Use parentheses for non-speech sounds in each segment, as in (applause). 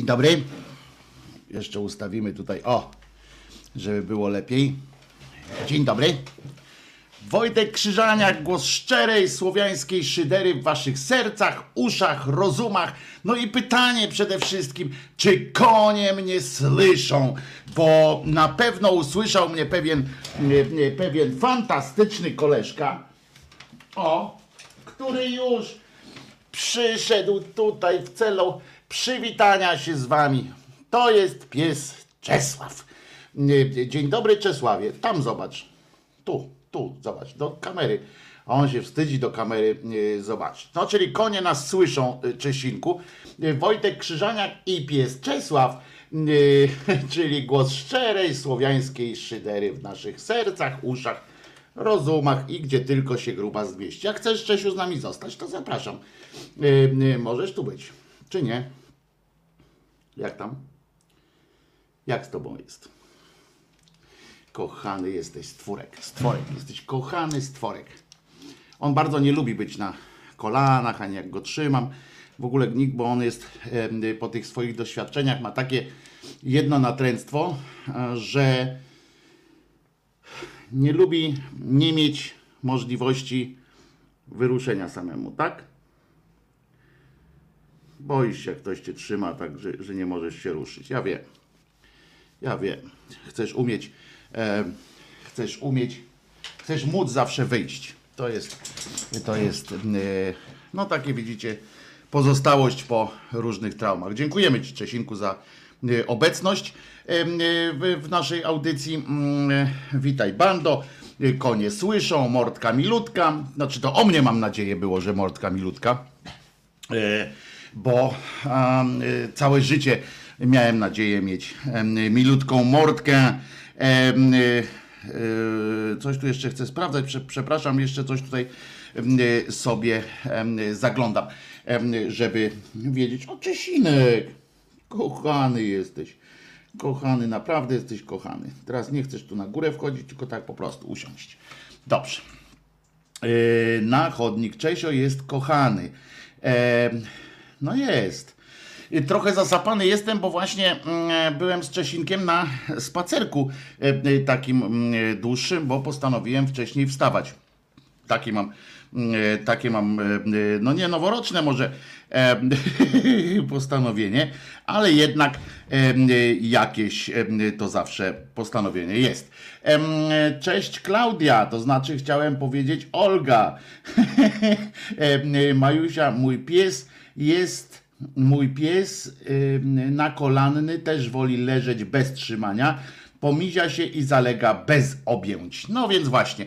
Dzień dobry. Jeszcze ustawimy tutaj, o, żeby było lepiej. Dzień dobry. Wojtek Krzyżaniak, głos szczerej słowiańskiej szydery w waszych sercach, uszach, rozumach. No i pytanie przede wszystkim, czy konie mnie słyszą? Bo na pewno usłyszał mnie pewien, pewien fantastyczny koleżka, o, który już przyszedł tutaj w celu przywitania się z wami. To jest pies Czesław. Dzień dobry Czesławie. Tam zobacz. Tu, tu, zobacz, do kamery. On się wstydzi do kamery zobaczyć. No, czyli konie nas słyszą, e, Czesinku. E, Wojtek Krzyżaniak i pies Czesław, (laughs) czyli głos szczerej słowiańskiej szydery w naszych sercach, uszach, rozumach i gdzie tylko się gruba zmieści. Jak chcesz, Czesiu, z nami zostać, to zapraszam. E, Możesz tu być, czy nie? Jak tam? Jak z tobą jest? Kochany jesteś stworek. Stworek, jesteś kochany stworek. On bardzo nie lubi być na kolanach, ani jak go trzymam. W ogóle nikt, bo on jest po tych swoich doświadczeniach, ma takie jedno natręctwo, e, że nie lubi nie mieć możliwości wyruszenia samemu, tak? Boisz się, jak ktoś cię trzyma, tak, że, że nie możesz się ruszyć. Ja wiem. Ja wiem. Chcesz umieć, e, chcesz umieć, chcesz móc zawsze wyjść. To jest, to jest, e, no takie widzicie, pozostałość po różnych traumach. Dziękujemy Ci, Czesinku, za e, obecność e, w, w naszej audycji. Mm, e, Witaj, bando. E, Konie słyszą, mordka milutka. Znaczy to o mnie mam nadzieję było, że mordka milutka. Bo e, całe życie miałem nadzieję mieć milutką mordkę. E, e, Coś tu jeszcze chcę sprawdzać, Prze- przepraszam, jeszcze coś tutaj sobie zaglądam, żeby wiedzieć. O, Czesinek, kochany jesteś. Kochany, naprawdę jesteś kochany. Teraz nie chcesz tu na górę wchodzić, tylko tak po prostu usiąść. Dobrze. Na chodnik. Czesio jest kochany. E, no jest. Yy, Trochę zasapany jestem, bo właśnie mm, byłem z Czesinkiem na spacerku e, e, takim mm, dłuższym, bo postanowiłem wcześniej wstawać. Takie mam, e, takie mam, e, e, no nie noworoczne może e, (laughs) postanowienie, ale jednak e, jakieś e, to zawsze postanowienie jest. Cześć Klaudia, to znaczy chciałem powiedzieć Olga. (laughs) Majusia, mój pies jest Mój pies nakolanny też woli leżeć bez trzymania, pomizia się i zalega bez objęć. No więc właśnie,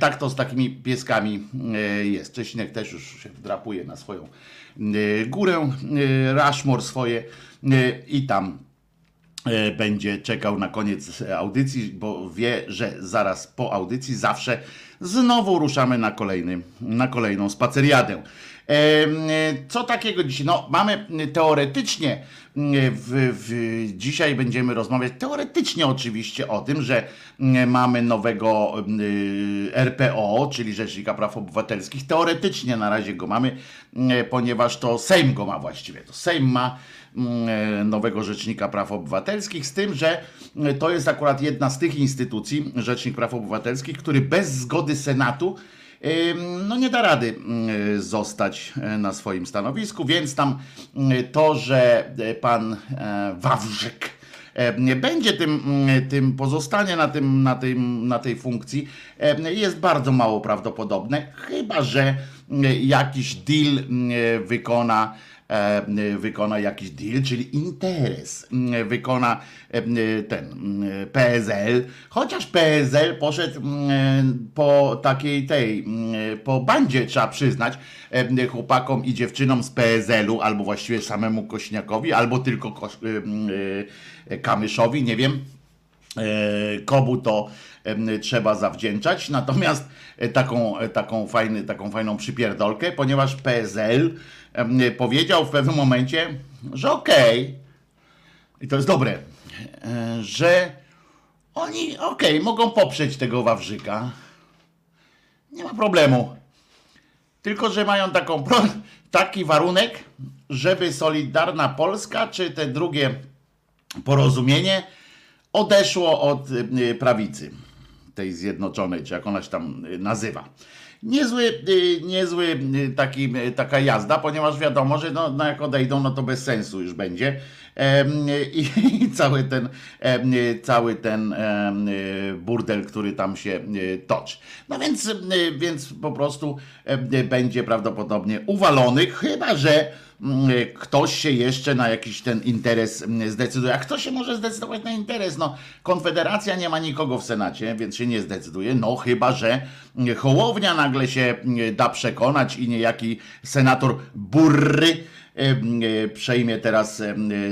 tak to z takimi pieskami y, jest. Czesinek też już się wdrapuje na swoją y, górę, y, Rushmore swoje i tam będzie czekał na koniec audycji, bo wie, że zaraz po audycji zawsze znowu ruszamy na, kolejny, na kolejną spaceriadę. Co takiego dzisiaj? No, mamy teoretycznie, w, w, dzisiaj będziemy rozmawiać teoretycznie oczywiście o tym, że mamy nowego RPO, czyli Rzecznika Praw Obywatelskich. Teoretycznie na razie go mamy, ponieważ to Sejm go ma właściwie. To Sejm ma nowego Rzecznika Praw Obywatelskich, z tym, że to jest akurat jedna z tych instytucji, Rzecznik Praw Obywatelskich, który bez zgody Senatu no nie da rady ym, zostać e, na swoim stanowisku, więc tam ym, to, że e, pan e, Wawrzyk nie będzie tym, mm, tym pozostanie na, tym, na, tym, na tej funkcji jest bardzo mało prawdopodobne, chyba że mm, jakiś deal mm, wykona wykona jakiś deal, czyli interes mm, wykona e, ten PSL, chociaż PSL poszedł mm, po takiej tej, mm, po bandzie trzeba przyznać, e, chłopakom i dziewczynom z PSL-u, albo właściwie samemu Kośniakowi, albo tylko e, Kamyszowi, nie wiem, e, komu to trzeba zawdzięczać. Natomiast e, taką, e, taką, fajny, taką fajną przypierdolkę, ponieważ PSL powiedział w pewnym momencie, że okej, i to jest dobre, e, że oni okej, mogą poprzeć tego Wawrzyka. Nie ma problemu. Tylko, że mają taką, taki warunek, żeby Solidarna Polska, czy te drugie porozumienie odeszło od prawicy, tej zjednoczonej, czy jak ona się tam y, nazywa. Niezły, y, niezły taki, taka jazda, ponieważ wiadomo, że no, no jak odejdą, no to bez sensu już będzie. (laughs) I, cały ten, cały ten burdel, który tam się toczy. No więc, więc po prostu będzie prawdopodobnie uwalony, chyba że ktoś się jeszcze na jakiś ten interes zdecyduje. A kto się może zdecydować na interes? No, Konfederacja nie ma nikogo w Senacie, więc się nie zdecyduje. No, chyba że Hołownia nagle się da przekonać i niejaki senator Burry przejmie teraz,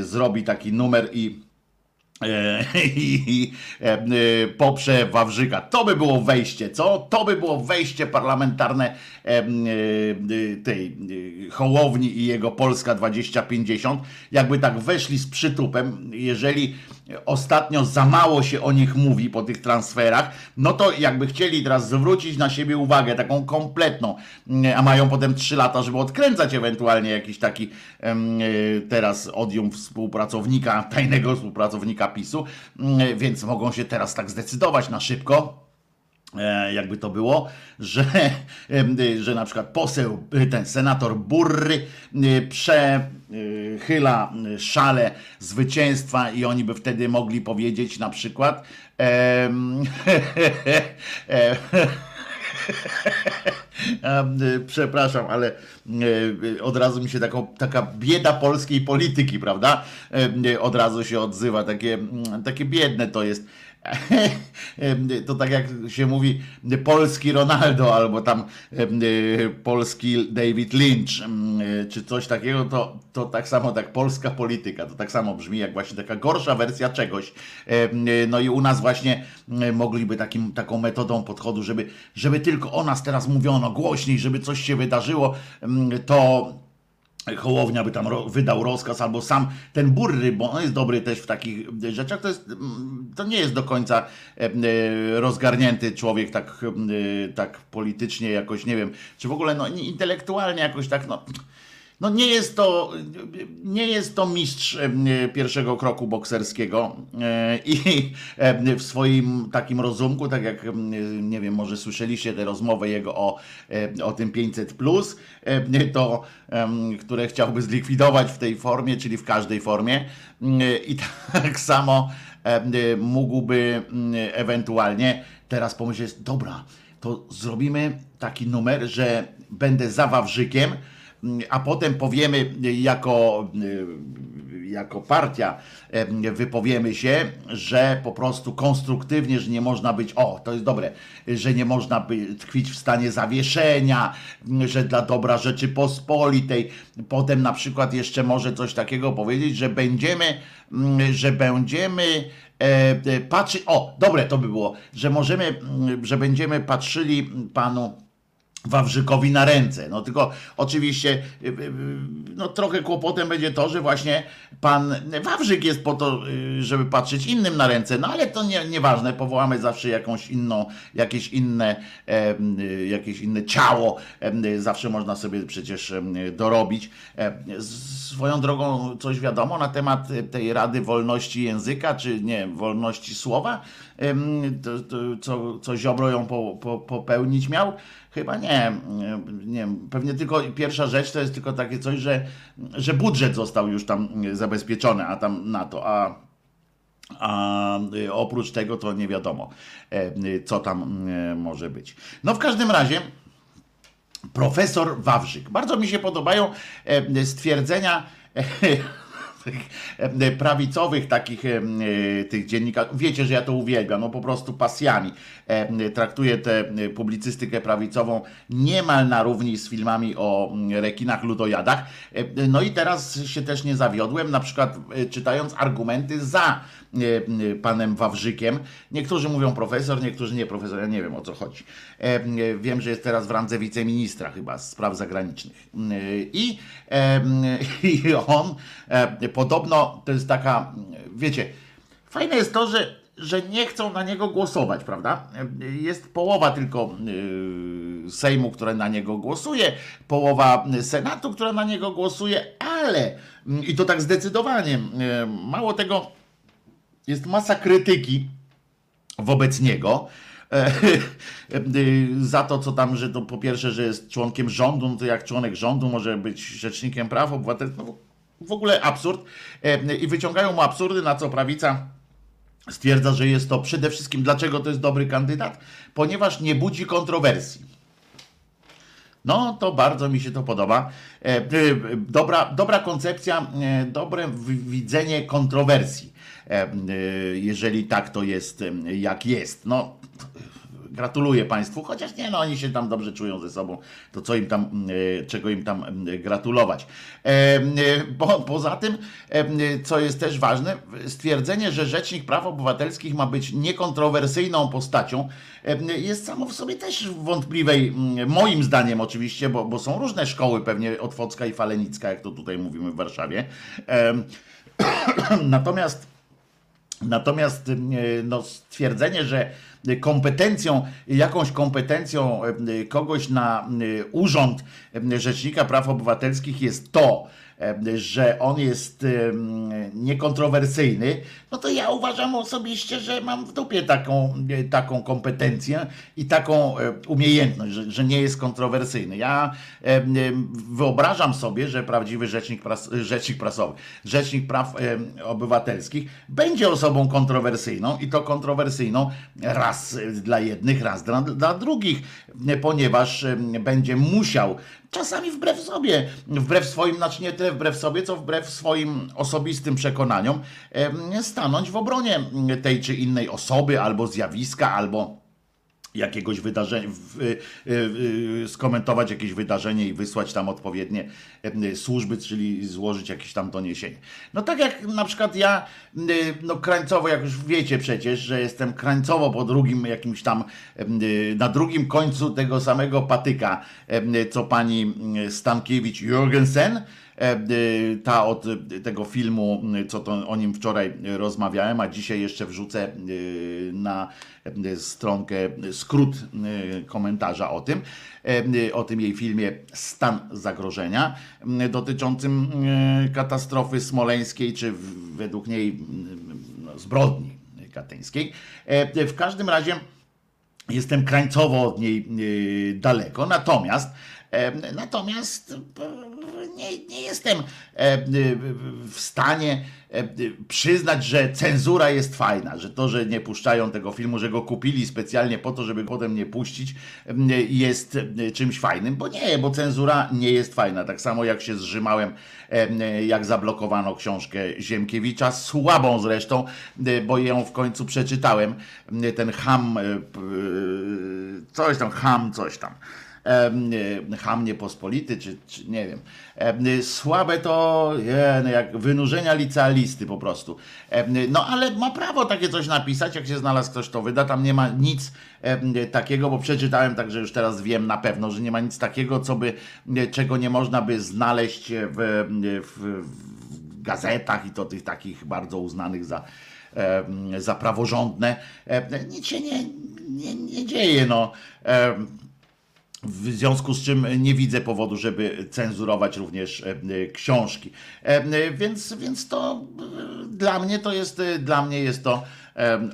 zrobi taki numer i E, (laughs) i e, e, poprze Wawrzyka. To by było wejście, co? To by było wejście parlamentarne tej Hołowni i jego Polska 2050. Jakby tak weszli z przytupem, jeżeli ostatnio za mało się o nich mówi po tych transferach, no to jakby chcieli teraz zwrócić na siebie uwagę, taką kompletną, a mają potem trzy lata, żeby odkręcać ewentualnie jakiś taki teraz odium współpracownika, tajnego współpracownika PiSu, mm, więc mogą się teraz tak zdecydować na szybko, e, jakby to było, że, (laughs) że na przykład poseł, ten senator Burry e, przechyla szale zwycięstwa i oni by wtedy mogli powiedzieć na przykład (laughs) (laughs) Przepraszam, ale e, od razu mi się taka, taka bieda polskiej polityki, prawda? Od razu się odzywa, takie, takie biedne to jest (laughs) to tak jak się mówi polski Ronaldo albo tam polski David Lynch czy coś takiego, to, to tak samo tak polska polityka, to tak samo brzmi jak właśnie taka gorsza wersja czegoś. No i u nas właśnie mogliby takim, taką metodą podchodu, żeby, żeby tylko o nas teraz mówiono głośniej, żeby coś się wydarzyło, to Hołownia by tam wydał rozkaz, albo sam ten Burry, bo on jest dobry też w takich rzeczach, to, jest, to nie jest do końca e, e, rozgarnięty człowiek tak, e, tak politycznie jakoś, nie wiem, czy w ogóle no, intelektualnie jakoś tak, no no nie jest to, nie jest to mistrz pierwszego kroku bokserskiego e, i w swoim takim rozumku, tak jak nie wiem, może słyszeliście tę rozmowę jego o, o tym 500 plus, to które chciałby zlikwidować w tej formie, czyli w każdej formie i tak (laughs) samo mógłby ewentualnie teraz pomyśleć, dobra, to zrobimy taki numer, że będę za Wawrzykiem, a potem powiemy jako, jako partia, wypowiemy się, że po prostu konstruktywnie, że nie można być, o, to jest dobre, że nie można by tkwić w stanie zawieszenia, że dla dobra Rzeczypospolitej. Potem na przykład jeszcze może coś takiego powiedzieć, że będziemy, że będziemy e, patrzeć, o, dobre to by było, że możemy, że będziemy patrzyli panu Wawrzykowi na ręce. No tylko oczywiście y, y, y, no, trochę kłopotem będzie to, że właśnie pan Wawrzyk jest po to, żeby patrzeć innym na ręce, no ale to nie, nieważne, powołamy zawsze jakąś inną, jakieś inne, jakieś inne ciało, zawsze można sobie przecież dorobić. Swoją drogą coś wiadomo na temat tej Rady Wolności Języka, czy nie, wolności słowa, to, to, co, co Ziobro ją po, po, popełnić miał? Chyba nie, nie. Pewnie tylko pierwsza rzecz to jest tylko takie coś, że, że budżet został już tam zabezpieczony, a tam na to, a, a oprócz tego to nie wiadomo, e, co tam e, może być. No w każdym razie. Profesor Wawrzyk. Bardzo mi się podobają e, stwierdzenia E, prawicowych takich e, tych dziennikarzy. Wiecie, że ja to uwielbiam, no po prostu pasjami. E, traktuję tę publicystykę prawicową niemal na równi z filmami o rekinach ludojadach. No i teraz się też nie zawiodłem, na przykład czytając argumenty za panem Wawrzykiem. Niektórzy mówią profesor, niektórzy nie profesor, ja nie wiem o co chodzi. Wiem, że jest teraz w randze wiceministra chyba spraw zagranicznych. I, (laughs) i on podobno to jest taka, wiecie, fajne jest to, że że nie chcą na niego głosować, prawda? Jest połowa tylko Sejmu, która na niego głosuje, połowa Senatu, która na niego głosuje, ale i to tak zdecydowanie, e, mało tego, jest masa krytyki wobec niego. e, Za to, co tam, że to po pierwsze, że jest członkiem rządu, no to jak członek rządu może być rzecznikiem praw obywatelskich, no w ogóle absurd. E, I wyciągają mu absurdy, na co prawica stwierdza, że jest to przede wszystkim, dlaczego to jest dobry kandydat? Ponieważ nie budzi kontrowersji. No, to bardzo mi się to podoba. E, e, Dobra, dobra koncepcja, e, dobre widzenie kontrowersji, e, e, jeżeli tak to jest, e, jak jest. No, gratuluję Państwu, chociaż nie, no oni się tam dobrze czują ze sobą, to co im tam, e, czego im tam e, gratulować. E, e, Bo, poza tym, e, co jest też ważne, stwierdzenie, że Rzecznik Praw Obywatelskich ma być niekontrowersyjną postacią, e, jest samo w sobie też wątpliwej, moim zdaniem oczywiście, bo, bo są różne szkoły, pewnie Otwocka i Falenicka, jak to tutaj mówimy w Warszawie. E, (clears throat) Natomiast Natomiast e, no, stwierdzenie, że kompetencją, jakąś kompetencją kogoś na urząd Rzecznika Praw Obywatelskich jest to, że on jest e, niekontrowersyjny, no to ja uważam osobiście, że mam w dupie taką, e, taką kompetencję i taką e, umiejętność, że, że nie jest kontrowersyjny. Ja e, e, wyobrażam sobie, że prawdziwy rzecznik, pras, rzecznik prasowy, rzecznik praw e, obywatelskich będzie osobą kontrowersyjną i to kontrowersyjną raz e, dla jednych, raz dla, dla drugich, e, ponieważ e, będzie musiał czasami wbrew sobie, wbrew swoim, znaczy nie tyle wbrew sobie, co wbrew swoim osobistym przekonaniom, stanąć w obronie tej czy innej osoby, albo zjawiska, albo jakiegoś wydarzenia, y, y, skomentować jakieś wydarzenie i wysłać tam odpowiednie y, służby, czyli złożyć jakieś tam doniesienie. No tak jak na przykład ja, no krańcowo, jak już wiecie przecież, że jestem krańcowo po drugim jakimś tam, na drugim końcu tego samego patyka, co pani y, Stankiewicz Jurgensen, y, ta od tego filmu, co to o nim wczoraj rozmawiałem, a dzisiaj jeszcze wrzucę y, na stronkę skrót komentarza o tym, e, o tym jej filmie Stan zagrożenia dotyczącym katastrofy smoleńskiej, czy według niej no, zbrodni katyńskiej. E, W każdym razie jestem krańcowo od niej daleko, natomiast e, natomiast e, nie, nie jestem e, y, w stanie e, przyznać, że cenzura jest fajna, że to, że nie puszczają tego filmu, że go kupili specjalnie po to, żeby potem nie puścić, jest e, czymś fajnym, bo nie, bo cenzura nie jest fajna. Tak samo jak się zrzymałem, em, jak zablokowano książkę Ziemkiewicza, słabą zresztą, e, bo ją w końcu przeczytałem. Ten ham, e, e, coś tam, ham, coś tam. Em, e, Ham niepospolity, czy, czy nie wiem. Em, e, Słabe to no jak wynurzenia licealisty po prostu. Em, No ale ma prawo takie coś napisać, jak się znalazł ktoś to wyda. Tam nie ma nic takiego, bo przeczytałem, także już teraz wiem na pewno, że nie ma nic takiego, co by, czego nie można by znaleźć w, w, w gazetach i to tych takich bardzo uznanych za, za praworządne. Nic się nie, nie, nie dzieje. No. W związku z czym nie widzę powodu, żeby cenzurować również e, e, książki. E, Więc, więc to dla mnie to jest, dla mnie jest to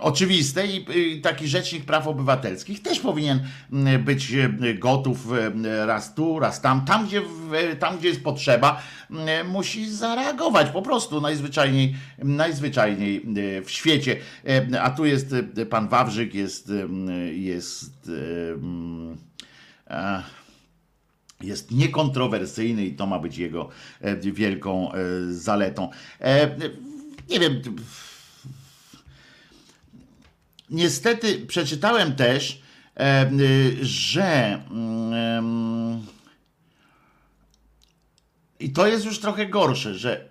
oczywiste i taki rzecznik praw obywatelskich też powinien być gotów raz tu, raz tam, tam gdzie, tam, gdzie jest potrzeba, musi zareagować po prostu najzwyczajniej, najzwyczajniej w świecie. A tu jest pan Wawrzyk, jest, jest jest niekontrowersyjny i to ma być jego e, wielką e, zaletą. E, Nie wiem. Niestety przeczytałem też, e, że mm, i to jest już trochę gorsze, że,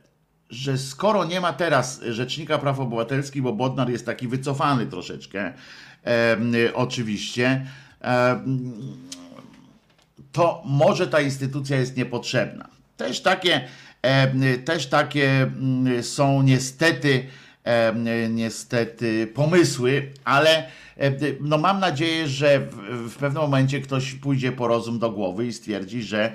że skoro nie ma teraz Rzecznika Praw Obywatelskich, bo Bodnar jest taki wycofany troszeczkę, e, oczywiście, e, to może ta instytucja jest niepotrzebna. Też takie, e, też takie są niestety niestety pomysły, ale e, no mam nadzieję, że w, w pewnym momencie ktoś pójdzie po rozum do głowy i stwierdzi, że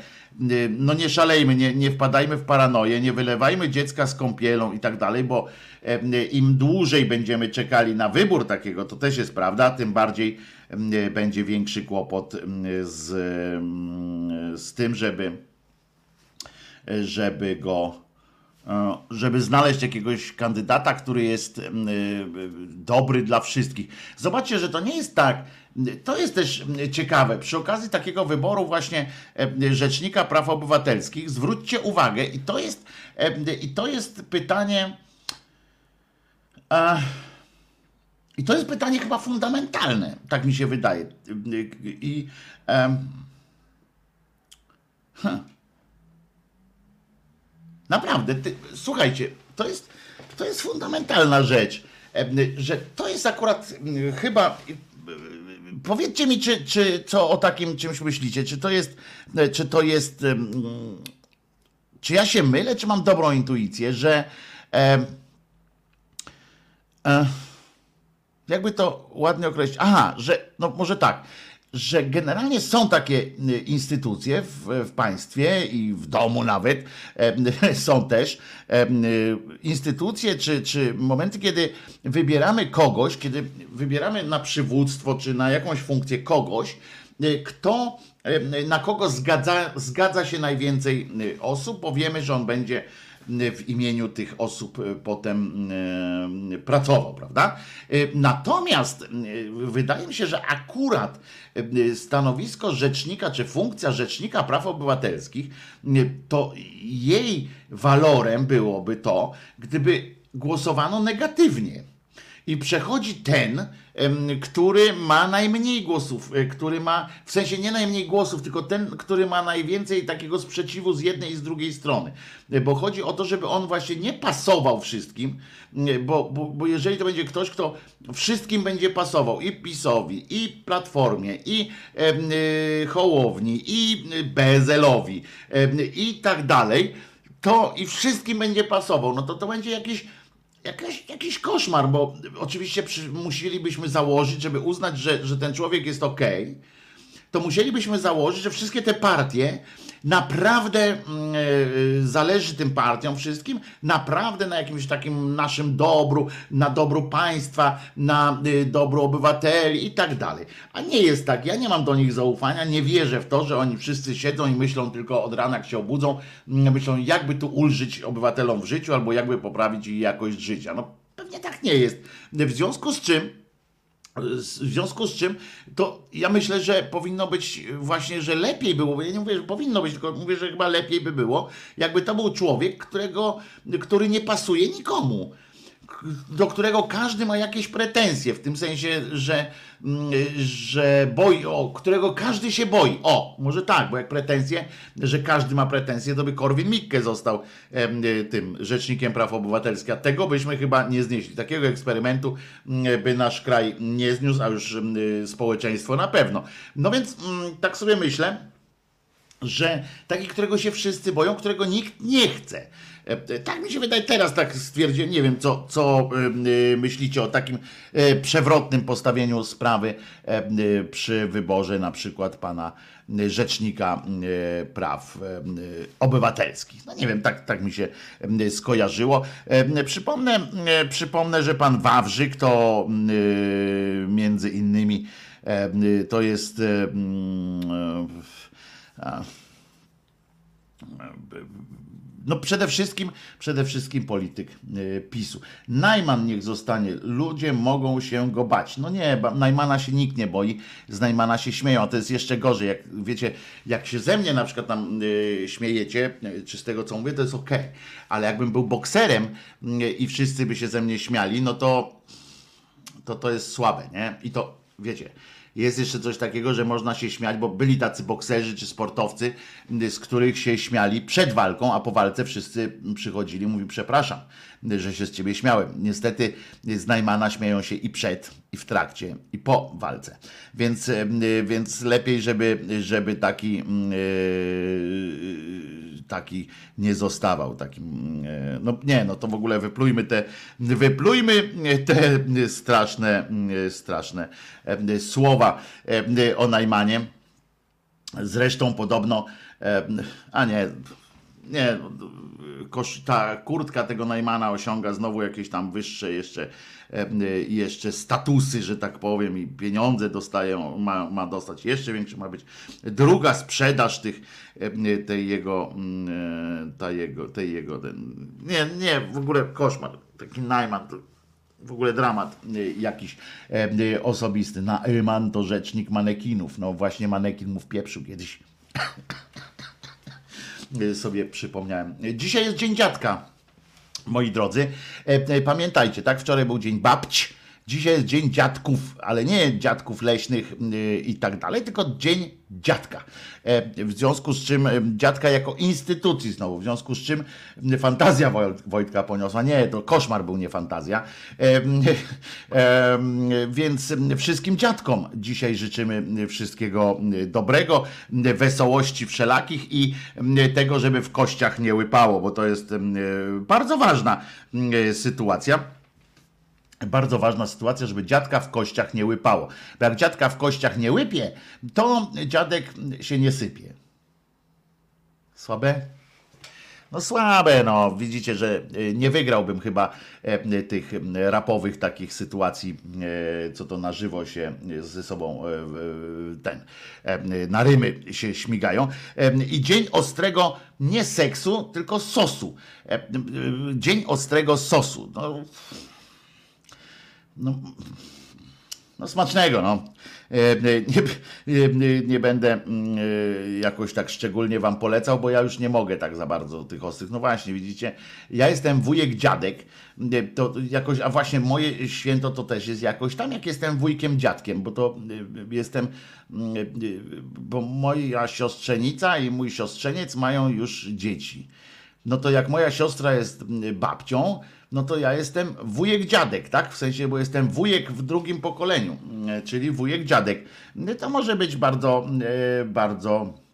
y, no nie szalejmy, nie, nie wpadajmy w paranoję, nie wylewajmy dziecka z kąpielą i tak dalej, bo e, im dłużej będziemy czekali na wybór takiego, to też jest prawda, tym bardziej e, będzie większy kłopot z, z tym, żeby żeby go e, żeby znaleźć jakiegoś kandydata, który jest mm, e, dobry dla wszystkich. Zobaczcie, że to nie jest tak. To jest też ciekawe. Przy okazji takiego wyboru właśnie e, Rzecznika Praw Obywatelskich zwróćcie uwagę i to jest, i to jest pytanie i to jest pytanie chyba fundamentalne, tak mi się wydaje. I um, huh. Naprawdę, ty, słuchajcie, to jest, to jest fundamentalna rzecz, że to jest akurat chyba. Powiedzcie mi, czy, czy co o takim czymś myślicie? Czy to jest, czy to jest, czy ja się mylę, czy mam dobrą intuicję, że e, e, jakby to ładnie określić, aha, że no może tak, że generalnie są takie y, instytucje w, w, państwie i w domu nawet, e, (laughs) są też e, instytucje czy, czy momenty, kiedy wybieramy kogoś, kiedy wybieramy na przywództwo czy na jakąś funkcję kogoś, e, kto, na kogo zgadza, zgadza się najwięcej osób, bo wiemy, że on będzie w imieniu tych osób potem pracował, prawda? Natomiast wydaje mi się, że akurat stanowisko rzecznika, czy funkcja rzecznika praw obywatelskich, to jej walorem byłoby to, gdyby głosowano negatywnie. I przechodzi ten, który ma najmniej głosów, e, który ma, w sensie nie najmniej głosów, tylko ten, który ma najwięcej takiego sprzeciwu z jednej i z drugiej strony. E, bo chodzi o to, żeby on właśnie nie pasował wszystkim, e, bo, bo, bo jeżeli to będzie ktoś, kto wszystkim będzie pasował i PiSowi, i Platformie, i e, Hołowni, i Bezelowi, e, i tak dalej, to i wszystkim będzie pasował, no to to będzie jakiś jakaś, jakiś koszmar, bo oczywiście przy, musielibyśmy założyć, żeby uznać, że, że ten człowiek jest ok, to musielibyśmy założyć, że wszystkie te partie naprawdę mm, e, zależy tym partiom wszystkim, naprawdę na jakimś takim naszym dobru, na dobru państwa, na y, dobru obywateli i tak dalej. A nie jest tak. Ja nie mam do nich zaufania, nie wierzę w to, że oni wszyscy siedzą i myślą tylko od rana, jak się obudzą, mm, myślą, jakby tu ulżyć obywatelom w życiu albo jakby poprawić ich jakość życia. No pewnie tak nie jest. W związku z czym w związku z czym to ja myślę, że powinno być właśnie, że lepiej było, ja nie mówię, że powinno być, tylko mówię, że chyba lepiej by było, jakby to był człowiek, którego, który nie pasuje nikomu do którego każdy ma jakieś pretensje, w tym sensie, że, mm, że boi, o którego każdy się boi. O, może tak, bo jak pretensje, że każdy ma pretensje, to by Korwin Mikke został e, tym rzecznikiem praw obywatelskich, a tego byśmy chyba nie znieśli. Takiego eksperymentu mm, by nasz kraj nie zniósł, a już mm, społeczeństwo na pewno. No więc tak sobie myślę, że taki, którego się wszyscy boją, którego nikt nie chce. E, tak mi się wydaje, teraz tak stwierdziłem, nie wiem co, co e, myślicie o takim e, przewrotnym postawieniu sprawy przy wyborze na przykład pana rzecznika praw obywatelskich. No nie wiem, tak, tak mi się skojarzyło. Przypomnę, przypomnę, że pan Wawrzyk to między innymi to jest no przede wszystkim, przede wszystkim polityk e, PiSu. Najman niech zostanie, ludzie mogą się go bać. No nie, Najmana się nikt nie boi, z Najmana się śmieją, a to jest jeszcze gorzej. Jak wiecie, jak się ze mnie na przykład tam y, śmiejecie, czy z tego co mówię, to jest ok. Ale jakbym był bokserem y, i wszyscy by się ze mnie śmiali, no to to, to jest słabe, nie? I to, wiecie, jest jeszcze coś takiego, że można się śmiać, bo byli tacy bokserzy czy sportowcy, z których się śmiali przed walką, a po walce wszyscy przychodzili, mówi przepraszam, że się z ciebie śmiałem. Niestety z Najmana śmieją się i przed, i w trakcie, i po walce. Więc, więc lepiej, żeby, żeby taki, taki nie zostawał. Takim, no nie, no to w ogóle wyplujmy te, wyplujmy te straszne, straszne słowa o Najmanie. Zresztą podobno, a nie, nie, ta kurtka tego Najmana osiąga znowu jakieś tam wyższe jeszcze, jeszcze statusy, że tak powiem, i pieniądze dostają, ma, ma dostać jeszcze większe, ma być druga sprzedaż tych, tej jego, ta jego, tej jego, ten, nie, nie, w ogóle koszmar, taki Najman, w ogóle dramat jakiś osobisty. Najman to rzecznik manekinów. No właśnie manekin mu wpieprzył kiedyś sobie przypomniałem. Dzisiaj jest Dzień Dziadka, moi drodzy. E, e, pamiętajcie, tak? Wczoraj był Dzień Babć, dzisiaj jest Dzień Dziadków, ale nie dziadków leśnych y, i tak dalej, tylko Dzień Dziadka. E, w związku z czym dziadka jako instytucji znowu, w związku z czym fantazja Wojtka poniosła. Nie, to koszmar był, nie fantazja. Więc wszystkim dziadkom dzisiaj życzymy wszystkiego dobrego, wesołości wszelakich i tego, żeby w kościach nie łypało, bo to jest bardzo ważna sytuacja bardzo ważna sytuacja, żeby dziadka w kościach nie łypało. Bo jak dziadka w kościach nie łypie, to dziadek się nie sypie. Słabe? No słabe, no. Widzicie, że e, nie wygrałbym chyba e, tych rapowych takich sytuacji, e, co to na żywo się ze sobą ten, na rymy się śmigają. I dzień ostrego nie seksu, tylko sosu. Dzień ostrego sosu. No, no, no smacznego, no. E, e, nie, nie, nie, będę mm, e, jakoś tak szczególnie wam polecał, bo ja już nie mogę tak za bardzo tych ostrych. No właśnie, widzicie, ja jestem wujek dziadek, to jakoś, a właśnie moje święto to też jest jakoś tam, jak jestem wujkiem dziadkiem, bo to jestem, mm, bo moja siostrzenica i mój siostrzeniec mają już dzieci. No to jak moja siostra jest mm, babcią, no to ja jestem wujek dziadek, tak? W sensie, bo jestem wujek w drugim pokoleniu, e, czyli wujek dziadek. E, to może być bardzo, e, bardzo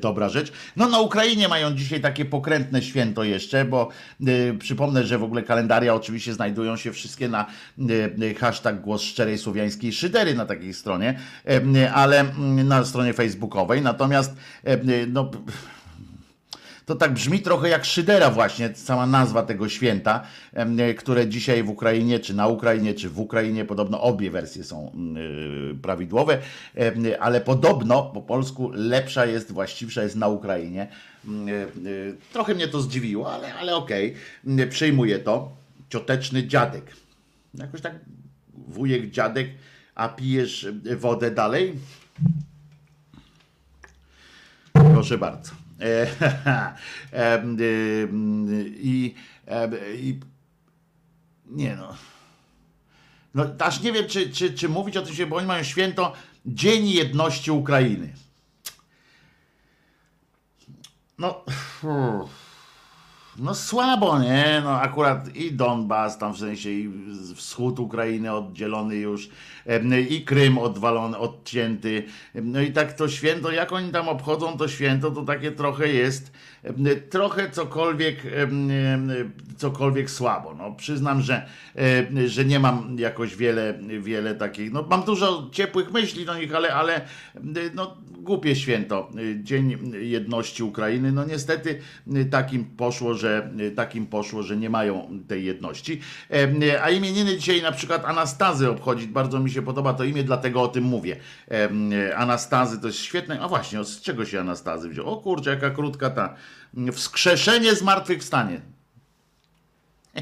dobra rzecz. No na Ukrainie mają dzisiaj takie pokrętne święto jeszcze, bo y, przypomnę, że w ogóle kalendaria oczywiście znajdują się wszystkie na hashtag głos szczerej słowiańskiej szydery na takiej stronie, ale na stronie facebookowej. Natomiast no to tak brzmi trochę jak Szydera właśnie, sama nazwa tego święta, które dzisiaj w Ukrainie, czy na Ukrainie, czy w Ukrainie, podobno obie wersje są y, prawidłowe, ale podobno po polsku lepsza jest, właściwsza jest na Ukrainie. Y, y, trochę mnie to zdziwiło, ale, ale okej, okay. przyjmuję to. Cioteczny dziadek. Jakoś tak wujek, dziadek, a pijesz wodę dalej? Proszę bardzo. E, (laughs) e, I, i nie no. No aż nie wiem, czy, czy, czy mówić o tym, bo oni mają święto Dzień Jedności Ukrainy. No. Uff. No słabo, nie? No akurat i Donbas, tam w sensie i wschód Ukrainy oddzielony już, i Krym odwalony, odcięty. No i tak to święto, jak oni tam obchodzą to święto, to takie trochę jest, trochę cokolwiek, cokolwiek słabo. No przyznam, że, że nie mam jakoś wiele, wiele takich, no mam dużo ciepłych myśli do nich, ale, ale no głupie święto, Dzień Jedności Ukrainy. No niestety takim poszło, że takim poszło, że nie mają tej jedności. A imieniny dzisiaj na przykład Anastazy obchodzić, bardzo mi się podoba to imię, dlatego o tym mówię. Anastazy to jest świetne. A właśnie, z czego się Anastazy wziął? O kurczę, jaka krótka ta. Wskrzeszenie zmartwychwstanie. (laughs)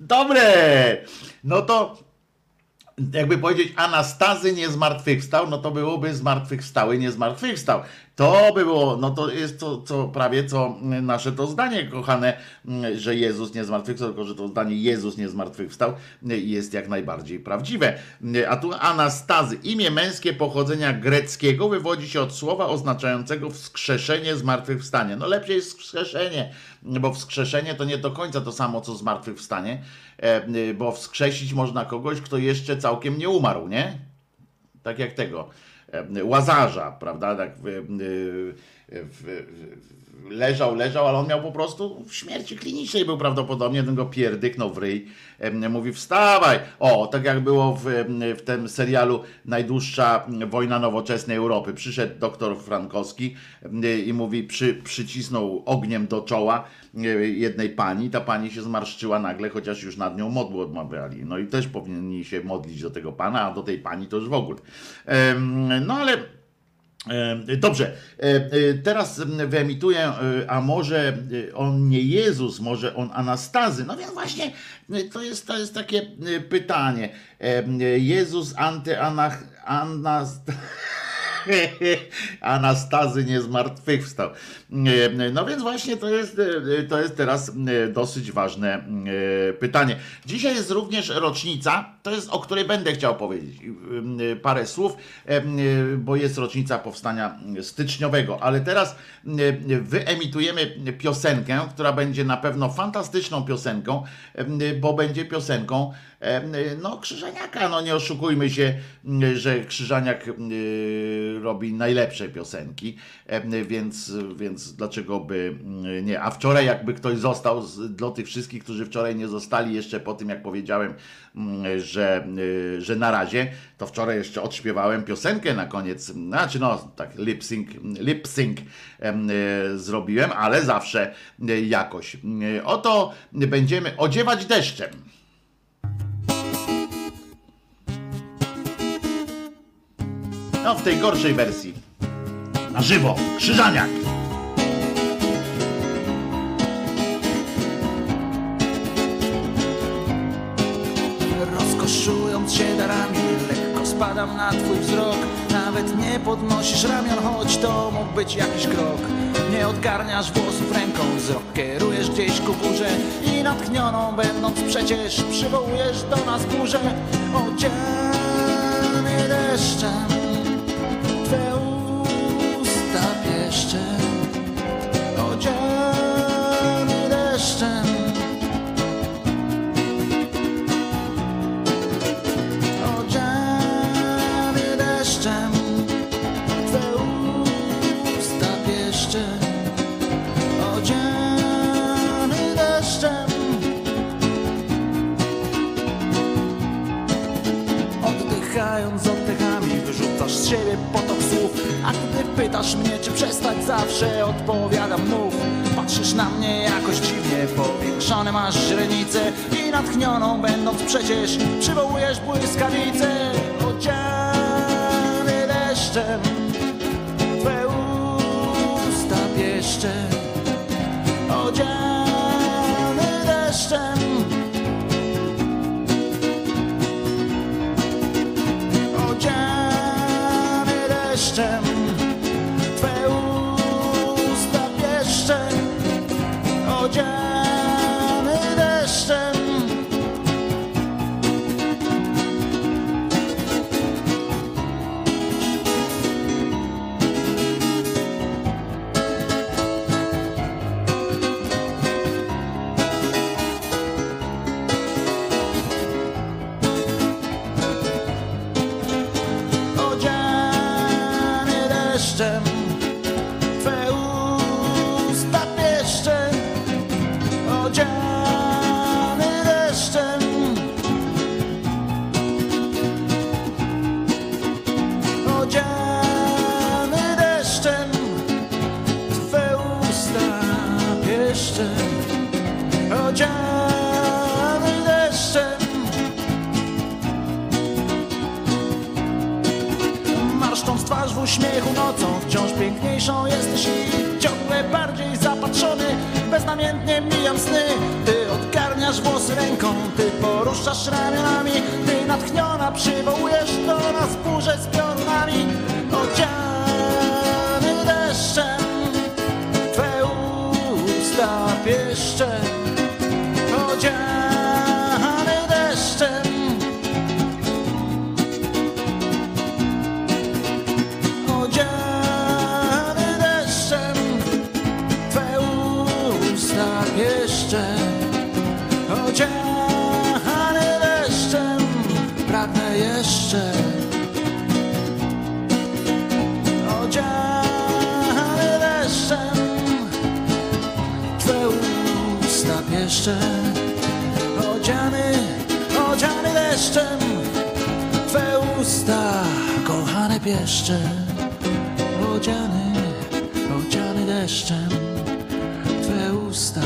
Dobre! No to jakby powiedzieć Anastazy nie zmartwychwstał, no to byłoby zmartwychwstały, nie zmartwychwstał. To by było, no to jest to, co prawie co nasze to zdanie, kochane, że Jezus nie zmartwychwstał, tylko że to zdanie Jezus nie zmartwychwstał jest jak najbardziej prawdziwe. A tu Anastazy, imię męskie pochodzenia greckiego wywodzi się od słowa oznaczającego wskrzeszenie, zmartwychwstanie. No lepsze jest wskrzeszenie, bo wskrzeszenie to nie do końca to samo, co zmartwychwstanie, bo wskrzesić można kogoś, kto jeszcze całkiem nie umarł, nie? Tak jak tego Łazarza, prawda? Tak w, w, w, leżał, leżał, ale on miał po prostu w śmierci klinicznej był prawdopodobnie, ten go pierdyknął w ryj, mówi wstawaj, o, tak jak było w, w tym serialu Najdłuższa wojna nowoczesnej Europy, przyszedł doktor Frankowski i mówi, przy, przycisnął ogniem do czoła jednej pani, ta pani się zmarszczyła nagle, chociaż już nad nią modły odmawiali, no i też powinni się modlić do tego pana, a do tej pani to już w ogóle. No ale Dobrze, teraz wyemituję, a może on nie Jezus, może on Anastazy. No więc właśnie to jest, to jest takie pytanie. Jezus antyanach, (laughs) (laughs) Anastazy nie zmartwychwstał. No więc właśnie to jest, to jest teraz dosyć ważne pytanie. Dzisiaj jest również rocznica, to jest o której będę chciał powiedzieć parę słów, bo jest rocznica powstania styczniowego, ale teraz wyemitujemy piosenkę, która będzie na pewno fantastyczną piosenką, bo będzie piosenką no Krzyżaniaka, no nie oszukujmy się, że Krzyżaniak robi najlepsze piosenki, więc, więc dlaczego by nie. A wczoraj jakby ktoś został, dla tych wszystkich, którzy wczoraj nie zostali jeszcze po tym, jak powiedziałem, że, że na razie, to wczoraj jeszcze odśpiewałem piosenkę na koniec, znaczy no tak lip sync, lip sync zrobiłem, ale zawsze jakoś. Oto będziemy odziewać deszczem. No, w tej gorszej wersji. Na żywo. Krzyżaniak. Rozkoszując się darami, lekko spadam na twój wzrok. Nawet nie podnosisz ramion, choć to mógł być jakiś krok. Nie odgarniasz włosów ręką, wzrok kierujesz gdzieś ku górze i natchnioną będąc przecież przywołujesz do nas burzę. Odziany deszczem Twe usta pieszcze pytasz mnie czy przestać Zawsze odpowiadam mów. Patrzysz na mnie jakoś dziwnie Powiększone masz źrenice I natchnioną będąc przecież Przywołujesz błyskawicę Odziany deszczem Twe usta pieszcze Odziany deszczem uśmiechu nocą. Wciąż piękniejszą jesteś i ciągle bardziej zapatrzony. Beznamiętnie mijam sny. Ty odgarniasz włosy ręką. Ty poruszasz ramionami. Ty natchniona przywołujesz do nas burzę z piorunami. Odziany deszczem. Twe usta pieszczem Odziany odziany deszczem Twe usta kochane pieszcze. Odziany, odziany deszczem Twe usta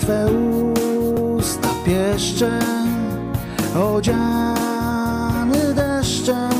Twe usta pieszczem Odziany deszczem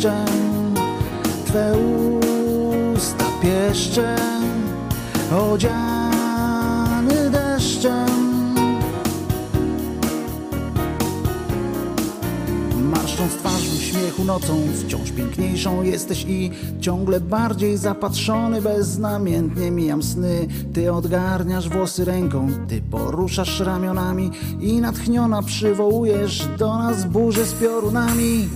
Twe usta pieszczem Odziany deszczem. Marszcząc twarz w uśmiechu nocą Wciąż piękniejszą jesteś i Ciągle bardziej zapatrzony Beznamiętnie mijam sny. Ty odgarniasz włosy ręką Ty poruszasz ramionami I natchniona przywołujesz Do nas burzę z piorunami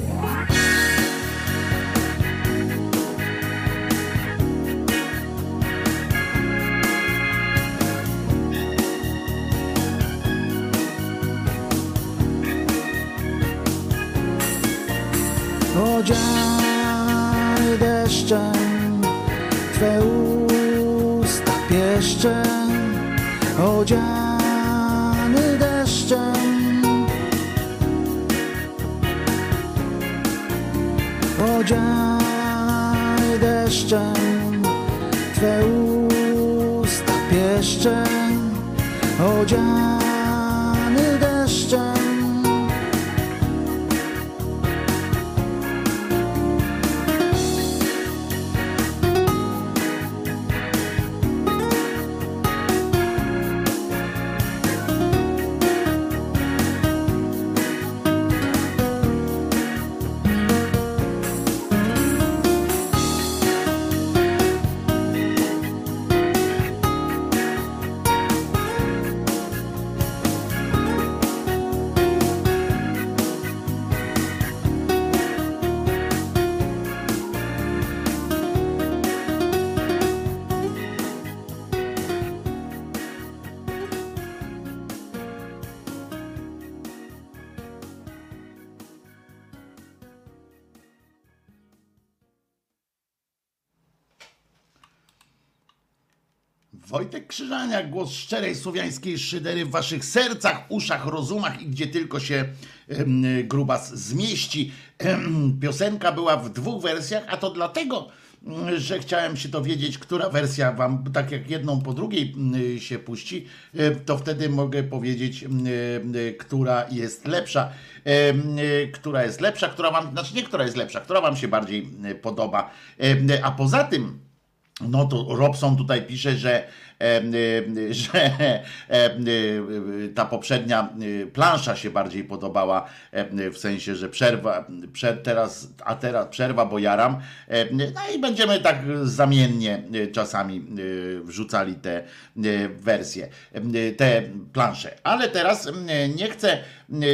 Krzyżaniak, głos szczerej słowiańskiej szydery w waszych sercach, uszach, rozumach i gdzie tylko się grubas zmieści. Piosenka była w dwóch wersjach, a to dlatego, mm, że chciałem się dowiedzieć, która wersja wam, tak jak jedną po drugiej mm, się puści, to wtedy mogę powiedzieć, która jest lepsza. E, Która jest lepsza, która wam, znaczy nie która jest lepsza, która wam się bardziej e, podoba. A poza tym, no to Robson tutaj pisze, że (laughs) że e, e, ta poprzednia e, plansza się bardziej podobała, e, w sensie, że przerwa, prze, teraz, a teraz przerwa, bo jaram. E, No i będziemy tak zamiennie e, czasami e, wrzucali te e, wersje, e, te plansze. Ale teraz e, nie chcę, e,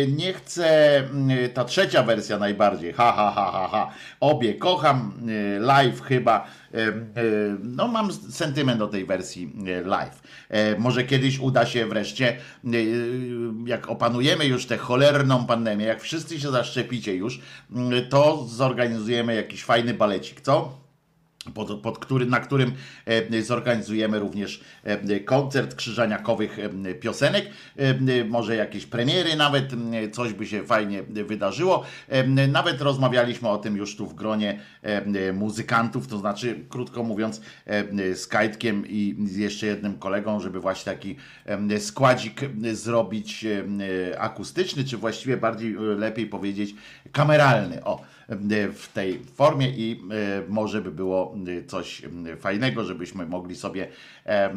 nie chcę, e, ta trzecia wersja najbardziej, ha, ha, ha, ha, ha. Obie kocham, e, live chyba, no mam sentyment do tej wersji live. E, Może kiedyś uda się wreszcie, jak opanujemy już tę cholerną pandemię, jak wszyscy się zaszczepicie już, to zorganizujemy jakiś fajny balecik, co? Pod, pod który, na którym e, zorganizujemy również e, koncert krzyżaniakowych e, piosenek, może jakieś premiery nawet, coś by się fajnie wydarzyło. Nawet rozmawialiśmy o tym już tu w gronie muzykantów, to znaczy krótko mówiąc z Kajtkiem i jeszcze jednym kolegą, żeby właśnie taki składzik zrobić akustyczny, czy właściwie bardziej lepiej powiedzieć kameralny. O, w tej formie i e, może by było e, coś e, fajnego, żebyśmy mogli sobie e, e,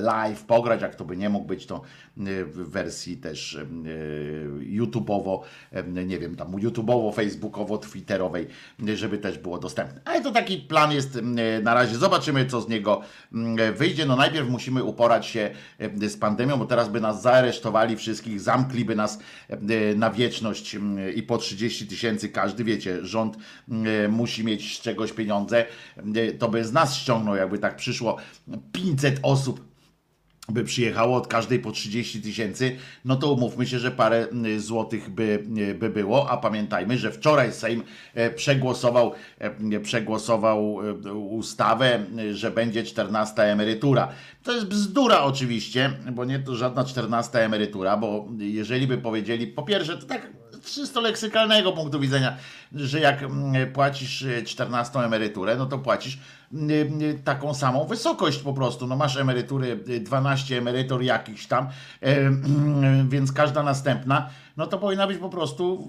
live pograć, jak to by nie mógł być to e, w wersji też e, YouTubeowo, e, nie wiem, tam YouTubeowo, Facebookowo, Twitterowej, e, żeby też było dostępne. Ale to taki plan jest e, na razie. Zobaczymy, co z niego wyjdzie. No najpierw musimy uporać się e, z pandemią, bo teraz by nas zaaresztowali wszystkich, zamkliby nas e, na wieczność i po 30 tysięcy każdy, wiecie, rząd mm, musi mieć z czegoś pieniądze, e, to by z nas ściągnął, jakby tak przyszło. 500 osób by przyjechało od każdej po 30 tysięcy, no to umówmy się, że parę złotych by, y, by było, a pamiętajmy, że wczoraj Sejm e, przegłosował, e, przegłosował e, ustawę, że będzie 14 emerytura. To jest bzdura oczywiście, bo nie to żadna 14 emerytura, bo jeżeli by powiedzieli, po pierwsze, to tak czysto leksykalnego punktu widzenia, że jak mm, płacisz y, 14 emeryturę, no to płacisz y, y, taką samą wysokość po prostu. No masz emerytury, y, 12 emerytur jakichś tam, e, więc każda następna, no to powinna być po prostu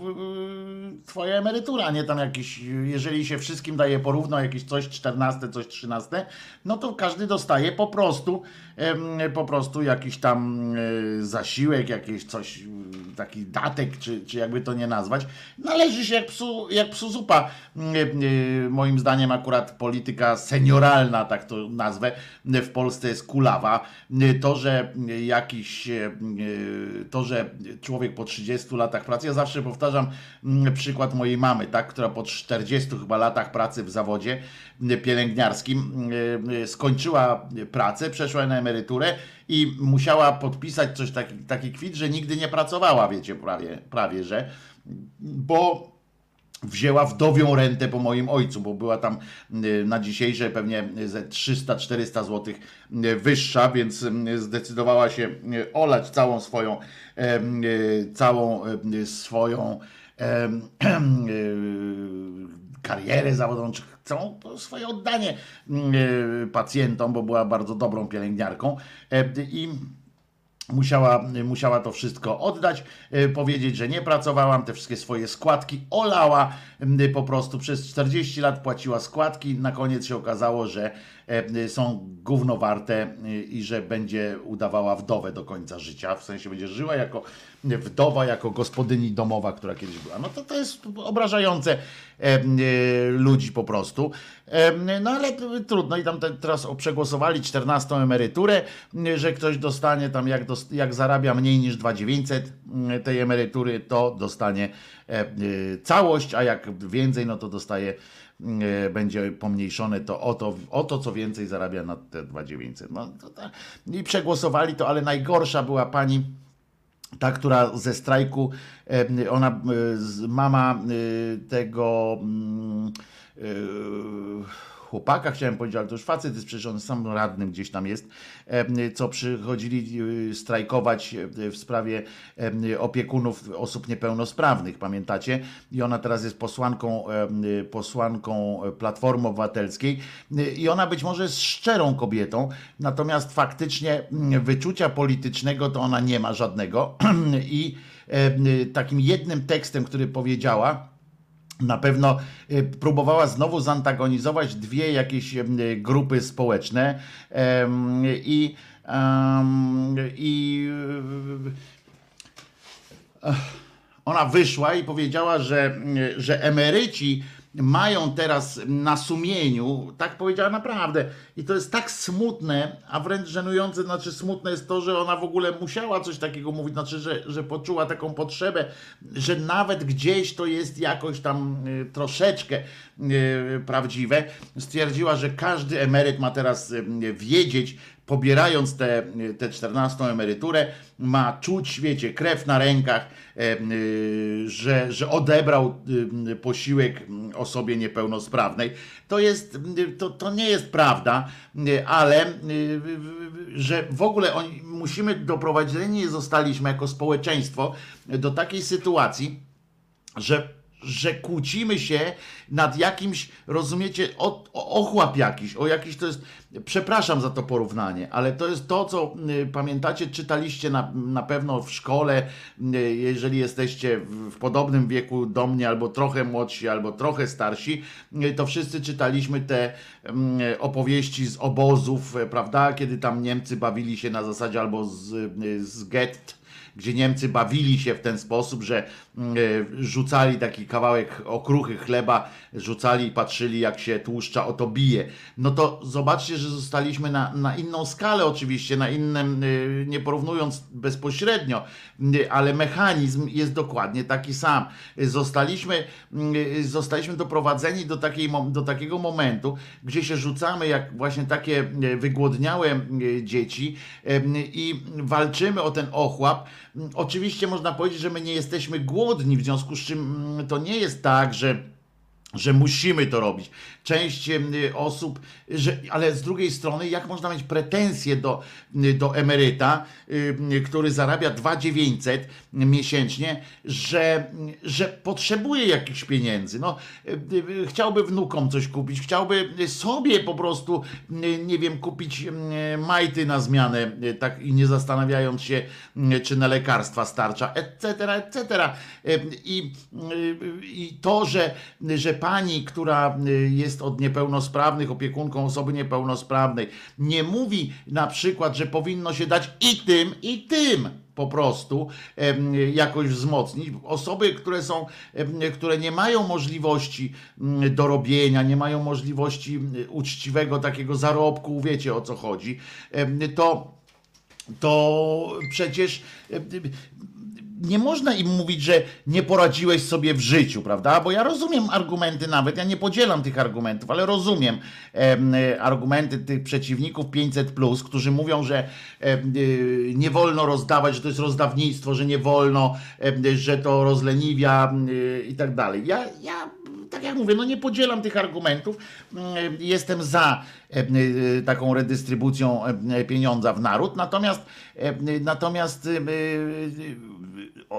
twoja emerytura, nie tam jakiś, jeżeli się wszystkim daje porówno jakieś coś 14, coś 13, no to każdy dostaje po prostu po prostu jakiś tam y, zasiłek, jakieś coś, y, taki datek, czy, czy jakby to nie nazwać, należy się jak psu, jak psu zupa. Y, y, Moim zdaniem akurat polityka senioralna, tak to nazwę, w Polsce jest kulawa. To, że jakiś, to, że człowiek po 30 latach pracy, ja zawsze powtarzam mm, przykład mojej mamy, tak, która po 40 chyba latach pracy w zawodzie pielęgniarskim y, y, skończyła pracę, przeszła na emeryturę i musiała podpisać coś taki, taki kwit, że nigdy nie pracowała, wiecie, prawie, prawie że, bo wzięła wdowią rentę po moim ojcu, bo była tam y, na dzisiejsze pewnie ze 300-400 zł wyższa, więc zdecydowała się olać całą swoją całą swoją (clears throat) karierę zawodową, całą swoje oddanie y, pacjentom, bo była bardzo dobrą pielęgniarką. E, i Musiała, musiała to wszystko oddać, e, powiedzieć, że nie pracowałam, te wszystkie swoje składki olała, po prostu przez 40 lat płaciła składki, na koniec się okazało, że e, są gówno warte e, i że będzie udawała wdowę do końca życia, w sensie będzie żyła jako wdowa, jako gospodyni domowa, która kiedyś była. No to to jest obrażające ludzi po prostu. No ale trudno i tam te, teraz przegłosowali 14 emeryturę, m, że ktoś dostanie tam jak, dos- jak zarabia mniej niż 2900 m, tej emerytury, to dostanie e, e, całość, a jak więcej, no to dostaje będzie pomniejszone to o, to o to, co więcej zarabia na te 2900. No, to, tak. I przegłosowali to, ale najgorsza była pani ta, która ze strajku, ona, mama tego mm, chłopaka, chciałem powiedzieć, ale to już facet jest przecież on sam radnym gdzieś tam jest, co przychodzili e, strajkować e, w sprawie opiekunów osób niepełnosprawnych, pamiętacie? I ona teraz jest posłanką, posłanką Platformy Obywatelskiej i ona być może jest szczerą kobietą, natomiast faktycznie mm, wyczucia politycznego to ona nie ma żadnego (clears throat) i takim jednym tekstem, który powiedziała, na pewno y, próbowała znowu zantagonizować dwie jakieś y, grupy społeczne i, i y, ona wyszła i powiedziała, że, że emeryci mają teraz na sumieniu, tak powiedziała naprawdę, i to jest tak smutne, a wręcz żenujące, znaczy smutne jest to, że ona w ogóle musiała coś takiego mówić, znaczy, że, że poczuła taką potrzebę, że nawet gdzieś to jest jakoś tam y, troszeczkę y, prawdziwe. Stwierdziła, że każdy emeryt ma teraz y, wiedzieć, pobierając tę te, te 14 emeryturę, ma czuć, wiecie, krew na rękach, e, y, że, że odebrał y, posiłek osobie niepełnosprawnej. To, jest, y, to, to nie jest prawda, ale że w ogóle oni, musimy doprowadzeni zostaliśmy jako społeczeństwo do takiej sytuacji, że że kłócimy się nad jakimś, rozumiecie, o, o ochłap jakiś, o jakiś to jest, przepraszam za to porównanie, ale to jest to, co y, pamiętacie, czytaliście na, na pewno w szkole, y, jeżeli jesteście w, w podobnym wieku do mnie, albo trochę młodsi, albo trochę starsi, y, to wszyscy czytaliśmy te mm, opowieści z obozów, y, prawda, kiedy tam Niemcy bawili się na zasadzie albo z, y, z gett, gdzie Niemcy bawili się w ten sposób, że mm, e, rzucali taki kawałek okruchy chleba, rzucali i patrzyli jak się tłuszcza o to bije. No to zobaczcie, że zostaliśmy na, na inną skalę oczywiście, na innym, e, nie porównując bezpośrednio, e, ale mechanizm jest dokładnie taki sam. Zostaliśmy, mm, zostaliśmy doprowadzeni do, takiej, do takiego momentu, gdzie się rzucamy jak właśnie takie wygłodniałe dzieci i walczymy o ten ochłap. Oczywiście można powiedzieć, że my nie jesteśmy głodni, w związku z czym mm, to nie jest tak, że że musimy to robić. Część em, osób, że, ale z drugiej strony, jak można mieć pretensje do, do emeryta, y, który zarabia 2900 miesięcznie, że, że potrzebuje jakichś pieniędzy. No, y, y, chciałby wnukom coś kupić, chciałby sobie po prostu, y, nie wiem, kupić y, majty na zmianę, y, tak i nie zastanawiając się, y, czy na lekarstwa starcza, etc., etc. Y, I, y, i to, że, że pani, która y, jest od niepełnosprawnych, opiekunką osoby niepełnosprawnej, nie mówi na przykład, że powinno się dać i tym, i tym po prostu jakoś wzmocnić. Osoby, które są, które nie mają możliwości mm, dorobienia, nie mają możliwości mm, uczciwego takiego zarobku, wiecie o co chodzi, to, to przecież nie można im mówić, że nie poradziłeś sobie w życiu, prawda? Bo ja rozumiem argumenty nawet, ja nie podzielam tych argumentów, ale rozumiem em, e, argumenty tych przeciwników 500, którzy mówią, że y, nie wolno rozdawać, że to jest rozdawnictwo, że nie wolno, em, że to rozleniwia y, i tak dalej. Ja, ja tak jak mówię, no nie podzielam tych argumentów. Mm, Jestem za e, e, taką redystrybucją e, pieniądza w naród, natomiast natomiast e,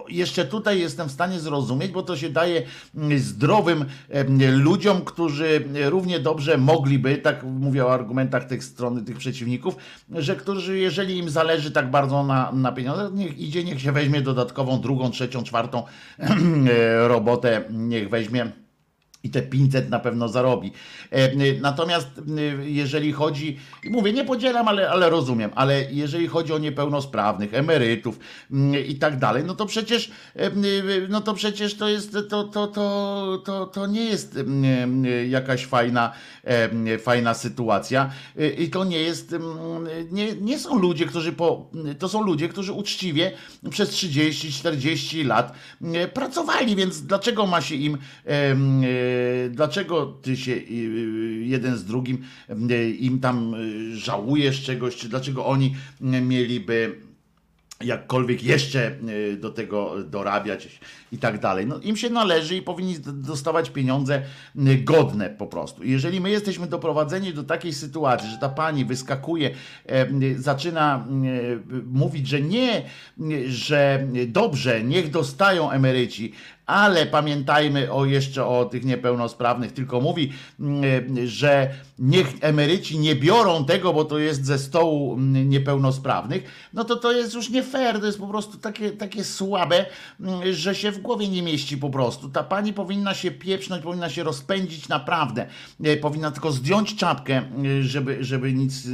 jeszcze tutaj jestem w stanie zrozumieć, bo to się daje mm, zdrowym e, ludziom, którzy równie dobrze mogliby, tak mówię o argumentach tych strony, tych przeciwników, że którzy, jeżeli im zależy tak bardzo na, na pieniądzach, niech idzie, niech się weźmie dodatkową, drugą, trzecią, czwartą (clears throat) e, robotę, niech weźmie i te 500 na pewno zarobi. E, Natomiast jeżeli chodzi, mówię, nie podzielam, ale, ale rozumiem, ale jeżeli chodzi o niepełnosprawnych, emerytów i tak dalej, no to przecież, e, no to przecież to jest, to, to, to, to, to nie jest jakaś fajna, fajna sytuacja. Y, i to nie jest, mm, nie, nie są ludzie, którzy po, to są ludzie, którzy uczciwie przez 30-40 lat mm, pracowali, więc dlaczego ma się im e, dlaczego ty się y, y, jeden z drugim y, im tam y, żałujesz czegoś, czy dlaczego oni y, mieliby jakkolwiek jeszcze y, do tego dorabiać i tak dalej. No, im się należy i powinni dostawać pieniądze y, godne po prostu. Jeżeli my jesteśmy doprowadzeni do takiej sytuacji, że ta pani wyskakuje, y, zaczyna mówić, że nie, że dobrze, niech dostają emeryci, ale pamiętajmy o jeszcze o tych niepełnosprawnych, tylko mówi, mm, że niech emeryci nie biorą tego, bo to jest ze stołu mm, niepełnosprawnych, no to to jest już nie fair, to jest po prostu takie, takie słabe, mm, że się w głowie nie mieści po prostu. Ta pani powinna się pieprznąć, powinna się rozpędzić naprawdę, E, powinna tylko zdjąć czapkę, e, żeby, żeby nic e,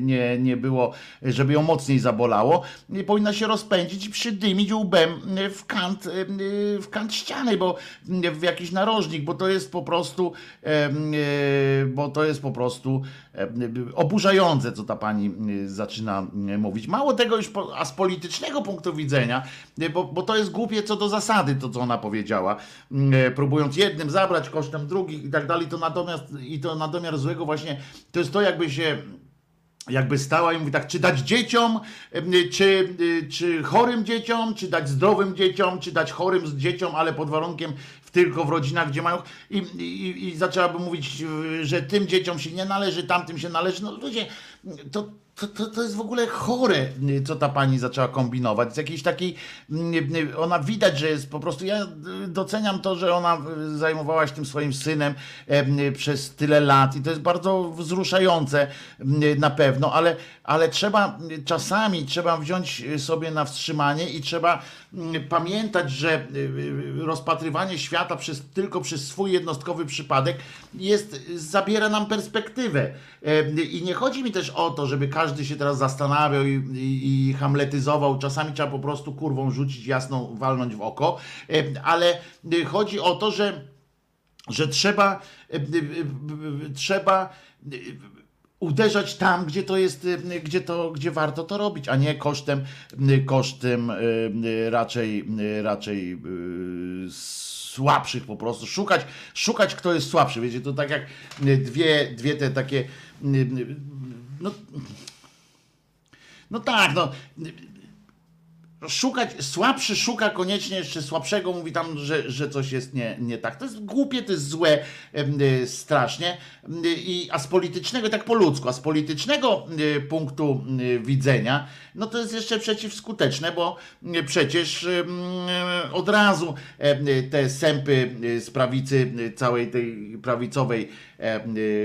nie, nie było, e, żeby ją mocniej zabolało, E, powinna się rozpędzić i przydymić łbem e, w kant, e, e, w kant ściany, bo w jakiś narożnik, bo to jest po prostu, e, bo to jest po prostu oburzające, co ta pani e, zaczyna e, mówić. Mało tego już, a z politycznego punktu widzenia, bo, bo to jest głupie co do zasady, to co ona powiedziała, e, próbując jednym zabrać kosztem drugich i tak dalej, to natomiast i to na domiar złego właśnie, to jest to jakby się jakby stała i mówi tak, czy dać dzieciom, czy, y, czy chorym dzieciom, czy dać zdrowym dzieciom, czy dać chorym dzieciom, ale pod warunkiem tylko w rodzinach, gdzie mają. I, i, I zaczęłaby mówić, że tym dzieciom się nie należy, tamtym się należy. No ludzie, to, to, to, to jest w ogóle chore, co ta pani zaczęła kombinować. Z jakiejś takiej, y, y, ona widać, że jest po prostu, ja y, doceniam to, że ona y, zajmowała się tym swoim synem em, y, przez tyle lat i to jest bardzo wzruszające y, na pewno, ale, ale trzeba czasami, trzeba wziąć sobie na wstrzymanie i trzeba pamiętać, że y, y, rozpatrywanie świata przez, tylko przez swój jednostkowy przypadek jest, zabiera nam perspektywę. Em, I nie chodzi mi też o to, żeby każdy się teraz zastanawiał i, i, i hamletyzował. Czasami trzeba po prostu kurwą rzucić jasną, walnąć w oko, ale y, chodzi o to, że że trzeba, y, y, y, y, trzeba y, uderzać tam, gdzie to jest, y, gdzie to, gdzie warto to robić, a nie kosztem, y, kosztem y, raczej, raczej słabszych po prostu. Szukać, szukać kto jest słabszy. Wiecie, to tak jak dwie, dwie te takie, no, no tak, no szukać, słabszy szuka koniecznie jeszcze słabszego, mówi tam, że, że coś jest nie, nie tak. To jest głupie, to jest złe y, strasznie. Y, I, a z politycznego, tak po ludzku, a z politycznego y, punktu widzenia, no to jest jeszcze przeciwskuteczne, bo przecież od razu te sępy z prawicy, całej tej prawicowej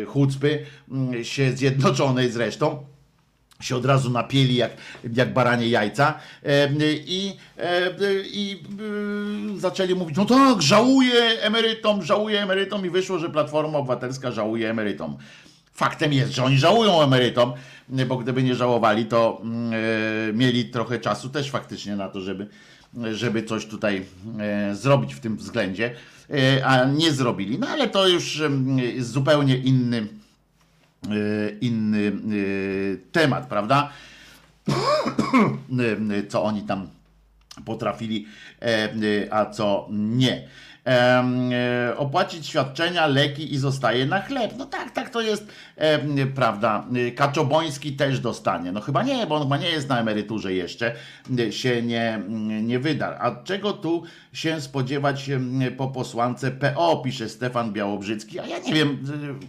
chucpy, y, się zjednoczonej zresztą, się od razu napieli jak, jak baranie jajca e, i, e, i e, zaczęli mówić, no tak, żałuję emerytom, żałuję emerytom i wyszło, że Platforma Obywatelska żałuje emerytom. Faktem jest, że oni żałują emerytom, bo gdyby nie żałowali, to mm, e, mieli trochę czasu też faktycznie na to, żeby, żeby coś tutaj e, zrobić w tym względzie, e, a nie zrobili. No ale to już jest zupełnie inny inny y, temat, prawda? Y, co oni tam potrafili, e, a co nie. E, opłacić świadczenia, leki i zostaje na chleb. No tak, tak to jest, e, prawda. Y, Kaczoboński też dostanie. No chyba nie, bo on chyba nie jest na emeryturze jeszcze, się nie, nie wyda. A czego tu się spodziewać po posłance PO, pisze Stefan Białobrzycki. A ja nie wiem,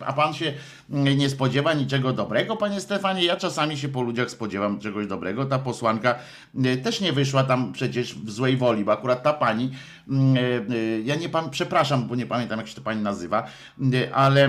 a pan się nie spodziewa niczego dobrego, panie Stefanie? Ja czasami się po ludziach spodziewam czegoś dobrego. Ta posłanka też nie wyszła tam przecież w złej woli, bo akurat ta pani, y, y, ja nie pam, przepraszam, bo nie pamiętam jak się ta pani nazywa, ale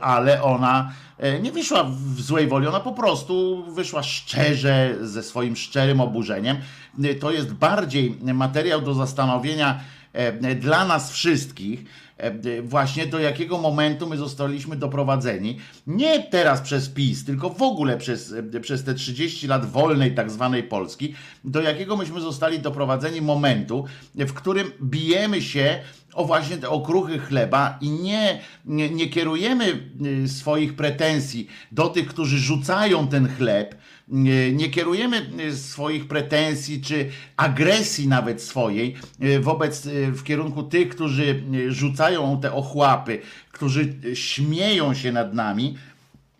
ale ona e, nie wyszła w złej woli, ona po prostu wyszła szczerze, ze swoim szczerym oburzeniem. Yy, To jest bardziej materiał do zastanowienia e, dla nas wszystkich, e, właśnie do jakiego momentu my zostaliśmy doprowadzeni. Nie teraz przez PiS, tylko w ogóle przez, e, przez te 30 lat wolnej tak zwanej Polski, do jakiego myśmy zostali doprowadzeni momentu, w którym bijemy się o właśnie te okruchy chleba i nie, nie, nie kierujemy y, swoich pretensji do tych, którzy rzucają ten chleb, nie, kierujemy y, swoich pretensji czy agresji nawet swojej y, wobec w kierunku tych, którzy rzucają te ochłapy, którzy śmieją się nad nami,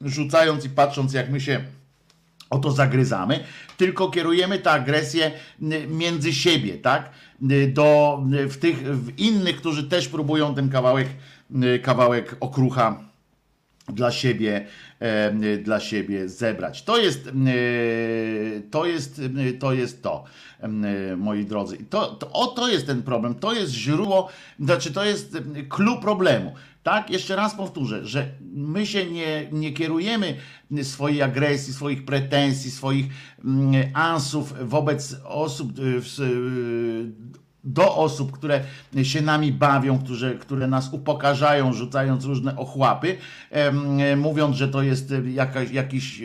rzucając i patrząc, jak my się o to zagryzamy, tylko kierujemy tę agresję między siebie, tak? Y, Do y, w tych w innych, którzy też próbują ten kawałek, y, kawałek okrucha dla siebie, e, dla siebie zebrać. To jest, to jest, to jest to, moi drodzy. To, to, o, to jest ten problem, to jest źródło, znaczy to jest clue problemu. Tak, jeszcze raz powtórzę, że my się nie, nie kierujemy swojej agresji, swoich pretensji, swoich mm, ansów wobec osób, y, y, do osób, które się nami bawią, które, które nas upokarzają, rzucając różne ochłapy, mówiąc, że to jest e, jakaś, jakiś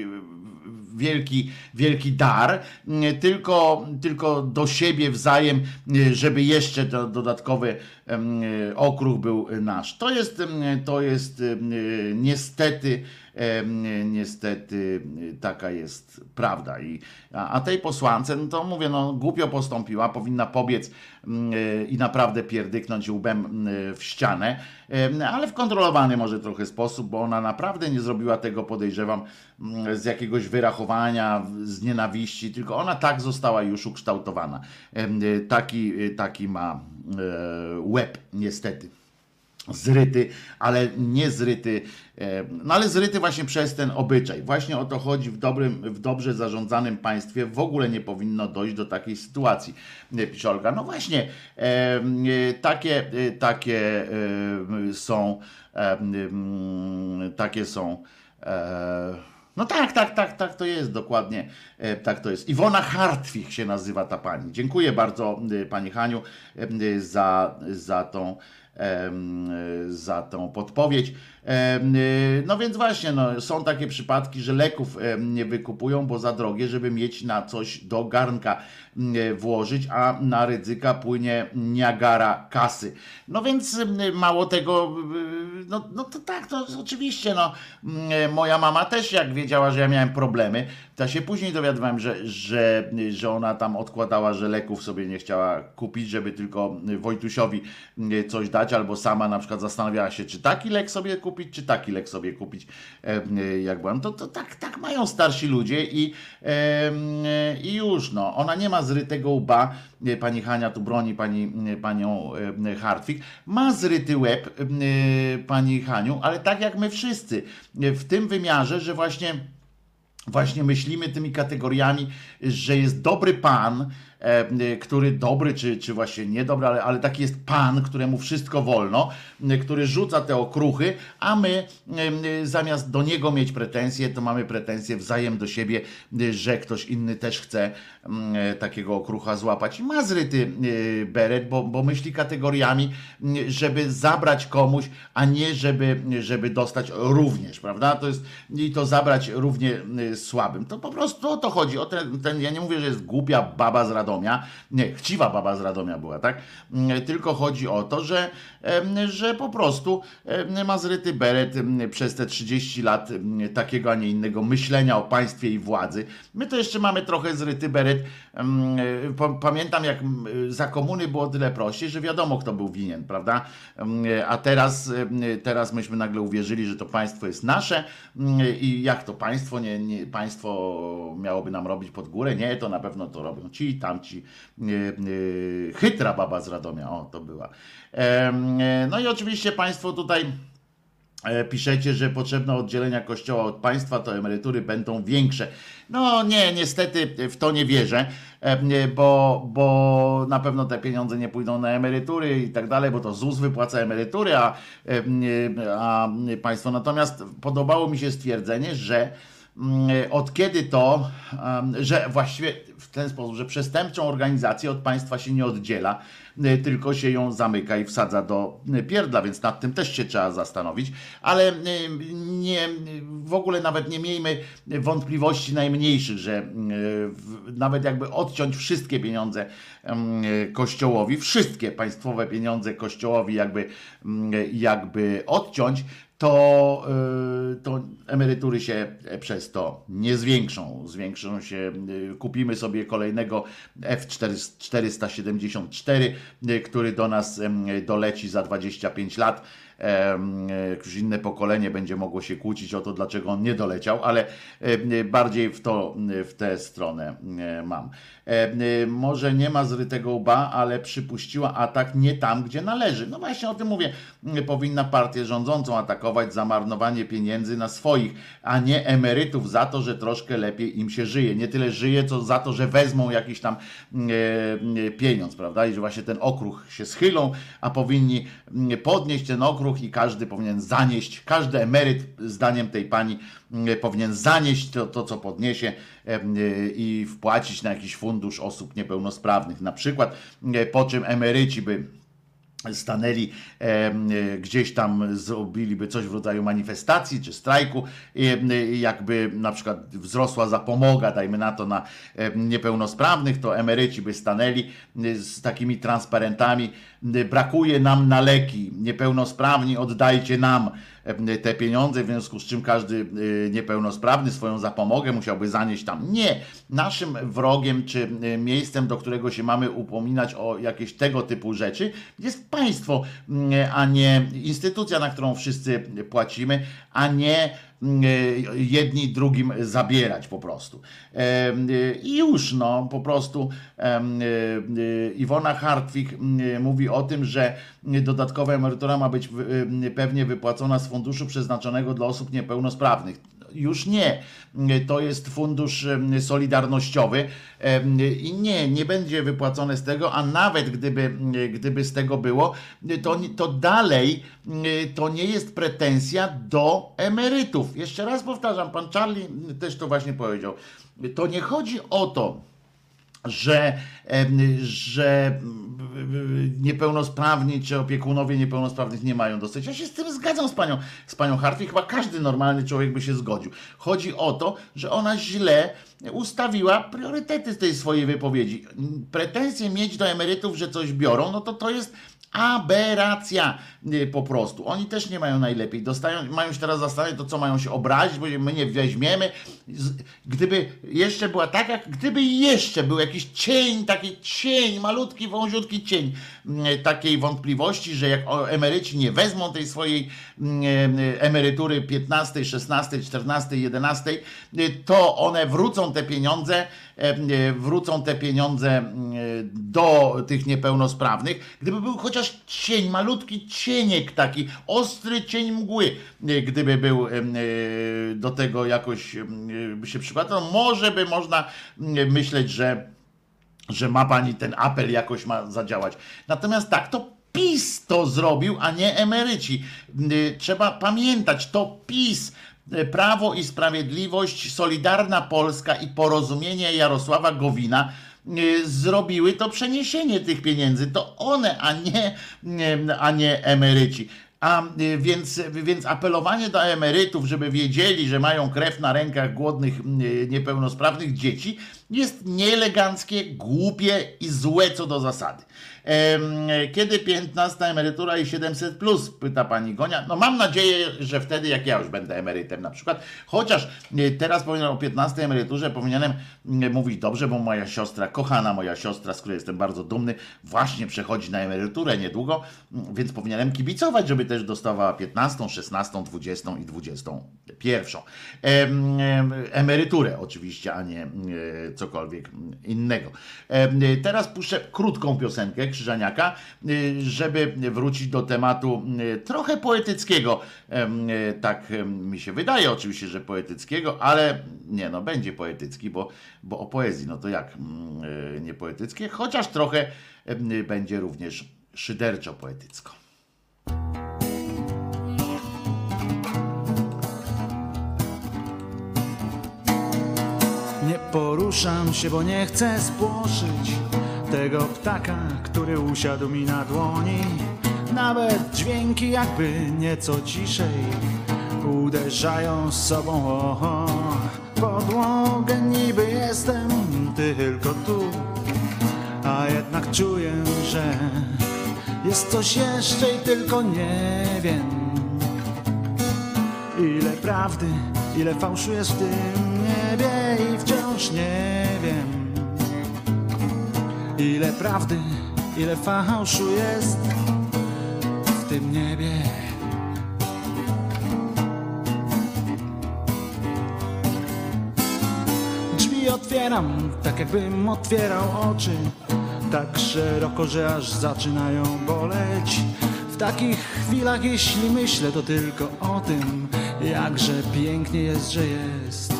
wielki, wielki dar, m, tylko, tylko do siebie wzajem, e, żeby jeszcze dodatkowy e, okruch był nasz. To jest, em, to jest e, niestety, niestety taka jest prawda. I, a, a tej posłance, no to mówię, no głupio postąpiła, powinna pobiec mm, e, i naprawdę pierdyknąć łbem mm, w ścianę, ale w kontrolowany może trochę sposób, bo ona naprawdę nie zrobiła tego, podejrzewam, mm, z jakiegoś wyrachowania, z nienawiści, tylko ona tak została już ukształtowana. Taki, taki ma e, łeb, niestety zryty, ale nie zryty, e, no ale zryty właśnie przez ten obyczaj. Właśnie o to chodzi w dobrym, w dobrze zarządzanym państwie. W ogóle nie powinno dojść do takiej sytuacji, e, pisze Olga. No właśnie, e, takie, takie są, takie są. No tak, tak, tak, tak to jest dokładnie. Tak to jest. Iwona Hartwich się nazywa ta pani. Dziękuję bardzo pani Haniu za, za tą za tą podpowiedź. Y, No więc właśnie, no, są takie przypadki, że leków nie wykupują, bo za drogie, żeby mieć na coś do garnka mm, włożyć, a na ryzyka płynie niagara kasy. No więc em, mało tego, y, no, no to tak, to oczywiście, no, moja mama też jak wiedziała, że ja miałem problemy, to się później dowiadywałem, że, że, że ona tam odkładała, że leków sobie nie chciała kupić, żeby tylko Wojtusiowi coś dać, albo sama na przykład zastanawiała się, czy taki lek sobie kupić, czy taki lek sobie kupić, e, jak byłam. To, to tak, tak mają starsi ludzie i, e, i już, no. Ona nie ma zrytego łba, e, pani Hania tu broni pani, panią Hartwig, ma zryty łeb pani Haniu, ale tak jak my wszyscy, w tym wymiarze, że właśnie właśnie myślimy tymi kategoriami, że jest dobry pan, który dobry, czy, czy właśnie niedobry, ale, ale taki jest pan, któremu wszystko wolno, y, który rzuca te okruchy, a my y, y, zamiast do niego mieć pretensje, to mamy pretensje wzajem do siebie, y, że ktoś inny też chce mm, e, takiego okrucha złapać. I ma zryty y, beret, bo, bo myśli kategoriami, y, żeby zabrać komuś, a nie żeby, żeby dostać również, prawda? To jest i to zabrać równie y, słabym. To po prostu o to chodzi. O ten, ten, ja nie mówię, że jest głupia baba z Radomia, nie, chciwa baba z Radomia była, tak? Mm, Tylko chodzi o to, że, że po prostu ma zryty beret przez te 30 lat takiego, a nie innego myślenia o państwie i władzy. My to jeszcze mamy trochę zryty beret. Pa- Pamiętam, jak za komuny było tyle prościej, że wiadomo, kto był winien, prawda? A teraz, teraz myśmy nagle uwierzyli, że to państwo jest nasze i jak to państwo, nie, nie, państwo miałoby nam robić pod górę? Nie, to na pewno to robią ci, tamci. Chytra baba z Radomia, o to była. Em, No i oczywiście państwo tutaj e, piszecie, że potrzebne oddzielenia kościoła od państwa, to emerytury będą większe. No nie, niestety w to nie wierzę, e, bo, bo na pewno te pieniądze nie pójdą na emerytury i tak dalej, bo to ZUS wypłaca emerytury, a, e, a państwo. Natomiast podobało mi się stwierdzenie, że od kiedy to, że właściwie w ten sposób, że przestępczą organizację od państwa się nie oddziela, y, tylko się ją zamyka i wsadza do y, pierdla, więc nad tym też się trzeba zastanowić, ale nie, w ogóle nawet nie miejmy wątpliwości najmniejszych, że y, w- nawet jakby odciąć wszystkie pieniądze kościołowi, wszystkie państwowe pieniądze kościołowi jakby, mm, jakby odciąć, to, y, to emerytury się przez to nie zwiększą. Zwiększą się, y, kupimy sobie kolejnego F474, y, który do nas doleci za 25 lat już inne pokolenie będzie mogło się kłócić o to, dlaczego on nie doleciał, ale bardziej w, to, w tę stronę mam. E, e, Może nie ma zrytego łba, ale przypuściła atak nie tam, gdzie należy. No właśnie o tym mówię. E, Powinna partię rządzącą atakować za marnowanie pieniędzy na swoich, a nie emerytów za to, że troszkę lepiej im się żyje. Nie tyle żyje, co za to, że wezmą jakiś tam e, pieniądz, prawda? I że właśnie ten okruch się schylą, a powinni podnieść ten okruch i każdy powinien zanieść, każdy emeryt, zdaniem tej pani, powinien zanieść to, to co podniesie i wpłacić na jakiś fundusz osób niepełnosprawnych. Na przykład, e, po czym emeryci by stanęli e, gdzieś tam, zrobiliby coś w rodzaju manifestacji czy strajku, e, jakby na przykład wzrosła zapomoga, dajmy na to na em, niepełnosprawnych, to emeryci by stanęli e, z takimi transparentami, e, brakuje nam na leki, niepełnosprawni oddajcie nam te pieniądze, w związku z czym każdy niepełnosprawny swoją zapomogę musiałby zanieść tam. Nie, naszym wrogiem czy miejscem, do którego się mamy upominać o jakieś tego typu rzeczy, jest państwo, a nie instytucja, na którą wszyscy płacimy, a nie jedni drugim zabierać po prostu. Em, I już, no, po prostu e, Iwona Hartwig mm, mówi o tym, że dodatkowa emerytura ma być pewnie wypłacona z funduszu przeznaczonego dla osób niepełnosprawnych. Już nie. To jest fundusz solidarnościowy i nie, nie będzie wypłacone z tego, a nawet gdyby, gdyby z tego było, to, to dalej to nie jest pretensja do emerytów. Jeszcze raz powtarzam, pan Charlie też to właśnie powiedział. To nie chodzi o to, że, że niepełnosprawni czy opiekunowie niepełnosprawnych nie mają dostać. Ja się z tym zgadzam z panią, z panią Hartwig, chyba każdy normalny człowiek by się zgodził. Chodzi o to, że ona źle ustawiła priorytety z tej swojej wypowiedzi. Pretensje mieć do emerytów, że coś biorą, no to to jest aberracja y, po prostu. Oni też nie mają najlepiej. Dostają, mają się teraz zastanawiać, to co mają się obrazić, bo my nie weźmiemy. Gdyby jeszcze była taka, gdyby jeszcze był jakiś cień, taki cień, malutki, wąziutki cień mm, takiej wątpliwości, że jak emeryci nie wezmą tej swojej mm, e, emerytury 15, 16, 14, 11, y, to one wrócą te pieniądze, e, e, wrócą te pieniądze do tych niepełnosprawnych, gdyby był chociaż cień, malutki cieniek taki, ostry cień mgły, e, gdyby był e, do tego jakoś by się przykładał, może by można myśleć, że że ma pani ten apel jakoś ma zadziałać. Natomiast tak, to PiS to zrobił, a nie emeryci. Trzeba pamiętać, to PiS, Prawo i Sprawiedliwość, Solidarna Polska i Porozumienie Jarosława Gowina y, zrobiły to przeniesienie tych pieniędzy. To one, a nie, a nie emeryci. A y, więc, więc apelowanie do emerytów, żeby wiedzieli, że mają krew na rękach głodnych, y, niepełnosprawnych dzieci, jest nieeleganckie, głupie i złe co do zasady. Kiedy 15 emerytura i 700 plus? Pyta pani Gonia. No mam nadzieję, że wtedy jak ja już będę emerytem na przykład. Chociaż y, teraz powinienem o 15 emeryturze powinienem mówić dobrze, bo moja siostra, kochana moja siostra, z której jestem bardzo dumny, właśnie przechodzi na emeryturę niedługo, więc powinienem kibicować, żeby też dostawała 15, 16, 20 i 21. Em, em, Emeryturę oczywiście, a nie e, cokolwiek innego. Teraz puszczę krótką piosenkę Krzyżaniaka, żeby wrócić do tematu trochę poetyckiego. Y, Tak mi się wydaje oczywiście, że poetyckiego, ale nie no, będzie poetycki, bo, bo o poezji, no to jak y, nie poetyckie, chociaż trochę będzie również szyderczo poetycko. Poruszam się, bo nie chcę spłoszyć tego ptaka, który usiadł mi na dłoni. Nawet dźwięki jakby nieco ciszej uderzają z sobą o, podłogę. Niby jestem tylko tu, a jednak czuję, że jest coś jeszcze i tylko nie wiem. Ile prawdy, ile fałszu jest w tym i wciąż nie wiem Ile prawdy, ile fałszu jest w tym niebie. Drzwi otwieram, tak jakbym otwierał oczy Tak szeroko, że aż zaczynają boleć. W takich chwilach, jeśli myślę, to tylko o tym Jakże pięknie jest, że jest.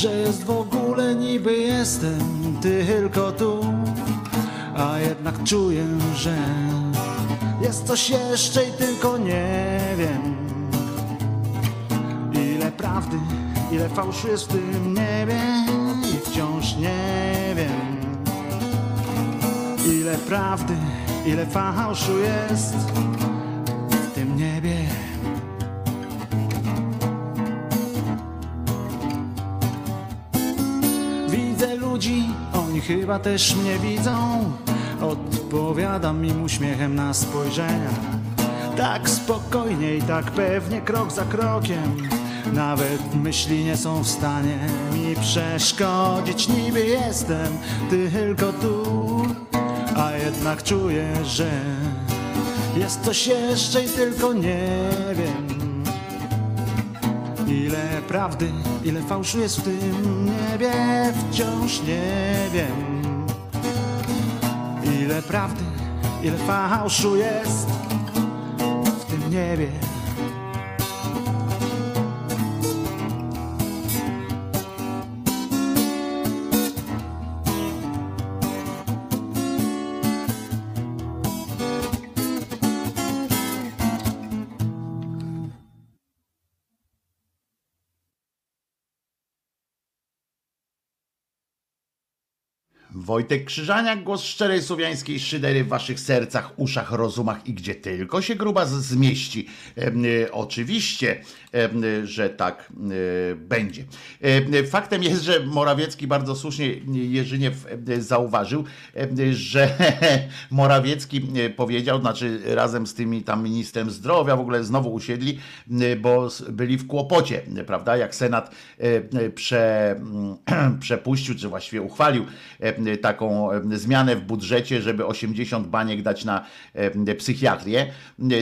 Że jest w ogóle niby jestem tylko tu A jednak czuję, że jest coś jeszcze i tylko nie wiem Ile prawdy, ile fałszu jest w tym niebie i wciąż nie wiem. Ile prawdy, ile fałszu jest chyba też mnie widzą. Odpowiadam im uśmiechem na spojrzenia. Tak spokojnie i tak pewnie, krok za krokiem. Nawet myśli nie są w stanie mi przeszkodzić. Niby jestem tylko tu, a jednak czuję, że jest coś jeszcze i tylko nie wiem. Ile prawdy, ile fałszu jest w tym wciąż nie wiem. Ile prawdy, ile fałszu jest w tym niebie. Wojtek Krzyżaniak, głos szczerej słowiańskiej szydery w waszych sercach, uszach, rozumach i gdzie tylko się gruba zmieści. E, oczywiście, że tak będzie. Faktem jest, że Morawiecki bardzo słusznie Jerzyniew zauważył, że (laughs) Morawiecki powiedział, znaczy razem z tymi tam ministrem zdrowia w ogóle znowu usiedli, bo byli w kłopocie, prawda? Jak Senat prze, (clears throat) przepuścił, czy właściwie uchwalił taką zmianę w budżecie, żeby 80 baniek dać na psychiatrię,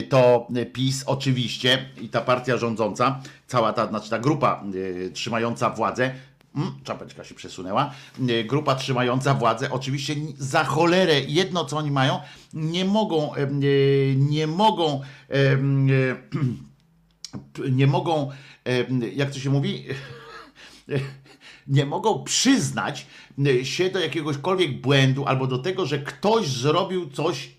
to PiS oczywiście i ta partia rządząca, cała ta, znaczy ta grupa e, trzymająca władzę, Mm, czapeczka się przesunęła. E, Grupa trzymająca władzę, oczywiście za cholerę jedno co oni mają, nie mogą, e, nie mogą, (clears throat) nie mogą, jak to się mówi, (laughs) nie mogą przyznać się do jakiegośkolwiek błędu albo do tego, że ktoś zrobił coś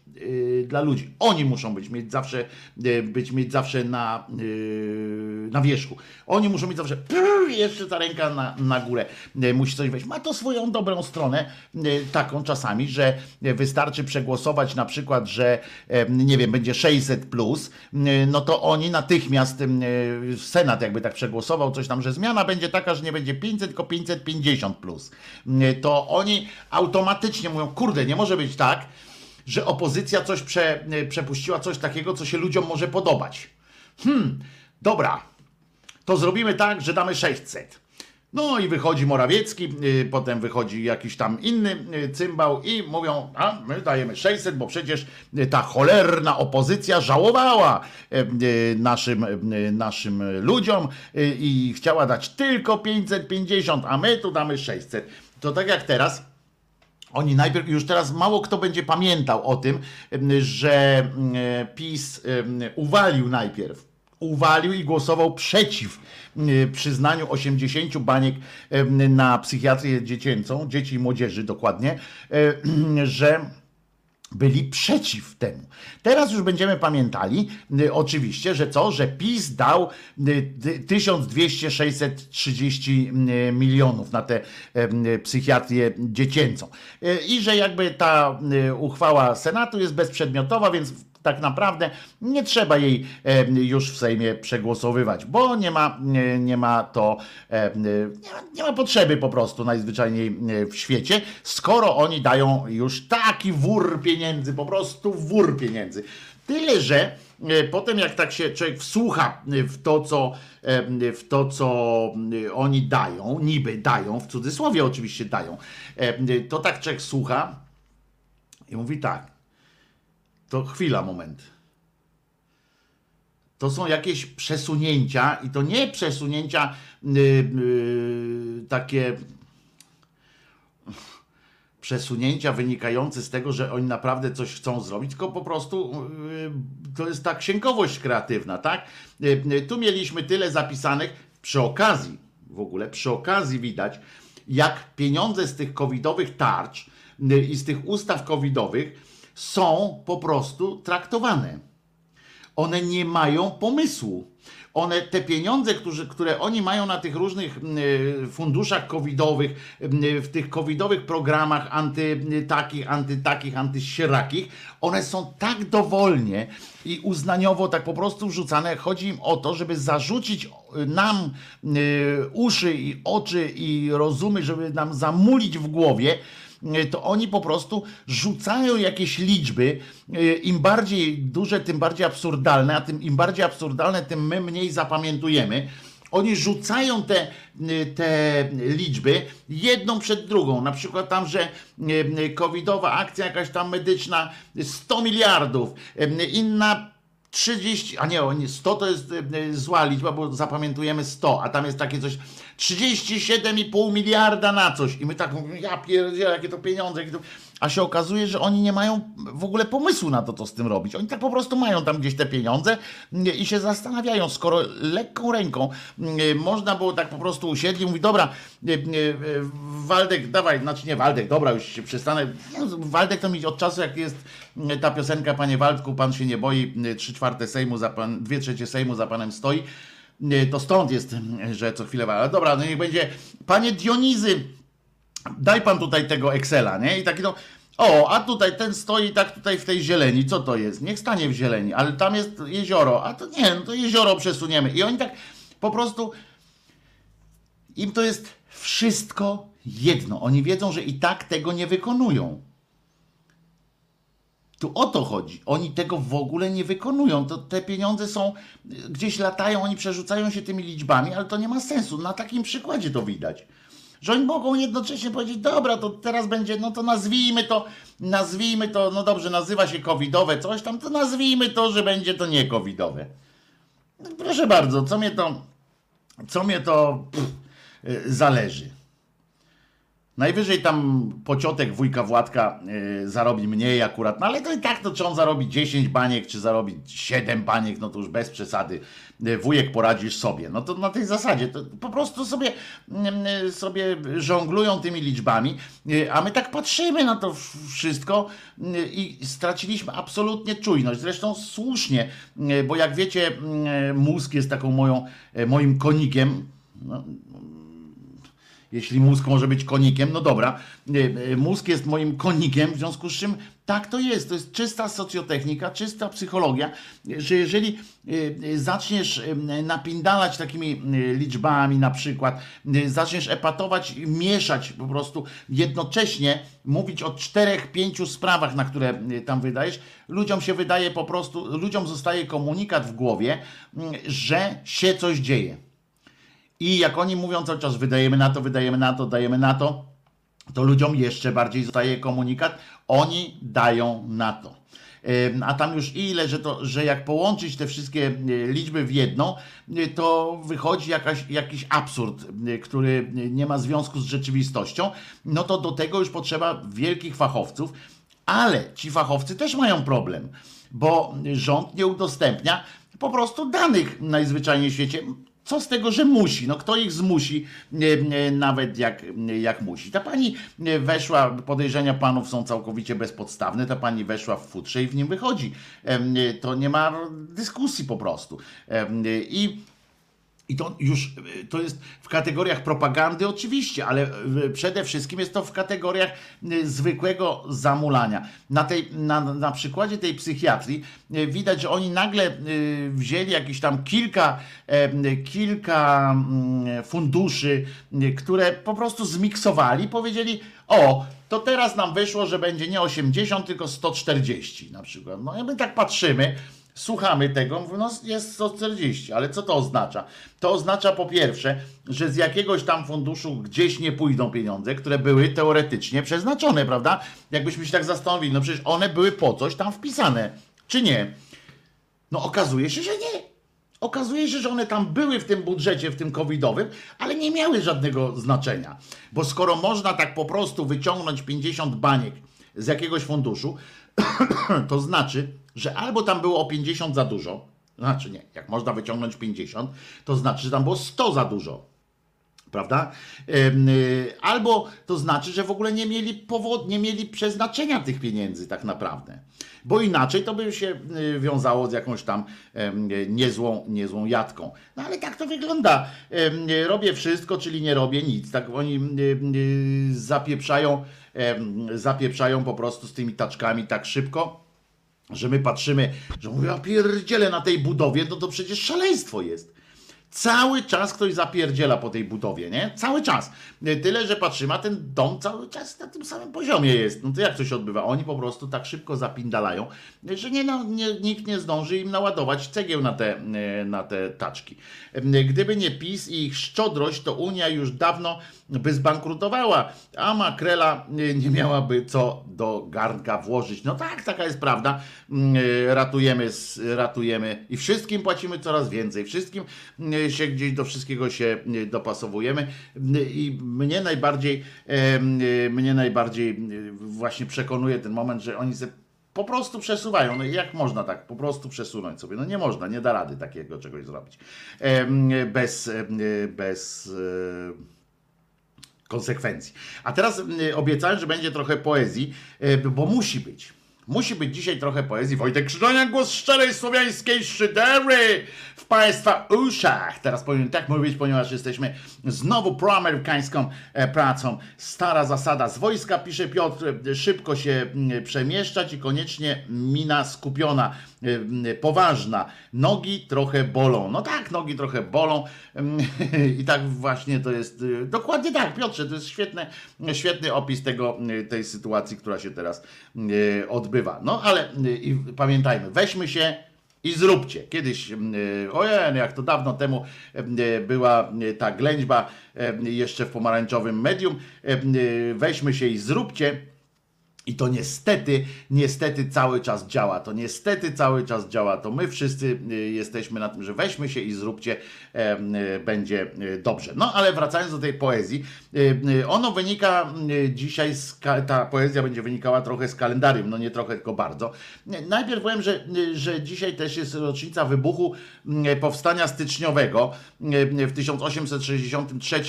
dla ludzi. Oni muszą być mieć zawsze, y, być mieć zawsze na, y, na wierzchu. Oni muszą mieć zawsze prr, jeszcze ta ręka na, na górę. Y, Musi coś wejść. Ma to swoją dobrą stronę, y, taką czasami, że wystarczy przegłosować na przykład, że nie wiem, będzie 600 plus, y, no to oni natychmiast y, Senat jakby tak przegłosował coś tam, że zmiana będzie taka, że nie będzie 500, tylko 550 plus. Y, To oni automatycznie mówią, kurde, nie może być tak, że opozycja coś prze, y, przepuściła, coś takiego, co się ludziom może podobać. Hmm, dobra, to zrobimy tak, że damy 600. No i wychodzi Morawiecki, y, potem wychodzi jakiś tam inny y, cymbał i mówią, a my dajemy 600, bo przecież ta cholerna opozycja żałowała y, y, naszym, naszym ludziom i chciała dać tylko 550, a my tu damy 600. To tak jak teraz, oni najpierw, już teraz mało kto będzie pamiętał o tym, że PiS uwalił najpierw, uwalił i głosował przeciw przyznaniu 80 baniek na psychiatrię dziecięcą, dzieci i młodzieży dokładnie, że byli przeciw temu. Teraz już będziemy pamiętali, y, oczywiście, że co, że PiS dał y, y, 1200-630 y, milionów na tę psychiatrię dziecięcą. I że jakby ta uchwała Senatu jest bezprzedmiotowa, więc tak naprawdę nie trzeba jej e, już w Sejmie przegłosowywać, bo nie ma, nie, ma to, e, nie ma, nie ma potrzeby po prostu najzwyczajniej e, w świecie, skoro oni dają już taki wór pieniędzy, po prostu wór pieniędzy. Tyle, że e, potem jak tak się człowiek wsłucha w to, co, e, w to, co e, oni dają, niby dają, w cudzysłowie oczywiście dają, e, to tak człowiek słucha i mówi tak, to chwila, moment. To są jakieś przesunięcia i to nie przesunięcia y, y, takie przesunięcia wynikające z tego, że oni naprawdę coś chcą zrobić, tylko po prostu yy, to jest ta księgowość kreatywna, tak? Yy, yy, Tu mieliśmy tyle zapisanych przy okazji, w ogóle przy okazji widać, jak pieniądze z tych covidowych tarcz yy, i z tych ustaw covidowych są po prostu traktowane one nie mają pomysłu. One, te pieniądze, którzy, które oni mają na tych różnych y, funduszach covidowych, y, w tych covidowych programach anty y, takich, anty takich, antysierakich, one są tak dowolnie i uznaniowo tak po prostu rzucane. Chodzi im o to, żeby zarzucić y, nam uszy i oczy i rozumy, żeby nam zamulić w głowie, to oni po prostu rzucają jakieś liczby, y, im bardziej duże, tym bardziej absurdalne, a tym im bardziej absurdalne, tym my mniej zapamiętujemy. Oni rzucają te, y, te liczby jedną przed drugą. Na przykład tam, że y, y, covidowa akcja jakaś tam medyczna 100 miliardów, y, inna 30, a nie, nie 100 to jest y, y, zła liczba, bo zapamiętujemy 100, a tam jest takie coś 37,5 miliarda na coś. I my tak mówimy, ja pierdzielę, jakie to pieniądze. Jakie to... A się okazuje, że oni nie mają w ogóle pomysłu na to, co z tym robić. Oni tak po prostu mają tam gdzieś te pieniądze y, i się zastanawiają, skoro lekką ręką y, można było tak po prostu usiedli mówi, dobra, Waldek, dawaj, znaczy nie Waldek, dobra, już się przestanę. No, Waldek to mi od czasu, jak jest y, ta piosenka, panie Waldku, pan się nie boi, trzy czwarte Sejmu, za pan, dwie trzecie Sejmu za panem stoi, to stąd jest, że co chwilę, ale dobra, no niech będzie, panie Dionizy, daj pan tutaj tego Excela, nie? I taki no, o, a tutaj ten stoi tak tutaj w tej zieleni, co to jest? Niech stanie w zieleni, ale tam jest jezioro, a to nie, no to jezioro przesuniemy. I oni tak po prostu, im to jest wszystko jedno. Oni wiedzą, że i tak tego nie wykonują. Tu o to chodzi. Oni tego w ogóle nie wykonują. To te pieniądze są, gdzieś latają, oni przerzucają się tymi liczbami, ale to nie ma sensu. Na takim przykładzie to widać. Że oni mogą jednocześnie powiedzieć, dobra, to teraz będzie, no to nazwijmy to, nazwijmy to, no dobrze, nazywa się covidowe coś tam, to nazwijmy to, że będzie to nie covidowe. No, proszę bardzo, co mnie to, co mnie to pff, y, zależy. Najwyżej tam pociotek wujka Władka y, zarobi mniej akurat, no ale to i tak, to czy on zarobi 10 baniek, czy zarobi 7 baniek, no to już bez przesady. Y, wujek poradzisz sobie. No to na tej zasadzie, to po prostu sobie, y, sobie żonglują tymi liczbami, y, a my tak patrzymy na to wszystko y, i straciliśmy absolutnie czujność. Zresztą słusznie, y, bo jak wiecie, mózg jest taką moją, moim konikiem. No, jeśli mózg może być konikiem, no dobra, y, y, mózg jest moim konikiem, w związku z czym tak to jest. To jest czysta socjotechnika, czysta psychologia, że jeżeli y, zaczniesz napindalać takimi liczbami na przykład, zaczniesz epatować, mieszać po prostu jednocześnie, mówić o czterech, pięciu sprawach, na które tam wydajesz, ludziom się wydaje po prostu, ludziom zostaje komunikat w głowie, że się coś dzieje. I jak oni mówią cały czas, wydajemy na to, wydajemy na to, dajemy na to, to ludziom jeszcze bardziej zostaje komunikat, oni dają na to. A tam już ile, że, to, że jak połączyć te wszystkie y, liczby w jedną, y, to wychodzi jakaś, jakiś absurd, y, który nie ma związku z rzeczywistością, no to do tego już potrzeba wielkich fachowców, ale ci fachowcy też mają problem, bo rząd nie udostępnia po prostu danych najzwyczajniej w świecie. Co z tego, że musi? No kto ich zmusi, nawet jak, jak musi? Ta pani weszła, podejrzenia panów są całkowicie bezpodstawne, ta pani weszła w futrze i w nim wychodzi. To nie ma dyskusji po prostu. I i to już y, to jest w kategoriach propagandy, oczywiście, ale y, przede wszystkim jest to w kategoriach y, zwykłego zamulania. Na, tej, na, na przykładzie tej psychiatrii y, widać, że oni nagle y, wzięli jakieś tam kilka, e, kilka mm, funduszy, y, które po prostu zmiksowali, powiedzieli: O, to teraz nam wyszło, że będzie nie 80, tylko 140 na przykład. No i my tak patrzymy. Słuchamy tego, mówię, no jest 140, ale co to oznacza? To oznacza po pierwsze, że z jakiegoś tam funduszu gdzieś nie pójdą pieniądze, które były teoretycznie przeznaczone, prawda? Jakbyśmy się tak zastanowili, no przecież one były po coś tam wpisane, czy nie? No okazuje się, że nie. Okazuje się, że one tam były w tym budżecie, w tym covidowym, ale nie miały żadnego znaczenia. Bo skoro można tak po prostu wyciągnąć 50 baniek z jakiegoś funduszu, (coughs) to znaczy, że albo tam było o 50 za dużo, znaczy nie, jak można wyciągnąć 50, to znaczy, że tam było 100 za dużo. Prawda? Y, Albo to znaczy, że w ogóle nie mieli powod, nie mieli przeznaczenia tych pieniędzy tak naprawdę. Bo inaczej to by się y, wiązało z jakąś tam niezłą, niezłą jatką. No ale tak to wygląda. Robię wszystko, czyli nie robię nic. Tak oni y, zapieprzają, zapieprzają po prostu z tymi taczkami tak szybko że my patrzymy, że mówię, a pierdziele na tej budowie, no to przecież szaleństwo jest. Cały czas ktoś zapierdziela po tej budowie, nie? Cały czas. Tyle, że patrzymy, a ten dom cały czas na tym samym poziomie jest. No to jak się odbywa? Oni po prostu tak szybko zapindalają, że nie, no, nie, nikt nie zdąży im naładować cegieł na te, na te taczki. Gdyby nie PiS i ich szczodrość, to Unia już dawno by zbankrutowała, a makrela nie miałaby co do garnka włożyć. No tak, taka jest prawda. Ratujemy, s- ratujemy i wszystkim płacimy coraz więcej. Wszystkim się gdzieś do wszystkiego się dopasowujemy i mnie najbardziej mnie najbardziej właśnie przekonuje ten moment, że oni se po prostu przesuwają. No jak można tak po prostu przesunąć sobie? No nie można, nie da rady takiego czegoś zrobić. Bez, bez e, konsekwencji. A teraz obiecałem, że będzie trochę poezji, y, bo musi być. Musi być dzisiaj trochę poezji. Wojtek Krzyżaniak, głos szczerej słowiańskiej szydery Państwa uszach. Teraz powinien tak mówić, ponieważ jesteśmy znowu proamerykańską e, pracą. Stara zasada z wojska, pisze Piotr, szybko się mm, przemieszczać i koniecznie mina skupiona, mm, poważna. Nogi trochę bolą. No tak, nogi trochę bolą mm, (laughs) i tak właśnie to jest, e, dokładnie tak, Piotrze, to jest świetny, świetny opis tego, e, tej sytuacji, która się teraz e, odbywa. No ale i pamiętajmy, weźmy się i zróbcie. Kiedyś, e, ojej, jak to dawno temu e, była e, ta ględźba jeszcze w pomarańczowym medium, e, weźmy się i zróbcie. I to niestety, niestety cały czas działa. To niestety cały czas działa. To my wszyscy y, jesteśmy na tym, że weźmy się i zróbcie, y, będzie y, dobrze. No ale wracając do tej poezji, ono wynika dzisiaj, z, ta poezja będzie wynikała trochę z kalendarium, no nie trochę, tylko bardzo. Najpierw powiem, że, że dzisiaj też jest rocznica wybuchu powstania styczniowego. W 1863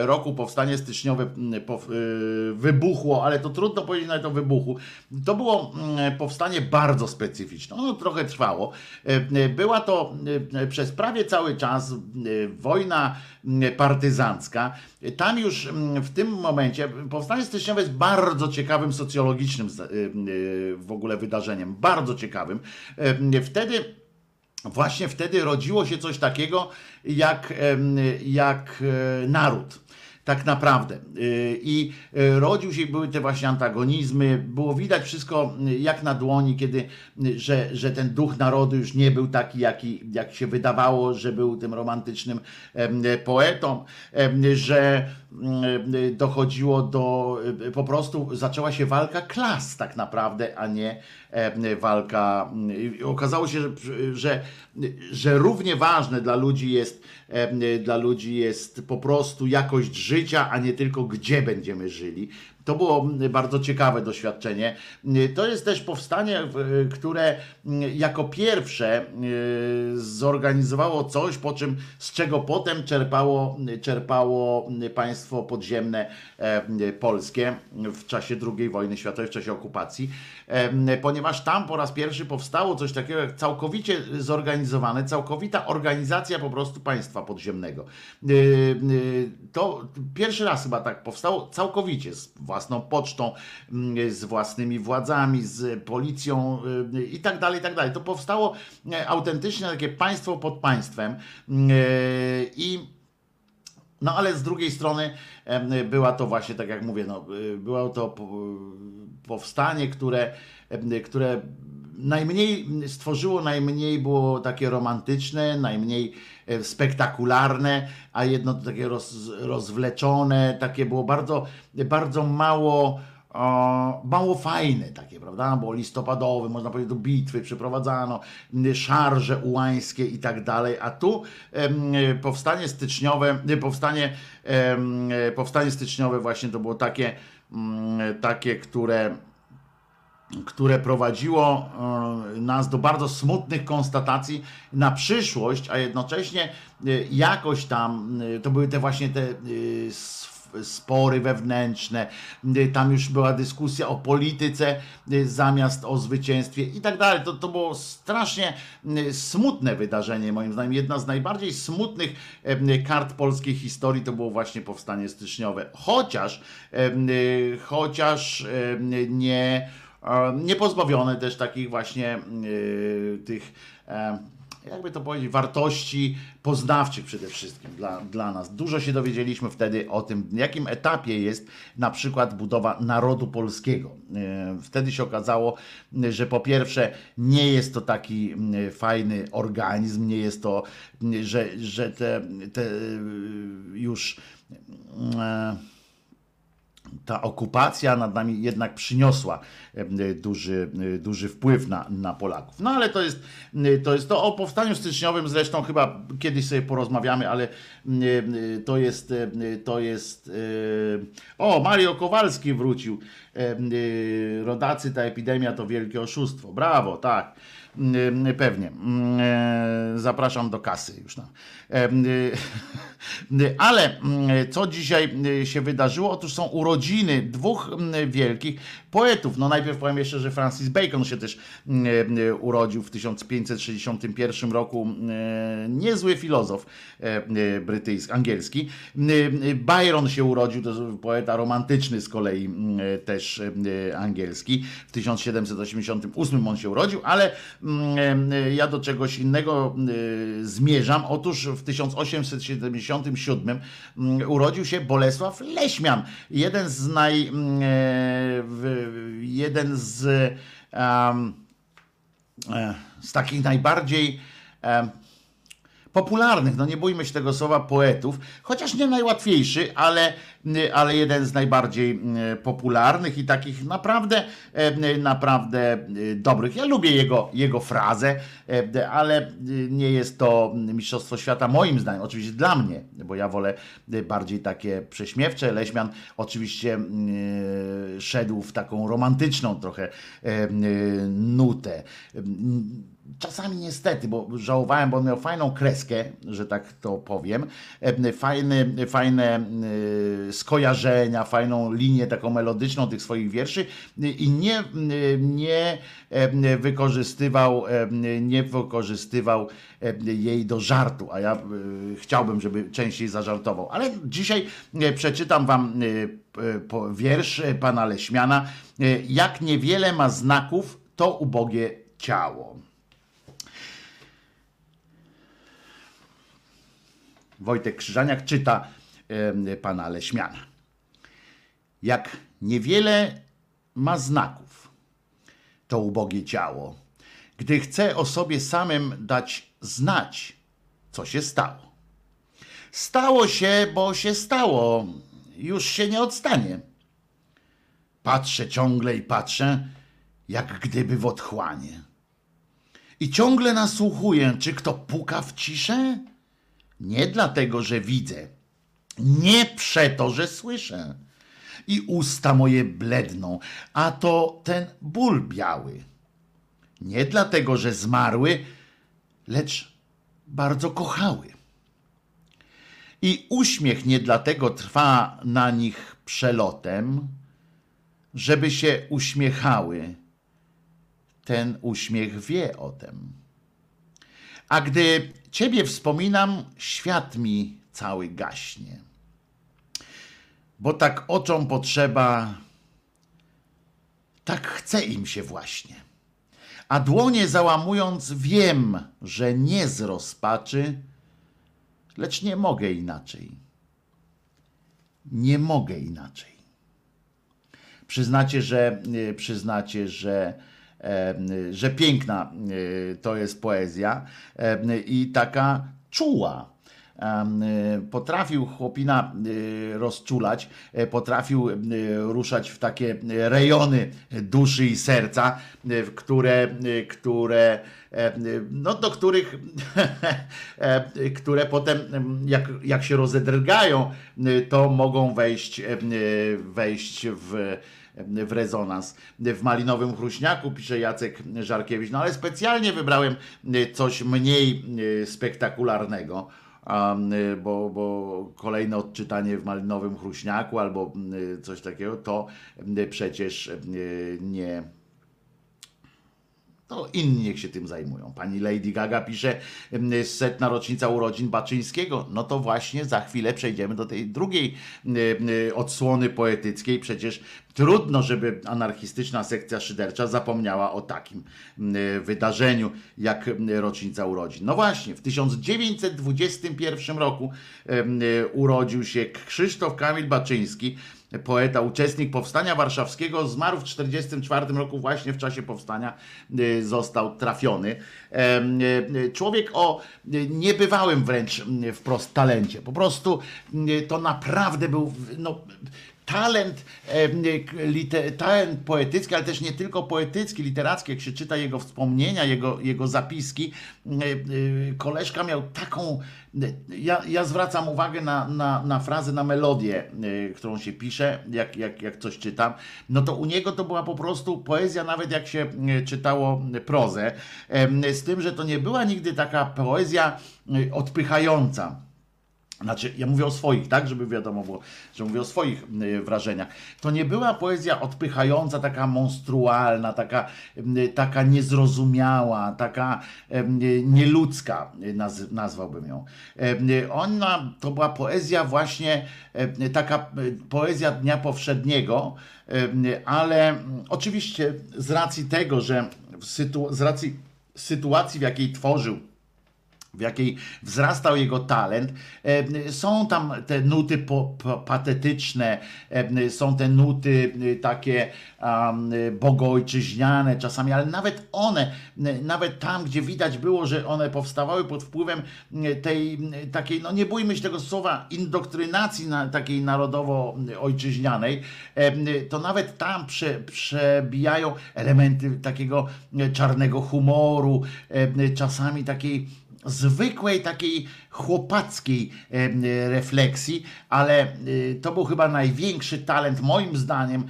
roku powstanie styczniowe wybuchło, ale to trudno powiedzieć nawet o wybuchu. To było mm, powstanie bardzo specyficzne. Ono trochę trwało. E, e, Była to e, przez prawie cały czas wojna partyzancka. Tam już w tym momencie powstanie styczniowe jest bardzo ciekawym socjologicznym w ogóle wydarzeniem. Bardzo ciekawym. Wtedy właśnie wtedy rodziło się coś takiego jak, jak naród. Tak naprawdę. Y, I y, rodził się, były te właśnie antagonizmy, było widać wszystko y, jak na dłoni, kiedy, że, że ten duch narodu już nie był taki, jaki, jak się wydawało, że był tym romantycznym poetą, że dochodziło do, y, po prostu zaczęła się walka klas tak naprawdę, a nie walka. y, Okazało się, że, że, że równie ważne dla ludzi jest, dla ludzi jest po prostu jakość życia, a nie tylko gdzie będziemy żyli. To było bardzo ciekawe doświadczenie. To jest też powstanie, które jako pierwsze y, zorganizowało coś, po czym z czego potem czerpało, czerpało państwo podziemne e, polskie w czasie II wojny światowej, w czasie okupacji, E, ponieważ tam po raz pierwszy powstało coś takiego jak całkowicie zorganizowane, całkowita organizacja po prostu państwa podziemnego. To pierwszy raz chyba tak powstało całkowicie z własną pocztą, z własnymi władzami, z policją i tak dalej, i tak dalej. To powstało e, autentycznie takie państwo pod państwem i no ale z drugiej strony była to właśnie, tak jak mówię, no, było to powstanie, które, które najmniej stworzyło, najmniej było takie romantyczne, najmniej e, spektakularne, a jedno takie roz, rozwleczone, takie było bardzo, bardzo mało o, mało fajne takie, prawda? Było listopadowe, można powiedzieć, do bitwy przeprowadzano, szarże ułańskie i tak dalej, a tu powstanie styczniowe, powstanie, powstanie styczniowe właśnie to było takie, takie, które które prowadziło e, nas do bardzo smutnych konstatacji na przyszłość, a jednocześnie e, jakoś tam, e, to były te właśnie te spory wewnętrzne, e, tam już była dyskusja o polityce e, zamiast o zwycięstwie i tak dalej. To, to było strasznie e, smutne wydarzenie, moim zdaniem. Jedna z najbardziej smutnych kart polskiej historii to było właśnie powstanie styczniowe. Chociaż, chociaż nie E, nie pozbawione też takich właśnie tych, e, jakby to powiedzieć, wartości poznawczych przede wszystkim dla, dla nas. Dużo się dowiedzieliśmy wtedy o tym, jakim etapie jest na przykład budowa narodu polskiego. E, Wtedy się okazało, że po pierwsze nie jest to taki m, fajny organizm, nie jest to, m, że, że te, te e, już e, ta okupacja nad nami jednak przyniosła duży, duży wpływ na, na Polaków. No ale to jest, to jest to o powstaniu styczniowym zresztą chyba kiedyś sobie porozmawiamy, ale to jest to jest o Mario Kowalski wrócił. Rodacy ta epidemia to wielkie oszustwo. Brawo, tak. Pewnie. E, Zapraszam do kasy już. No. E, (laughs) e, Ale co dzisiaj się wydarzyło? Otóż są urodziny dwóch wielkich poetów. No najpierw powiem jeszcze, że Francis Bacon się też mm, e, urodził w 1561 roku. E, Niezły filozof e, brytyjski, angielski. Byron się urodził, to poeta romantyczny z kolei mm, też angielski. W 1788 on się urodził, ale mm, ja do czegoś innego zmierzam. Otóż w 1877 mm, urodził się Bolesław Leśmian, jeden z naj, mm, jeden z, e, z takich najbardziej em, popularnych, no nie bójmy się tego słowa, poetów, chociaż nie najłatwiejszy, ale, ale jeden z najbardziej mm, popularnych i takich naprawdę, e, naprawdę e, dobrych. Ja lubię jego, jego frazę, e, ale e, nie jest to Mistrzostwo Świata moim zdaniem, oczywiście dla mnie, bo ja wolę e, bardziej takie prześmiewcze. Leśmian oczywiście szedł w taką romantyczną trochę e, e, nutę. Czasami niestety, bo żałowałem, bo on miał fajną kreskę, że tak to powiem, e, fajny, fajne e, skojarzenia, fajną linię taką melodyczną tych swoich wierszy i nie, nie wykorzystywał, nie wykorzystywał jej do żartu, a ja e, chciałbym, żeby częściej zażartował. Ale dzisiaj e, przeczytam wam e, wiersz pana Leśmiana. Jak niewiele ma znaków, to ubogie ciało. Wojtek Krzyżaniak czyta pana Leśmiana. Jak niewiele ma znaków to ubogie ciało, gdy chce o sobie samym dać znać, co się stało. Stało się, bo się stało, już się nie odstanie. Patrzę ciągle i patrzę, jak gdyby w otchłanie. I ciągle nasłuchuję, czy kto puka w ciszę? Nie dlatego, że widzę, nie przeto, że słyszę. I usta moje bledną, a to ten ból biały. Nie dlatego, że zmarły, lecz bardzo kochały. I uśmiech nie dlatego trwa na nich przelotem, żeby się uśmiechały. Ten uśmiech wie o tem. A gdy Ciebie wspominam, świat mi cały gaśnie. Bo tak oczom potrzeba, tak chce im się właśnie. A dłonie załamując, wiem, że nie z rozpaczy, lecz nie mogę inaczej. Nie mogę inaczej. Przyznacie, że e, przyznacie, że, e, że piękna e, to jest poezja e, i taka czuła. E, potrafił chłopina e, rozczulać, e, potrafił e, ruszać w takie rejony duszy i serca, które, które e, no, do których, (laughs) e, które potem, em, jak, jak się rozedrgają, to mogą wejść, wejść w, w rezonans. W Malinowym Chruśniaku, pisze Jacek Żarkiewicz, no ale specjalnie wybrałem coś mniej spektakularnego. Y, bo, bo kolejne odczytanie w Malinowym Chruśniaku albo y, coś takiego, to y, przecież nie, to inni niech się tym zajmują. Pani Lady Gaga pisze setna rocznica urodzin Baczyńskiego. No to właśnie za chwilę przejdziemy do tej drugiej odsłony poetyckiej. Przecież trudno, żeby anarchistyczna sekcja szydercza zapomniała o takim wydarzeniu jak rocznica urodzin. No właśnie, w 1921 roku urodził się Krzysztof Kamil Baczyński, poeta, uczestnik Powstania Warszawskiego, zmarł w 1944 roku, właśnie w czasie powstania y, został trafiony. Em, y, Człowiek o y, niebywałym wręcz y, wprost talencie. Po prostu y, to naprawdę był no, talent, em, y, k- lite, talent poetycki, ale też nie tylko poetycki, literacki, jak się czyta jego wspomnienia, jego, jego zapiski. Koleżka miał taką, ja, ja zwracam uwagę na, na, na frazę, na melodię, którą się pisze, jak, jak, jak coś czytam, no to u niego to była po prostu poezja, nawet jak się czytało prozę, z tym, że to nie była nigdy taka poezja odpychająca. Znaczy, ja mówię o swoich, tak, żeby wiadomo było, że mówię o swoich y, wrażeniach. To nie była poezja odpychająca, taka monstrualna, taka, taka niezrozumiała, taka nieludzka, y, naz, nazwałbym ją. Y, Ona to była poezja właśnie, taka poezja Dnia Powszedniego, ale oczywiście z racji tego, że z racji sytuacji, w jakiej tworzył, w jakiej wzrastał jego talent. E, Są tam te nuty patetyczne, e, są te nuty e, takie bogojczyźniane czasami, ale nawet one, nawet tam, gdzie widać było, że one powstawały pod wpływem tej takiej, no nie bójmy się tego słowa, indoktrynacji na, takiej narodowo-ojczyźnianej, to nawet tam prze, przebijają elementy takiego czarnego humoru, czasami takiej zwykłej takiej chłopackiej em, refleksji, ale y, to był chyba największy talent moim zdaniem.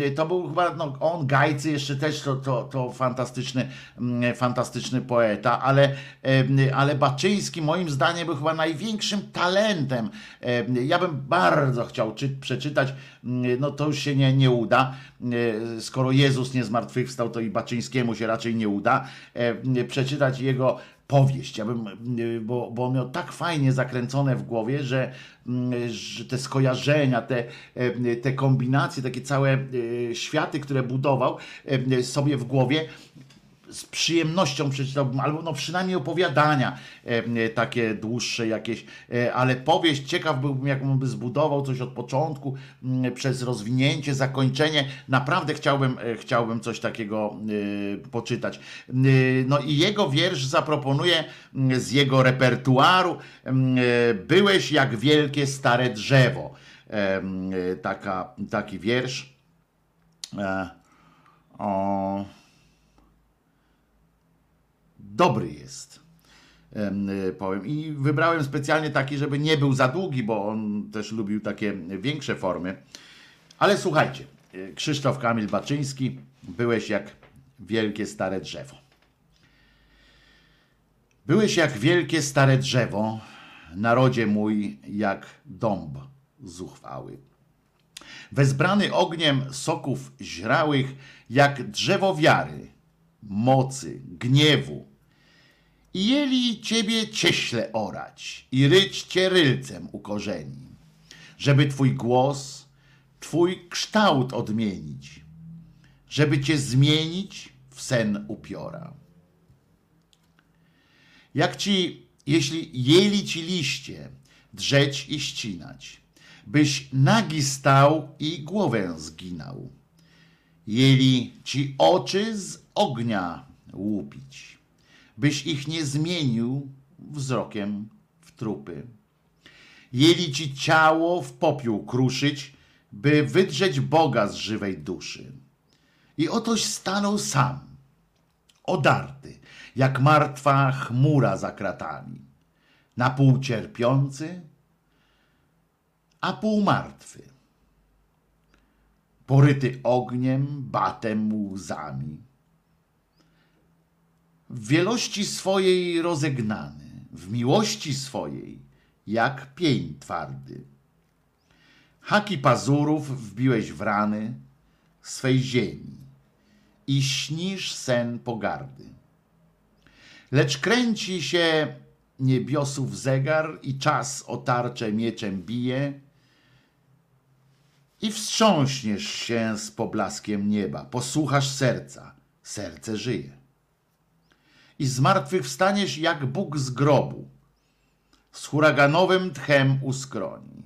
Y, To był chyba no, on, Gajcy jeszcze też to, to, to fantastyczny, fantastyczny poeta, ale, ale Baczyński moim zdaniem był chyba największym talentem. Em, Ja bym bardzo chciał czy, przeczytać, no to już się nie, nie uda. Skoro Jezus nie zmartwychwstał, to i Baczyńskiemu się raczej nie uda. Przeczytać jego powieść. Ja bym, y, bo, bo on miał tak fajnie zakręcone w głowie, że, mm, że te skojarzenia, te, e, te kombinacje, takie całe e, światy, które budował sobie w głowie, z przyjemnością przeczytałbym, albo no przynajmniej opowiadania e, takie dłuższe jakieś, e, ale powieść, ciekaw byłbym, jak by zbudował coś od początku, m, przez rozwinięcie, zakończenie. Naprawdę chciałbym, e, chciałbym coś takiego e, poczytać. E, No i jego wiersz zaproponuję m, z jego repertuaru. m, e, Byłeś jak wielkie stare drzewo. E, e, Taka, taki wiersz. E, O dobry jest. y, Powiem. I wybrałem specjalnie taki, żeby nie był za długi, bo on też lubił takie większe formy. Ale słuchajcie, y, Krzysztof Kamil Baczyński, byłeś jak wielkie stare drzewo. Byłeś jak wielkie stare drzewo, narodzie mój jak dąb zuchwały. Wezbrany ogniem soków źrałych, jak drzewo wiary, mocy, gniewu, i jeli ciebie cieśle orać i ryć cię rylcem ukorzeni, żeby twój głos, twój kształt odmienić, żeby cię zmienić w sen upiora. Jak ci, jeśli jeli ci liście, drzeć i ścinać, byś nagi stał i głowę zginał. Jeli ci oczy z ognia łupić byś ich nie zmienił wzrokiem w trupy. jeli ci ciało w popiół kruszyć, by wydrzeć Boga z żywej duszy. I otoś stanął sam, odarty, jak martwa chmura za kratami, na pół cierpiący, a pół martwy, poryty ogniem, batem, łzami. W wielości swojej rozegnany, w miłości swojej, jak pień twardy. Haki pazurów wbiłeś w rany swej ziemi i śnisz sen pogardy. Lecz kręci się niebiosów zegar i czas o tarczę mieczem bije i wstrząśniesz się z poblaskiem nieba, posłuchasz serca, serce żyje. I z martwych wstaniesz jak Bóg z grobu, z huraganowym tchem uskroni.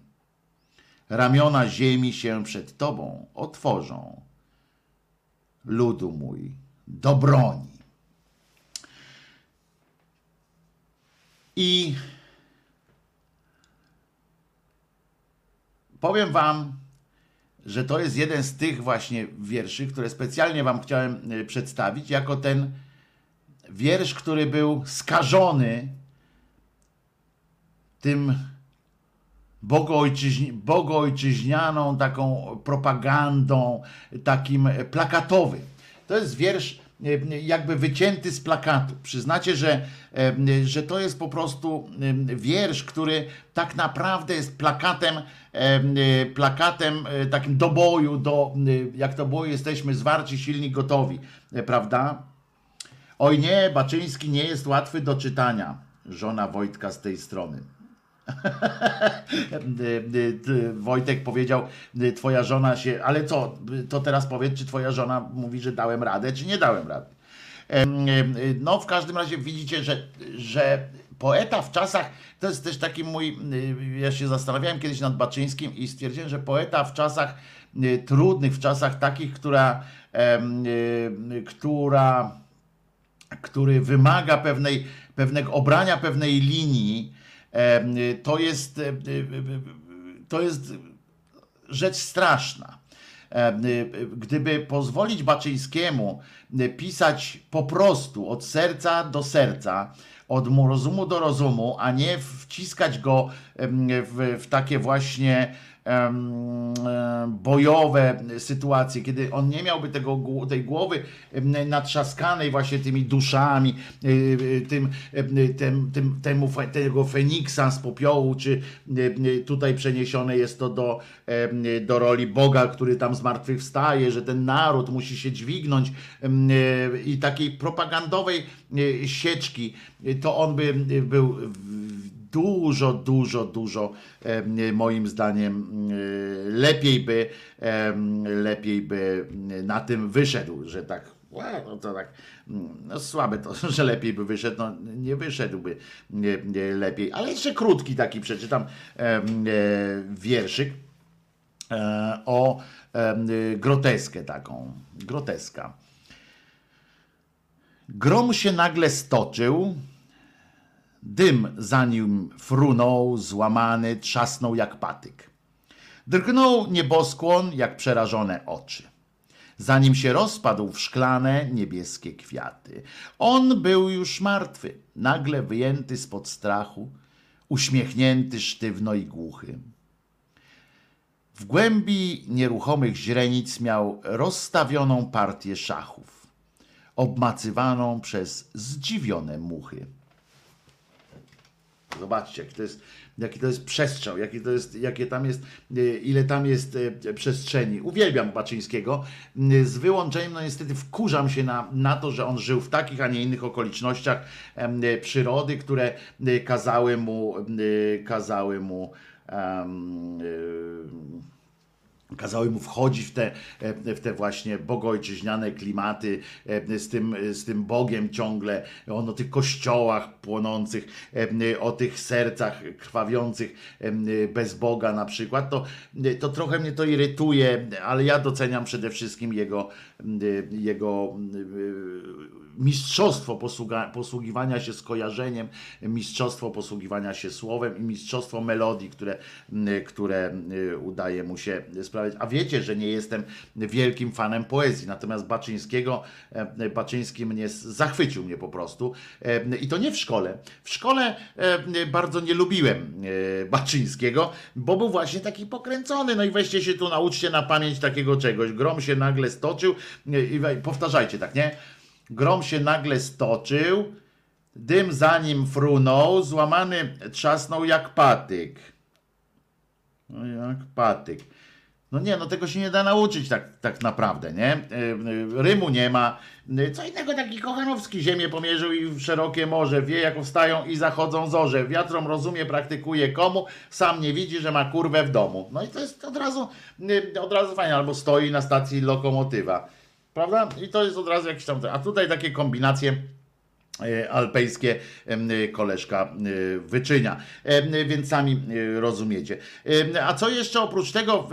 Ramiona ziemi się przed tobą otworzą. Ludu mój, do broni. I powiem wam, że to jest jeden z tych właśnie wierszy, które specjalnie wam chciałem y, przedstawić, jako ten wiersz, który był skażony tym bogoojczyźni, taką propagandą, takim plakatowym. To jest wiersz e, jakby wycięty z plakatu. Przyznacie, że, e, że to jest po prostu e, wiersz, który tak naprawdę jest plakatem, plakatem takim do boju, do, jak to było, jesteśmy zwarci, silni, gotowi, prawda? Oj nie, Baczyński nie jest łatwy do czytania. Żona Wojtka z tej strony. (laughs) Wojtek powiedział, twoja żona się, ale co, to teraz powiedz, czy twoja żona mówi, że dałem radę, czy nie dałem rady. No w każdym razie widzicie, że, że poeta w czasach, to jest też taki mój, ja się zastanawiałem kiedyś nad Baczyńskim i stwierdziłem, że poeta w czasach trudnych, w czasach takich, która, która który wymaga pewnej, pewnego obrania pewnej linii, to jest, to jest rzecz straszna. Gdyby pozwolić Baczyńskiemu pisać po prostu od serca do serca, od rozumu do rozumu, a nie wciskać go w, w takie właśnie bojowe sytuacje, kiedy on nie miałby tego, tej głowy natrzaskanej właśnie tymi duszami, y, y, tym, tym, tym, temu, tego Feniksa z popiołu, czy tutaj przeniesione jest to do, do roli Boga, który tam zmartwychwstaje, że ten naród musi się dźwignąć i takiej propagandowej sieczki, to on by był dużo, dużo, dużo moim zdaniem lepiej by, lepiej by na tym wyszedł, że tak no to tak no słabe to, (laughs) że lepiej by wyszedł, no nie wyszedłby nie, nie lepiej, ale jeszcze krótki taki przeczytam e, wierszyk e, o e, groteskę taką, groteska. Grom się nagle stoczył, Dym za nim frunął, złamany, trzasnął jak patyk. Drgnął nieboskłon jak przerażone oczy. Zanim się rozpadł w szklane, niebieskie kwiaty. On był już martwy, nagle wyjęty spod strachu, uśmiechnięty sztywno i głuchy. W głębi nieruchomych źrenic miał rozstawioną partię szachów, obmacywaną przez zdziwione muchy. Zobaczcie, jaki to jest, jaki to jest przestrzał, jaki to jest, jakie tam jest, e, ile tam jest e, przestrzeni. Uwielbiam Baczyńskiego. E, z wyłączeniem, no niestety wkurzam się na, na to, że on żył w takich, a nie innych okolicznościach przyrody, które kazały mu, kazały mu um, Kazały mu wchodzić w te, e, w te właśnie bogojczyźniane klimaty e, z tym, z tym Bogiem ciągle, on o tych kościołach płonących, e, o tych sercach krwawiących bez Boga na przykład, to, to trochę mnie to irytuje, ale ja doceniam przede wszystkim jego, jego mistrzostwo posługa, posługiwania się skojarzeniem, mistrzostwo posługiwania się słowem i mistrzostwo melodii, które, które udaje mu się sprawiać. A wiecie, że nie jestem wielkim fanem poezji, natomiast Baczyńskiego, Baczyński mnie zachwycił mnie po prostu i to nie w szkole. W szkole bardzo nie lubiłem Baczyńskiego, bo był właśnie taki pokręcony. No i weźcie się tu, nauczcie na pamięć takiego czegoś. Grom się nagle stoczył i powtarzajcie tak, nie? Grom się nagle stoczył, dym za nim frunął, złamany trzasnął jak patyk. No jak patyk. No nie, no tego się nie da nauczyć tak, tak naprawdę, nie? E, e, rymu nie ma. E, co innego taki Kochanowski ziemię pomierzył i w szerokie morze, wie jak wstają i zachodzą zorze. Wiatrom rozumie, praktykuje komu, sam nie widzi, że ma kurwę w domu. No i to jest od razu, od razu fajnie, albo stoi na stacji lokomotywa. Prawda? I to jest od razu jakiś tam. A tutaj takie kombinacje alpejskie koleżka e, wyczynia. Więc sami e, rozumiecie. A co jeszcze oprócz tego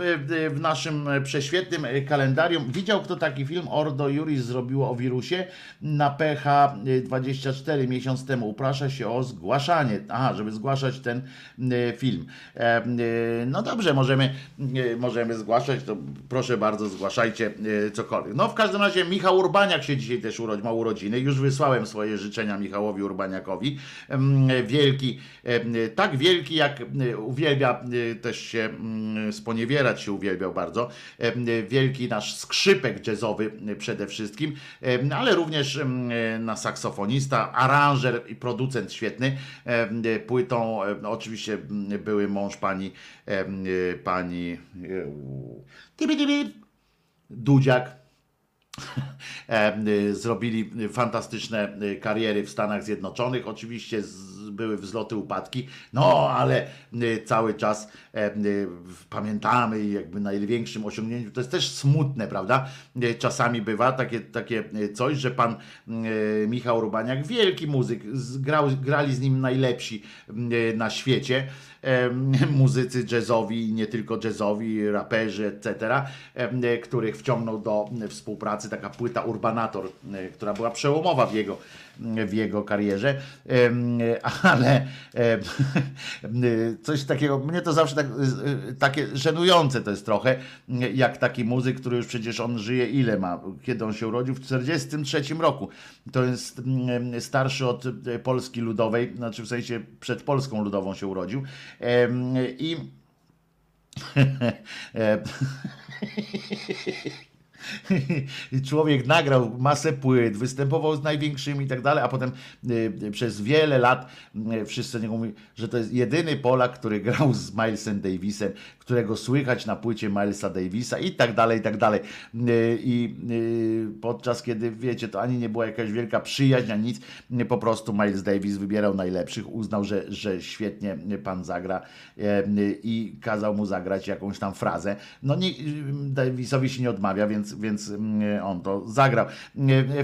w naszym prześwietnym kalendarium? Widział kto taki film Ordo Juris zrobiło o wirusie na PH 24 miesiąc temu. Uprasza się o zgłaszanie. Aha, żeby zgłaszać ten film. No dobrze, możemy, możemy zgłaszać, to proszę bardzo, zgłaszajcie cokolwiek. No w każdym razie Michał Urbaniak się dzisiaj też urodził, ma urodziny. Już wysłałem swoje życzenia życzenia Michałowi Urbaniakowi. Wielki, tak wielki jak uwielbia też się sponiewierać, się uwielbiał bardzo. Wielki nasz skrzypek jazzowy przede wszystkim, ale również na saksofonista, aranżer i producent świetny. Płytą oczywiście były mąż pani pani Dudziak E, y, zrobili fantastyczne y, kariery w Stanach Zjednoczonych. Oczywiście były wzloty, upadki, no ale y, cały czas e, pamiętamy jakby największym osiągnięciem, to jest też smutne, prawda? Czasami bywa takie, takie coś, że pan Michał Rubaniak, wielki muzyk, grał, grali z nim najlepsi na świecie (laughs) muzycy jazzowi, nie tylko jazzowi, raperzy, etc., których wciągnął do współpracy taka płyta Urbanator, która była przełomowa w jego, w jego karierze, ale (laughs) coś takiego, mnie to zawsze tak, takie żenujące to jest trochę, jak taki muzyk, który już przecież on żyje ile ma, kiedy on się urodził? W 43 roku. To jest starszy od Polski Ludowej, znaczy w sensie przed Polską Ludową się urodził i (laughs) (laughs) Człowiek nagrał masę płyt, występował z największymi i tak dalej, a potem y, przez wiele lat y, wszyscy niego mówią, że to jest jedyny Polak, który grał z Milesem Davisem, którego słychać na płycie Milesa Davisa i tak dalej, i tak dalej. Y, I podczas kiedy, wiecie, to ani nie była jakaś wielka przyjaźń, ani nic, po prostu Miles Davis wybierał najlepszych, uznał, że, że świetnie pan zagra i kazał mu zagrać jakąś tam frazę. No nie, Davisowi się nie odmawia, więc więc, mm, on to zagrał.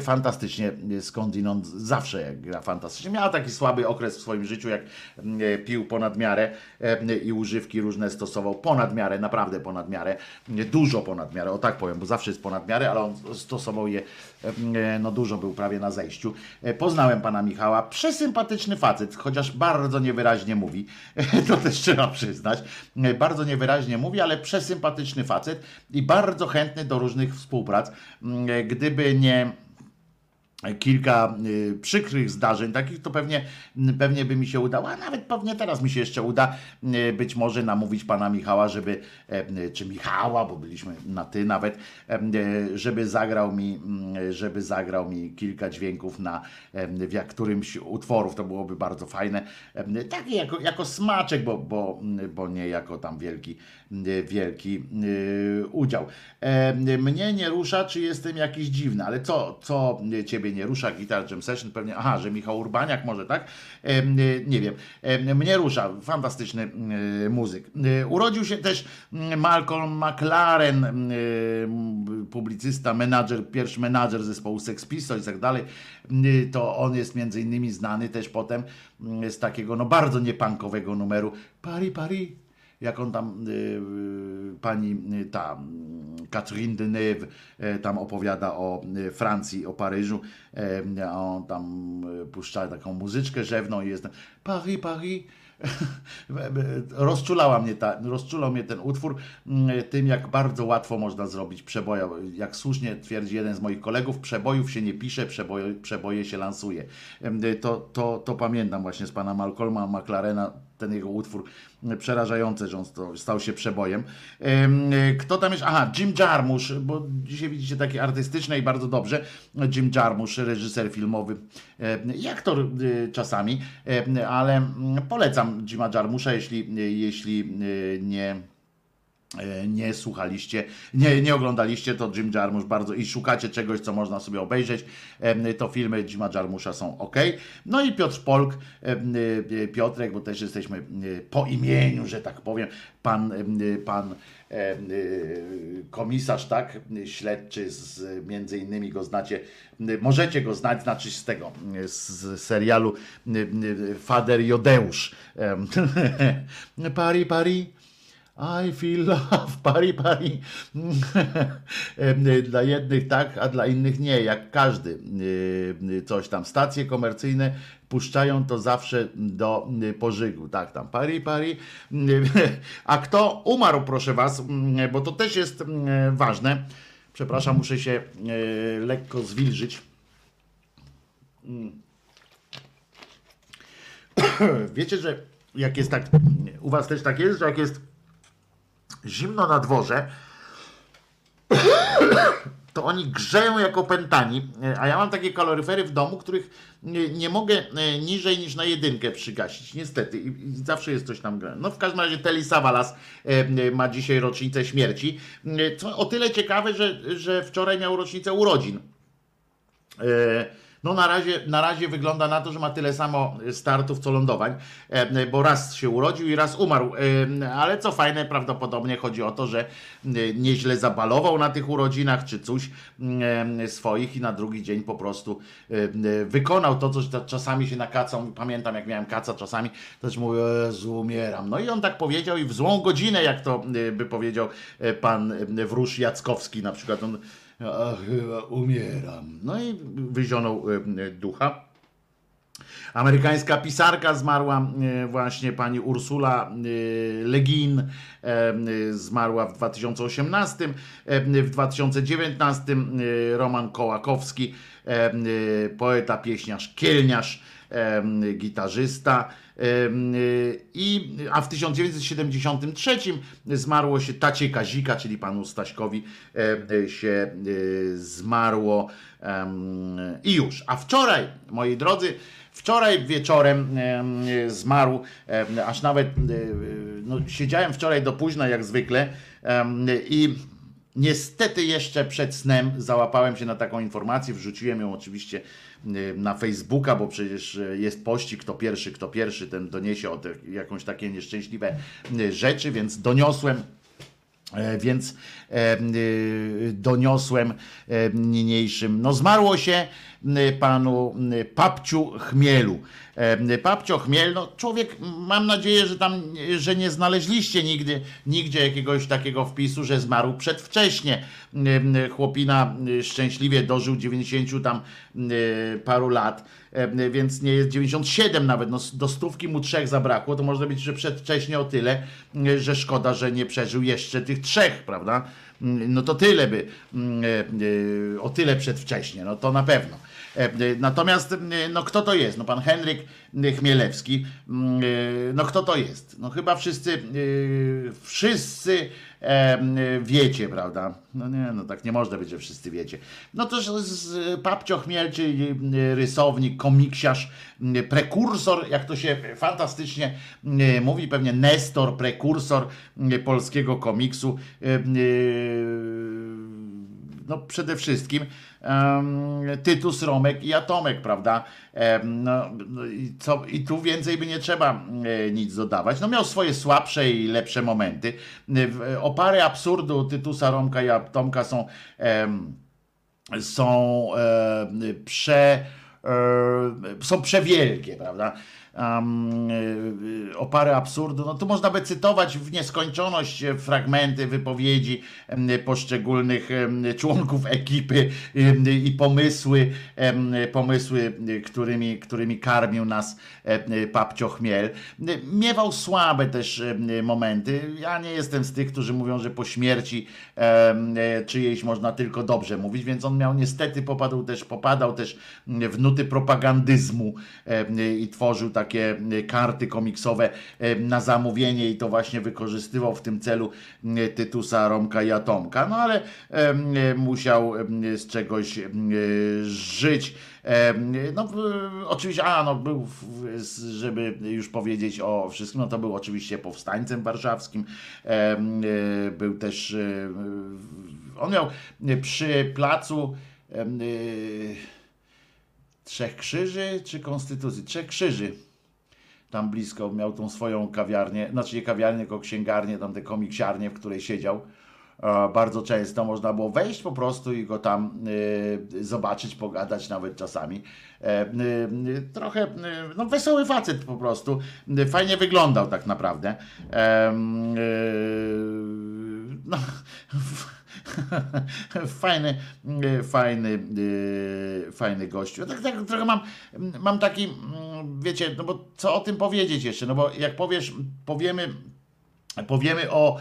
Fantastycznie skądinąd zawsze gra fantastycznie. Miała taki słaby okres w swoim życiu, jak mm, pił ponad miarę i używki różne stosował ponad miarę, naprawdę ponad miarę, dużo ponad miarę, o tak powiem, bo zawsze jest ponad miarę, ale on stosował je no dużo był prawie na zejściu. Poznałem pana Michała, przesympatyczny facet, chociaż bardzo niewyraźnie mówi, (laughs) to też trzeba przyznać. Bardzo niewyraźnie mówi, ale przesympatyczny facet i bardzo chętny do różnych współprac. Gdyby nie kilka y, przykrych zdarzeń, takich to pewnie, pewnie by mi się udało, a nawet pewnie teraz mi się jeszcze uda y, być może namówić pana Michała, żeby, e, czy Michała, bo byliśmy na ty nawet, e, żeby zagrał mi, mm, żeby zagrał mi kilka dźwięków na e, w jak którymś utworów, to byłoby bardzo fajne. Taki jako, jako smaczek, bo, bo, bo nie jako tam wielki y, wielki y, udział. E, Mnie nie rusza, czy jestem jakiś dziwny, ale co, co ciebie nie rusza? Guitar Jam Session pewnie, aha, że Michał Urbaniak może, tak? E, Nie wiem. E, Mnie rusza, fantastyczny y, muzyk. Y, Urodził się też mm, Malcolm McLaren, y, publicysta, menadżer, pierwszy menadżer zespołu Sex Pistols i tak dalej. Y, To on jest między innymi znany też potem z takiego no bardzo niepankowego numeru Paris, Paris. Jak on tam, y, y, pani y, ta mm, Catherine Deneuve y, tam opowiada o Francji, o Paryżu, y, a on tam puszcza taką muzyczkę rzewną i jest Paris, Paris. (laughs) Rozczulała mnie ta, rozczulał mnie ten utwór mm, tym, jak bardzo łatwo można zrobić przeboja. Jak słusznie twierdzi jeden z moich kolegów, przebojów się nie pisze, przeboje, przeboje się lansuje. To, to, to pamiętam właśnie z pana Malcolma McLarena, ten jego utwór przerażający, że on stał się przebojem. Em, Kto tam jest? Aha, Jim Jarmusch, bo dzisiaj widzicie takie artystyczne i bardzo dobrze. Jim Jarmusch, reżyser filmowy i aktor y, czasami, em, ale mm, polecam Jima Jarmusza, jeśli, jeśli nie e, nie słuchaliście, nie, nie oglądaliście, to Jim Jarmusch bardzo i szukacie czegoś, co można sobie obejrzeć, to filmy Jima Jarmusza są ok. No i Piotr Polk, em, e, Piotrek, bo też jesteśmy e, po imieniu, że tak powiem, pan, pan e, komisarz, tak, śledczy, z, między innymi go znacie, możecie go znać, znaczy z tego, z serialu Fader Jodeusz. (laughs) Pari, pari. I feel love, (laughs) pari, pari. Dla jednych tak, a dla innych nie, jak każdy. Coś tam. Stacje komercyjne puszczają to zawsze do pożygu. Tak, tam pari, pari. A kto umarł, proszę was, bo to też jest ważne. Przepraszam, muszę się yy, lekko zwilżyć. (clears throat) Wiecie, że jak jest tak, u was też tak jest, że jak jest zimno na dworze, (coughs) to oni grzeją jak opętani, a ja mam takie kaloryfery w domu, których nie, mogę e, niżej niż na jedynkę przygasić, niestety. I, zawsze jest coś tam grane. No w każdym razie Telly Savalas e, e, ma dzisiaj rocznicę śmierci, E, co o tyle ciekawe, że, że wczoraj miał rocznicę urodzin. E, No na razie, na razie wygląda na to, że ma tyle samo startów co lądowań, e, bo raz się urodził i raz umarł. E, Ale co fajne, prawdopodobnie chodzi o to, że e, nieźle zabalował na tych urodzinach czy coś e, swoich i na drugi dzień po prostu wykonał to, co czasami się nakacał. Pamiętam jak miałem kaca czasami, też mówię, umieram. No i on tak powiedział i w złą godzinę, jak to by powiedział pan Wróż Jackowski na przykład. On, a chyba umieram. No i wyzionął e, ducha. Amerykańska pisarka zmarła e, właśnie pani Ursula e, Le Guin, e, e, zmarła w 2018, e, w 2019 e, Roman Kołakowski, e, e, poeta, pieśniarz, kielniarz, e, gitarzysta. E, I, a w 1973 zmarło się tacie Kazika, czyli panu Staśkowi e, się e, zmarło i już. A wczoraj, moi drodzy, wczoraj wieczorem em, zmarł, aż nawet e, no, siedziałem wczoraj do późna jak zwykle i Niestety jeszcze przed snem załapałem się na taką informację, wrzuciłem ją oczywiście y, na Facebooka, bo przecież y, jest pościg, kto pierwszy, kto pierwszy, ten doniesie o te, jakąś takie nieszczęśliwe y, rzeczy, więc doniosłem. E, Więc y, doniosłem e, niniejszym. No zmarło się y, panu y, Papciu Chmielu. E, Papcio Chmiel, no człowiek, mam nadzieję, że tam, y, że nie znaleźliście nigdy, nigdzie jakiegoś takiego wpisu, że zmarł przedwcześnie. Y, y, Chłopina y, szczęśliwie dożył 90 tam y, paru lat, e, więc nie jest 97 nawet, no do stówki mu trzech zabrakło, to można być, że przedwcześnie o tyle, y, że szkoda, że nie przeżył jeszcze tych trzech, prawda? Mm, No to tyle by, mm, e, e, o tyle przedwcześnie, no to na pewno. E, Natomiast, e, no kto to jest? No pan Henryk Chmielewski, mm, no kto to jest? No chyba wszyscy, wszyscy wiecie, prawda? No nie, no tak nie można być, że wszyscy wiecie. No to Papcio Chmiel, czyli y, rysownik, komiksiarz, y, prekursor, jak to się fantastycznie y, mówi, pewnie Nestor, prekursor y, polskiego komiksu. No przede wszystkim em, Tytus, Romek i Atomek, prawda? No, no i, co, I tu więcej by nie trzeba e, nic dodawać. No miał swoje słabsze i lepsze momenty. E, Opary absurdu Tytusa, Romka i Atomka są em, są e, prze, e, są przewielkie, prawda? Um, e, opary absurdu, no tu można by cytować w nieskończoność e, fragmenty wypowiedzi poszczególnych członków ekipy i pomysły, pomysły, e, którymi, którymi karmił nas e, Papcio Chmiel. E, Miewał słabe też momenty. Ja nie jestem z tych, którzy mówią, że po śmierci e, czyjejś można tylko dobrze mówić, więc on miał niestety popadł też, popadał też w nuty propagandyzmu i tworzył takie e, karty komiksowe em, na zamówienie i to właśnie wykorzystywał w tym celu m, Tytusa, Romka i Atomka. No ale e, musiał z czegoś e, żyć. No, oczywiście, a no, był, żeby już powiedzieć o wszystkim, no to był oczywiście powstańcem warszawskim. E, Był też, e, on miał przy placu e, Trzech Krzyży czy Konstytucji? Trzech Krzyży. Tam blisko miał tą swoją kawiarnię, znaczy nie kawiarnię, tylko księgarnię, tam tę komiksiarnię, w której siedział. E, Bardzo często można było wejść po prostu i go tam e, zobaczyć, pogadać nawet czasami. E, Trochę, no wesoły facet po prostu. Fajnie wyglądał tak naprawdę. No, (laughs) (laughs) fajny, e, fajny, e, fajny gościu. Tak, tak trochę mam, mam taki, mm, wiecie, no bo co o tym powiedzieć jeszcze? No bo jak powiesz, powiemy Powiemy o,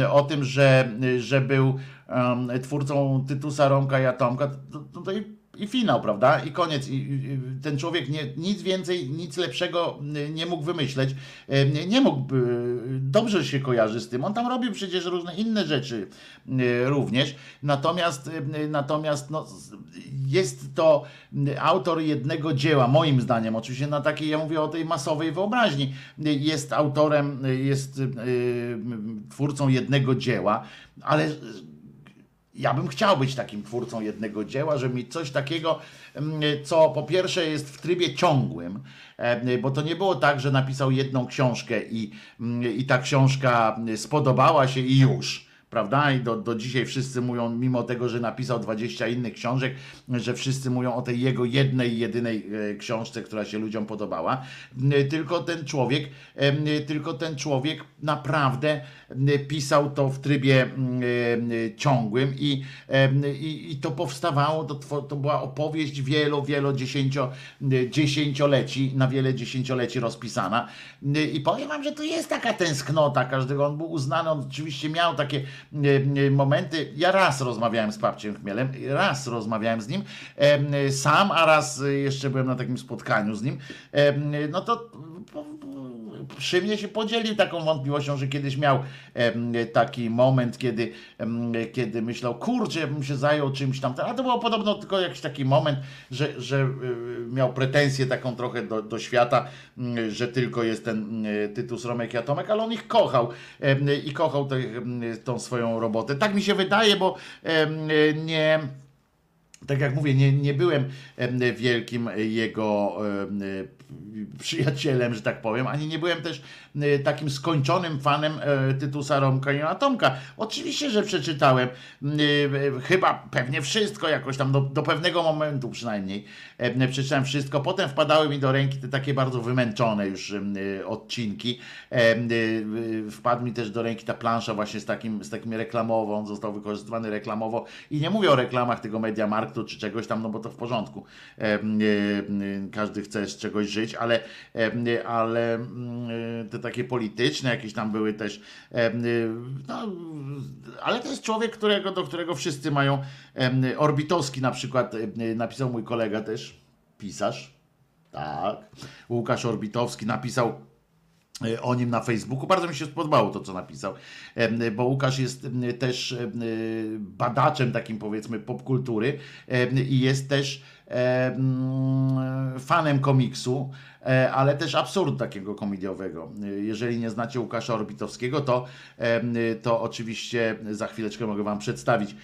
e, o tym, że, że był twórcą Tytusa, Romka i Atomka, to, to, to i, finał, prawda? I koniec. I, i ten człowiek nie, nic więcej, nic lepszego nie mógł wymyśleć. E, Nie, nie mógł, dobrze się kojarzy z tym. On tam robił przecież różne inne rzeczy y, również. Natomiast, natomiast no, jest to autor jednego dzieła, moim zdaniem, oczywiście na takiej, ja mówię o tej masowej wyobraźni, jest autorem, jest y, twórcą jednego dzieła, ale ja bym chciał być takim twórcą jednego dzieła, żeby mieć coś takiego, mm, co po pierwsze jest w trybie ciągłym, e, bo to nie było tak, że napisał jedną książkę i, mm, i ta książka spodobała się i już. Prawda? I do, do dzisiaj wszyscy mówią, mimo tego, że napisał 20 innych książek, że wszyscy mówią o tej jego jednej, jedynej e, książce, która się ludziom podobała. E, Tylko ten człowiek, e, tylko ten człowiek naprawdę pisał to w trybie ciągłym i, i, i to powstawało, to, to była opowieść wielo, wielo dziesięcio, dziesięcioleci, na wiele dziesięcioleci rozpisana. I powiem wam, że to jest taka tęsknota każdego. On był uznany, on oczywiście miał takie momenty. Ja raz rozmawiałem z Papciem Chmielem, raz rozmawiałem z nim e, sam, a raz e, jeszcze byłem na takim spotkaniu z nim. E, No to przy mnie się podzielił taką wątpliwością, że kiedyś miał taki moment, kiedy, kiedy myślał, kurczę, ja bym się zajął czymś tam, a to było podobno tylko jakiś taki moment, że, że y, miał pretensję taką trochę do, do świata, y, że tylko jest ten y, Tytus Romek i Atomek, ale on ich kochał i kochał em, tą swoją robotę. Tak mi się wydaje, bo nie tak jak mówię, nie, nie byłem em, wielkim jego przyjacielem, że tak powiem, ani nie byłem też takim skończonym fanem e, Tytusa Romka i Atomka. Oczywiście, że przeczytałem e, e, chyba pewnie wszystko jakoś tam do, do pewnego momentu przynajmniej. E, Przeczytałem wszystko. Potem wpadały mi do ręki te takie bardzo wymęczone już odcinki. E, Wpadł mi też do ręki ta plansza właśnie z takim, z takim reklamową. On został wykorzystywany reklamowo. I nie mówię o reklamach tego Mediamarktu czy czegoś tam, no bo to w porządku. Każdy chce z czegoś żyć, ale, ale mm, te takie polityczne jakieś tam były też. e, No, ale to jest człowiek, którego, do którego wszyscy mają. Orbitowski na przykład e, napisał mój kolega też, pisarz. Tak. Łukasz Orbitowski napisał e, o nim na Facebooku. Bardzo mi się spodobało to, co napisał, bo Łukasz jest też em, badaczem takim powiedzmy popkultury i jest też em, fanem komiksu, ale też absurdu takiego komediowego. E, Jeżeli nie znacie Łukasza Orbitowskiego, to, em, to oczywiście za chwileczkę mogę wam przedstawić.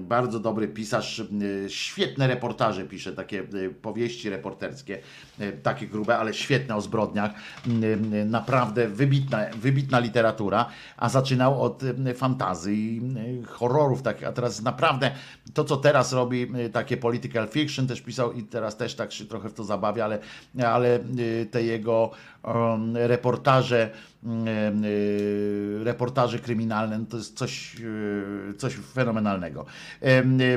Bardzo dobry pisarz, świetne reportaże pisze, takie e, powieści reporterskie, e, takie grube, ale świetne o zbrodniach. Naprawdę wybitna, wybitna literatura, a zaczynał od fantazji, e, horrorów, tak, a teraz naprawdę to, co teraz robi, e, takie political fiction też pisał i teraz też tak się trochę w to zabawia, ale, ale e, te jego em, reportaże, em, e, reportaże kryminalne, no to jest coś, coś fenomenalnego.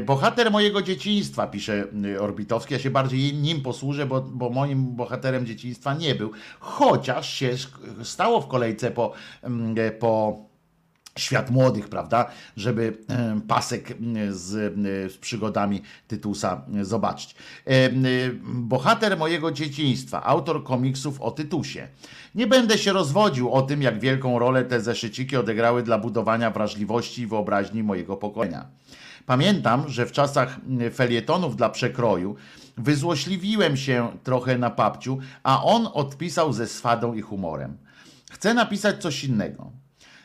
Bohater mojego dzieciństwa, pisze Orbitowski, ja się bardziej nim posłużę, bo, bo moim bohaterem dzieciństwa nie był, chociaż się stało w kolejce po, e, po świat młodych, prawda, żeby e, pasek e, z, e, z przygodami Tytusa zobaczyć. Bohater mojego dzieciństwa, autor komiksów o Tytusie. Nie będę się rozwodził o tym, jak wielką rolę te zeszyciki odegrały dla budowania wrażliwości i wyobraźni mojego pokolenia. Pamiętam, że w czasach felietonów dla przekroju wyzłośliwiłem się trochę na papciu, a on odpisał ze swadą i humorem. Chcę napisać coś innego.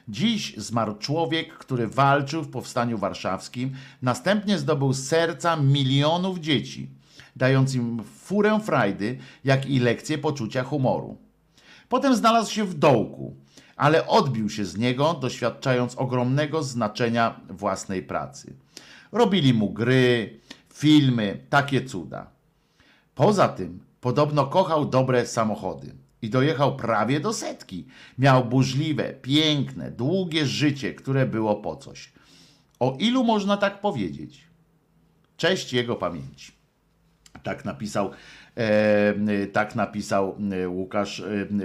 Dziś zmarł człowiek, który walczył w powstaniu warszawskim, następnie zdobył serca milionów dzieci, dając im furę frajdy, jak i lekcję poczucia humoru. Potem znalazł się w dołku, ale odbił się z niego, doświadczając ogromnego znaczenia własnej pracy. Robili mu gry, filmy, takie cuda. Poza tym podobno kochał dobre samochody i dojechał prawie do setki. Miał burzliwe, piękne, długie życie, które było po coś. O ilu można tak powiedzieć? Cześć jego pamięci. Tak napisał, e, tak napisał Łukasz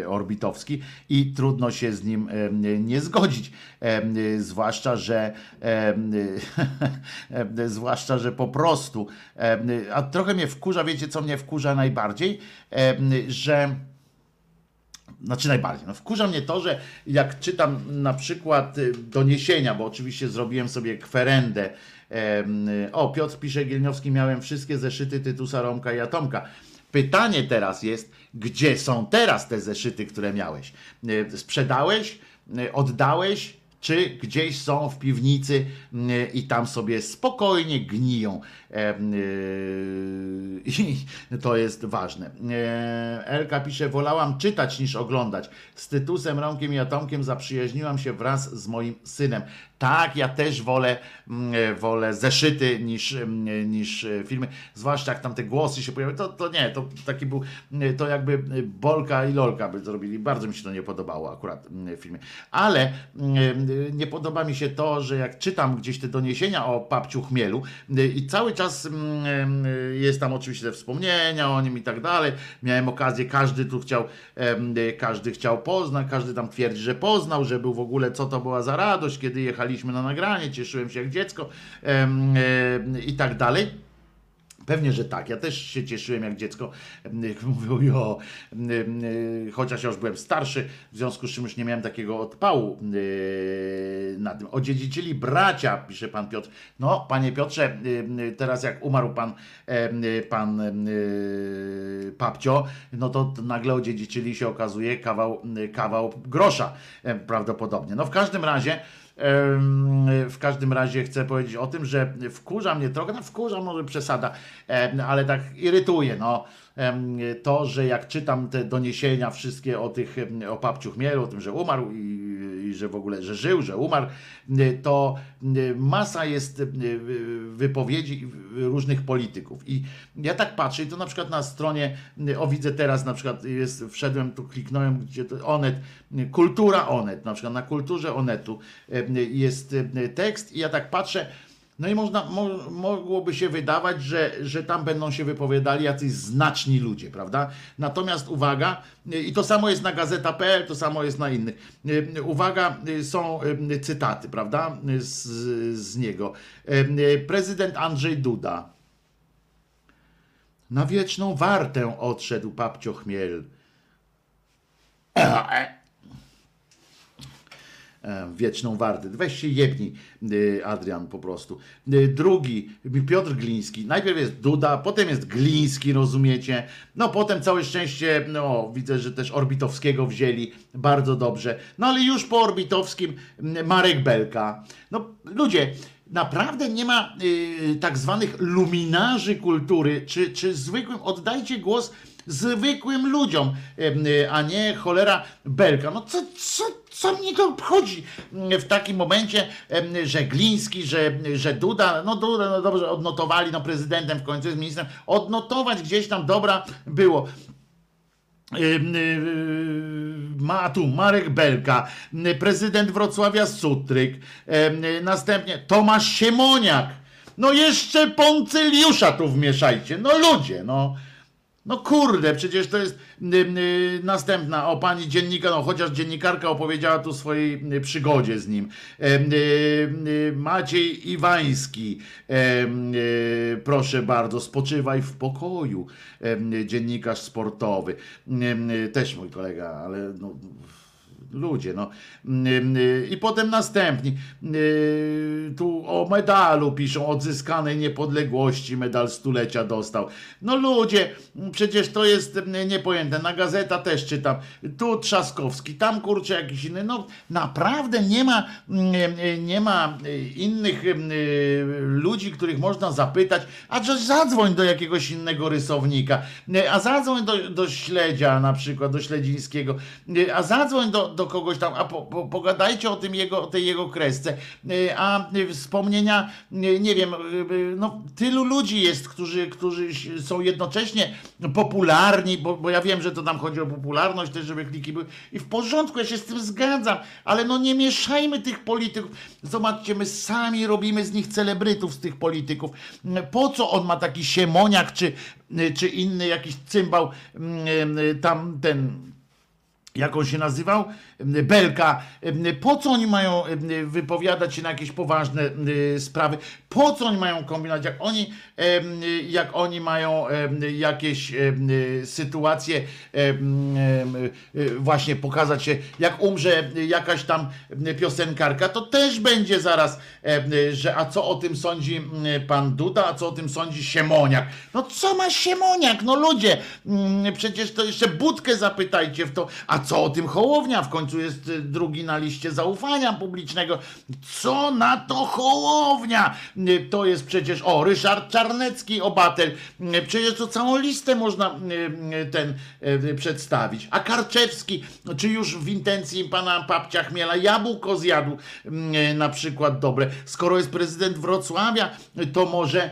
Orbitowski i trudno się z nim e, nie zgodzić. E, zwłaszcza, że (laughs) zwłaszcza, że po prostu a trochę mnie wkurza, wiecie co mnie wkurza najbardziej? Że znaczy najbardziej. No wkurza mnie to, że jak czytam na przykład y, doniesienia, bo oczywiście zrobiłem sobie kwerendę. O, Piotr pisze Gielniowski, miałem wszystkie zeszyty Tytusa, Romka i Atomka. Pytanie teraz jest, gdzie są teraz te zeszyty, które miałeś? Y, Sprzedałeś? Y, Oddałeś? czy gdzieś są w piwnicy i tam sobie spokojnie gniją. Y, (laughs) I to jest ważne. E, Elka pisze, wolałam czytać niż oglądać. Z Tytusem, Romkiem i Atomkiem zaprzyjaźniłam się wraz z moim synem. Tak, ja też wolę, mm, e, wolę zeszyty niż, mm, niż e, filmy. Zwłaszcza jak tam te głosy się pojawiają. To, to nie, to taki był, mm, to jakby Bolka i Lolka by zrobili. Bardzo mi się to nie podobało akurat w filmie. Ale nie podoba mi się to, że jak czytam gdzieś te doniesienia o papciu chmielu i cały czas mm, y, jest tam oczywiście te wspomnienia o nim i tak dalej. Miałem okazję, każdy tu chciał, y, każdy chciał poznać, każdy tam twierdzi, że poznał, że był w ogóle, co to była za radość, kiedy jechaliśmy na nagranie, cieszyłem się jak dziecko y, i tak dalej. Pewnie, że tak. Ja też się cieszyłem jak dziecko. Mówił, jo, chociaż ja już byłem starszy, w związku z czym już nie miałem takiego odpału yy, na tym. Odziedziczyli bracia, pisze pan Piotr. No, panie Piotrze, yy, teraz jak umarł pan, yy, pan yy, Papcio, no to nagle odziedziczyli się okazuje kawał, kawał grosza yy, prawdopodobnie. No w każdym razie W każdym razie chcę powiedzieć o tym, że wkurza mnie trochę, no wkurza może przesada, ale tak irytuje, no. To, że jak czytam te doniesienia wszystkie o tych, o papciu chmielu, o tym, że umarł i, i że w ogóle, że żył, że umarł, to masa jest wypowiedzi różnych polityków. I ja tak patrzę, i to na przykład na stronie, o widzę teraz na przykład jest, wszedłem tu, kliknąłem, gdzie to Onet, kultura Onet, na przykład na kulturze Onetu jest tekst i ja tak patrzę, no i można, mo, mogłoby się wydawać, że, że tam będą się wypowiadali jacyś znaczni ludzie, prawda? Natomiast uwaga, i to samo jest na gazeta.pl, to samo jest na innych. Uwaga, są cytaty, prawda? Z, z niego. Prezydent Andrzej Duda. Na wieczną wartę odszedł papcio chmiel. (clears throat) e, wieczną wartę. Weź się jebnij, y, Adrian, po prostu. Y, Drugi, Piotr Gliński. Najpierw jest Duda, potem jest Gliński, rozumiecie? No potem całe szczęście, no widzę, że też Orbitowskiego wzięli, bardzo dobrze. No ale już po Orbitowskim m, Marek Belka. No ludzie, naprawdę nie ma y, tak zwanych luminarzy kultury, czy, czy zwykłym, oddajcie głos zwykłym ludziom, a nie cholera belka. No co, co, co mnie to obchodzi mm, w takim momencie, że Gliński, że, że Duda, no Duda, no dobrze, odnotowali, no prezydentem w końcu jest ministrem, odnotować gdzieś tam dobra było. Yy, Ma tu Marek Belka, prezydent Wrocławia Sutryk, następnie Tomasz Siemoniak. No jeszcze Poncyliusza tu wmieszajcie. No ludzie, no. No kurde, przecież to jest y, y, następna o pani dziennikarka, no chociaż dziennikarka opowiedziała tu swojej y, przygodzie z nim. Y, Maciej Iwański, y, proszę bardzo, spoczywaj w pokoju, em, dziennikarz sportowy. Też mój kolega, ale no, ludzie, no. Ym, y, I potem następni. y, Tu o medalu piszą, odzyskanej niepodległości, medal stulecia dostał. No ludzie, przecież to jest niepojęte. Na gazeta też czytam. Tu Trzaskowski, tam kurczę jakiś inny. No naprawdę nie ma, y, nie ma y, innych ludzi, których można zapytać, a że zadzwoń do jakiegoś innego rysownika, a zadzwoń do, do śledzia na przykład, do śledzińskiego, a zadzwoń do, do kogoś tam, a po, po, pogadajcie o tym jego, o tej jego kresce, y, a y, wspomnienia, y, nie wiem, no tylu ludzi jest, którzy, którzy są jednocześnie popularni, bo, bo ja wiem, że to tam chodzi o popularność też, żeby kliki były i w porządku, ja się z tym zgadzam, ale no nie mieszajmy tych polityków. Zobaczcie, my sami robimy z nich celebrytów, z tych polityków. Po co on ma taki siemoniak, czy, czy inny jakiś cymbał, mm, tam ten jak on się nazywał? Belka. Po co oni mają wypowiadać się na jakieś poważne sprawy? Po co oni mają kombinować? Jak oni, jak oni mają jakieś sytuacje y, właśnie pokazać się, jak umrze jakaś tam piosenkarka, to też będzie zaraz, że a co o tym sądzi pan Duda, a co o tym sądzi Siemoniak? No co ma Siemoniak? No ludzie, przecież to jeszcze Budkę zapytajcie w to, a co o tym Hołownia? W końcu jest y, drugi na liście zaufania publicznego. Co na to Hołownia? Y, To jest przecież, o, Ryszard Czarnecki, obatel. Y, Przecież to całą listę można ten przedstawić. A Karczewski, czy już w intencji pana Papcia Chmiela jabłko zjadł na przykład dobre. Skoro jest prezydent Wrocławia, to może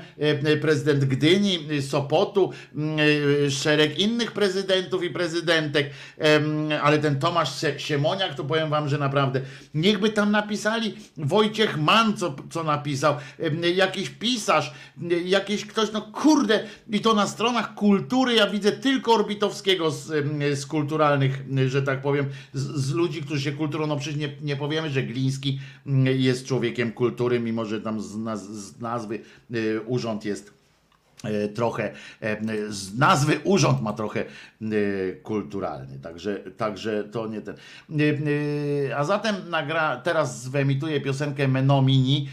prezydent Gdyni, Sopotu, szereg innych prezydentów i prezydentek, ale ten Tomasz Sie- Siemoniak, to powiem wam, że naprawdę, niechby tam napisali Wojciech Mann, co, co napisał, jakiś pisarz, jakiś ktoś, no kurde, i to na stronach kultury ja widzę tylko Orbitowskiego z, z kulturalnych, że tak powiem, z, z ludzi, którzy się kulturą, no przecież nie, nie powiemy, że Gliński jest człowiekiem kultury, mimo że tam z, naz, z nazwy y, urząd jest e, trochę e, z nazwy urząd ma trochę e, kulturalny, także, także to nie ten. E, e, A zatem nagra, teraz wyemituję piosenkę Menomini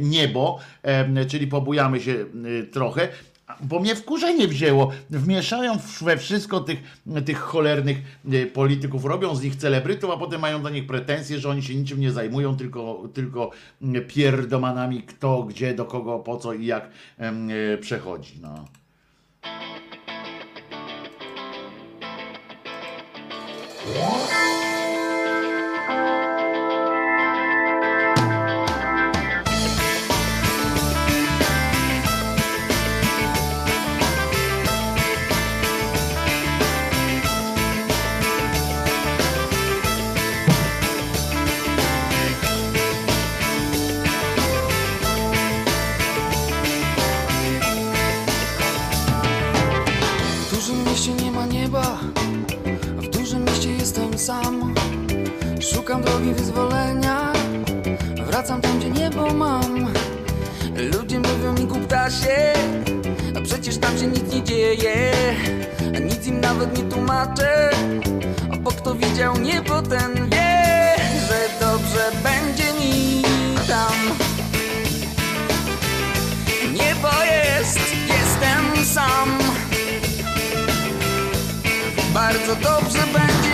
Niebo, e, czyli pobujamy się e, trochę. Bo mnie wkurzenie wzięło. Wmieszają we wszystko tych, tych cholernych e, polityków, robią z nich celebrytów, a potem mają do nich pretensje, że oni się niczym nie zajmują, tylko, tylko pierdomanami kto, gdzie, do kogo, po co i jak e, przechodzi. No. W Szukam drogi wyzwolenia, wracam tam, gdzie niebo mam. Ludzie mówią mi kuptasie, a przecież tam się nic nie dzieje. A nic im nawet nie tłumaczę, bo kto widział niebo, ten wie. że dobrze będzie mi tam. Niebo jest, jestem sam. Bardzo dobrze będzie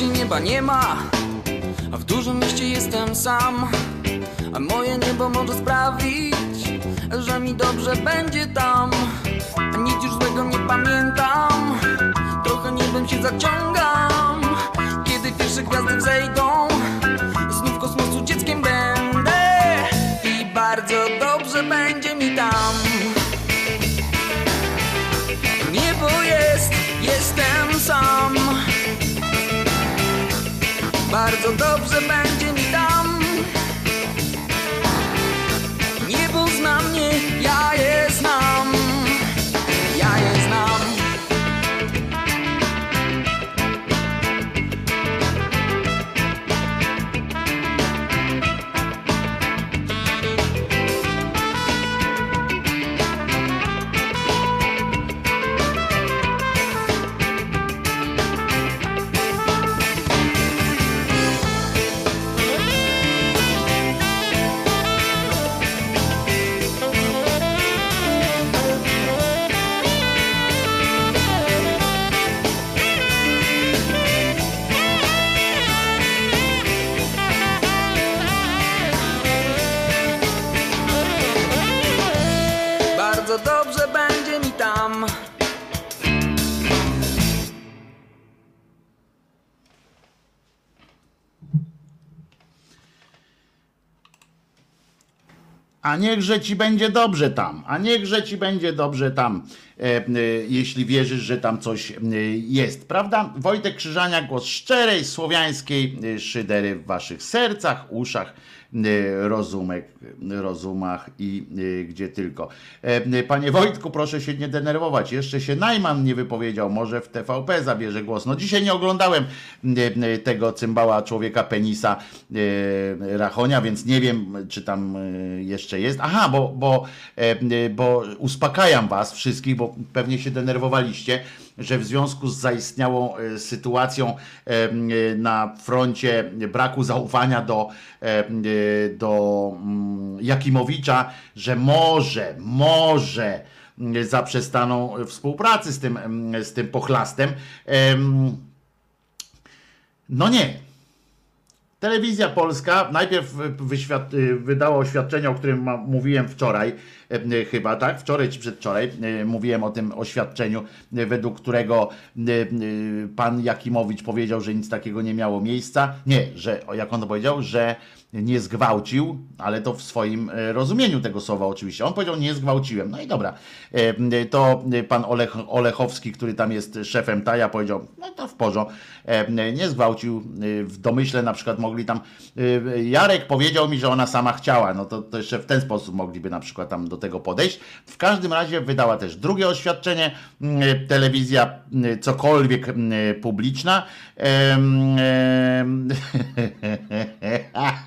mieście nieba nie ma, a w dużym mieście jestem sam. A moje niebo może sprawić, że mi dobrze będzie tam. A nic już złego nie pamiętam, trochę niebem się zaciągam. A niechże ci będzie dobrze tam, a niechże ci będzie dobrze tam, e, e, jeśli wierzysz, że tam coś e, jest, prawda? Wojtek Krzyżania, głos szczerej, słowiańskiej szydery w waszych sercach, uszach, rozumek, rozumach i e, gdzie tylko. E, Panie Wojtku, proszę się nie denerwować, jeszcze się Najman nie wypowiedział, może w TVP zabierze głos. No dzisiaj nie oglądałem e, e, tego cymbała człowieka penisa e, Rachonia, więc nie wiem, czy tam e, jeszcze jest. Aha, bo, bo, e, bo uspokajam was wszystkich, bo pewnie się denerwowaliście, że w związku z zaistniałą e, sytuacją e, na froncie braku zaufania do, e, do Jakimowicza, że może, może zaprzestaną współpracy z tym, z tym pochlastem. Em, No nie, Telewizja Polska najpierw wyświad- y, wydała oświadczenie, o którym mówiłem wczoraj, e, chyba tak, wczoraj czy przedwczoraj, mówiłem o tym oświadczeniu, według którego pan Jakimowicz powiedział, że nic takiego nie miało miejsca. Nie, że, jak on powiedział, że nie zgwałcił, ale to w swoim e, rozumieniu tego słowa oczywiście. On powiedział, nie zgwałciłem. No i dobra, E, to pan Olech, Olechowski, który tam jest szefem Taja, powiedział, no to w porządku, E, nie zgwałcił. E, W domyśle na przykład mogli tam, e, Jarek powiedział mi, że ona sama chciała, no to, to jeszcze w ten sposób mogliby na przykład tam do tego podejść. W każdym razie wydała też drugie oświadczenie, telewizja cokolwiek publiczna, y,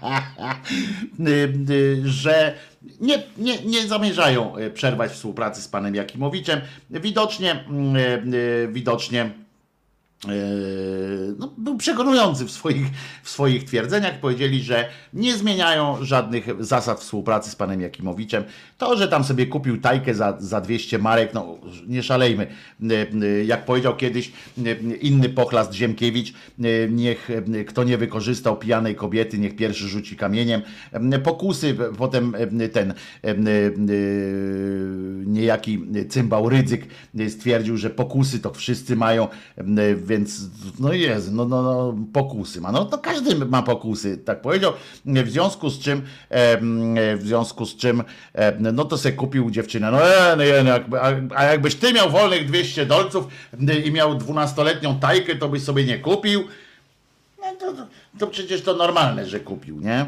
(laughs) (laughs) że nie, nie, nie zamierzają y, przerwać współpracy z panem Jakimowiczem. Widocznie, mm, y, y, widocznie no, był przekonujący w swoich, w swoich twierdzeniach. Powiedzieli, że nie zmieniają żadnych zasad współpracy z panem Jakimowiczem. To, że tam sobie kupił tajkę za, za 200 marek, no nie szalejmy. Yy, yy, Jak powiedział kiedyś yy, inny pochlast Ziemkiewicz, yy, niech yy, kto nie wykorzystał pijanej kobiety, niech pierwszy rzuci kamieniem. Yy, Pokusy, potem yy, ten yy, yy, niejaki cymbał Rydzyk yy, stwierdził, że pokusy to wszyscy mają, yy, więc no jest, no, no, no pokusy ma. No to każdy ma pokusy, tak powiedział. W związku z czym, w związku z czym, no to se kupił dziewczynę. No, e, no, e, no jakby, a, a jakbyś ty miał wolnych 200 dolców i miał 12-letnią tajkę, to byś sobie nie kupił. No to, to, to przecież to normalne, że kupił, nie?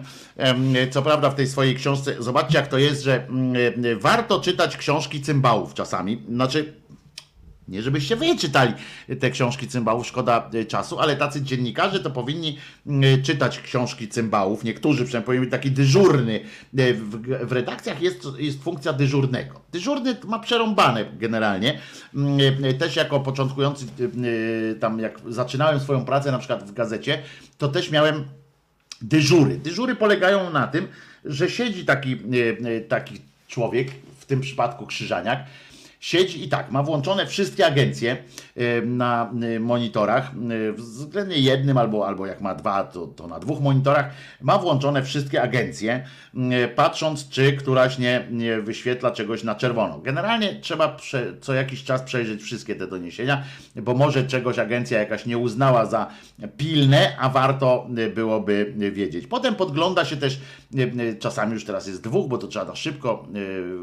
Co prawda w tej swojej książce, zobaczcie jak to jest, że mm, warto czytać książki cymbałów czasami. Znaczy, Nie żebyście wy czytali te książki cymbałów, szkoda y, czasu, ale tacy dziennikarze to powinni y, czytać książki cymbałów. Niektórzy przynajmniej powinien taki dyżurny. Y, W, redakcjach jest, jest funkcja dyżurnego. Dyżurny ma przerąbane generalnie. Y, Też jako początkujący, tam jak zaczynałem swoją pracę na przykład w gazecie, to też miałem dyżury. Dyżury polegają na tym, że siedzi taki, e, e, taki człowiek, w tym przypadku Krzyżaniak, siedzi i tak, ma włączone wszystkie agencje e, na e, monitorach, e, względnie jednym albo, albo jak ma dwa, to, to na dwóch monitorach, ma włączone wszystkie agencje, patrząc czy któraś nie, nie wyświetla czegoś na czerwono. Generalnie trzeba prze, co jakiś czas przejrzeć wszystkie te doniesienia, bo może czegoś agencja jakaś nie uznała za pilne, a warto byłoby wiedzieć. Potem podgląda się też, czasami już teraz jest dwóch, bo to trzeba tak szybko,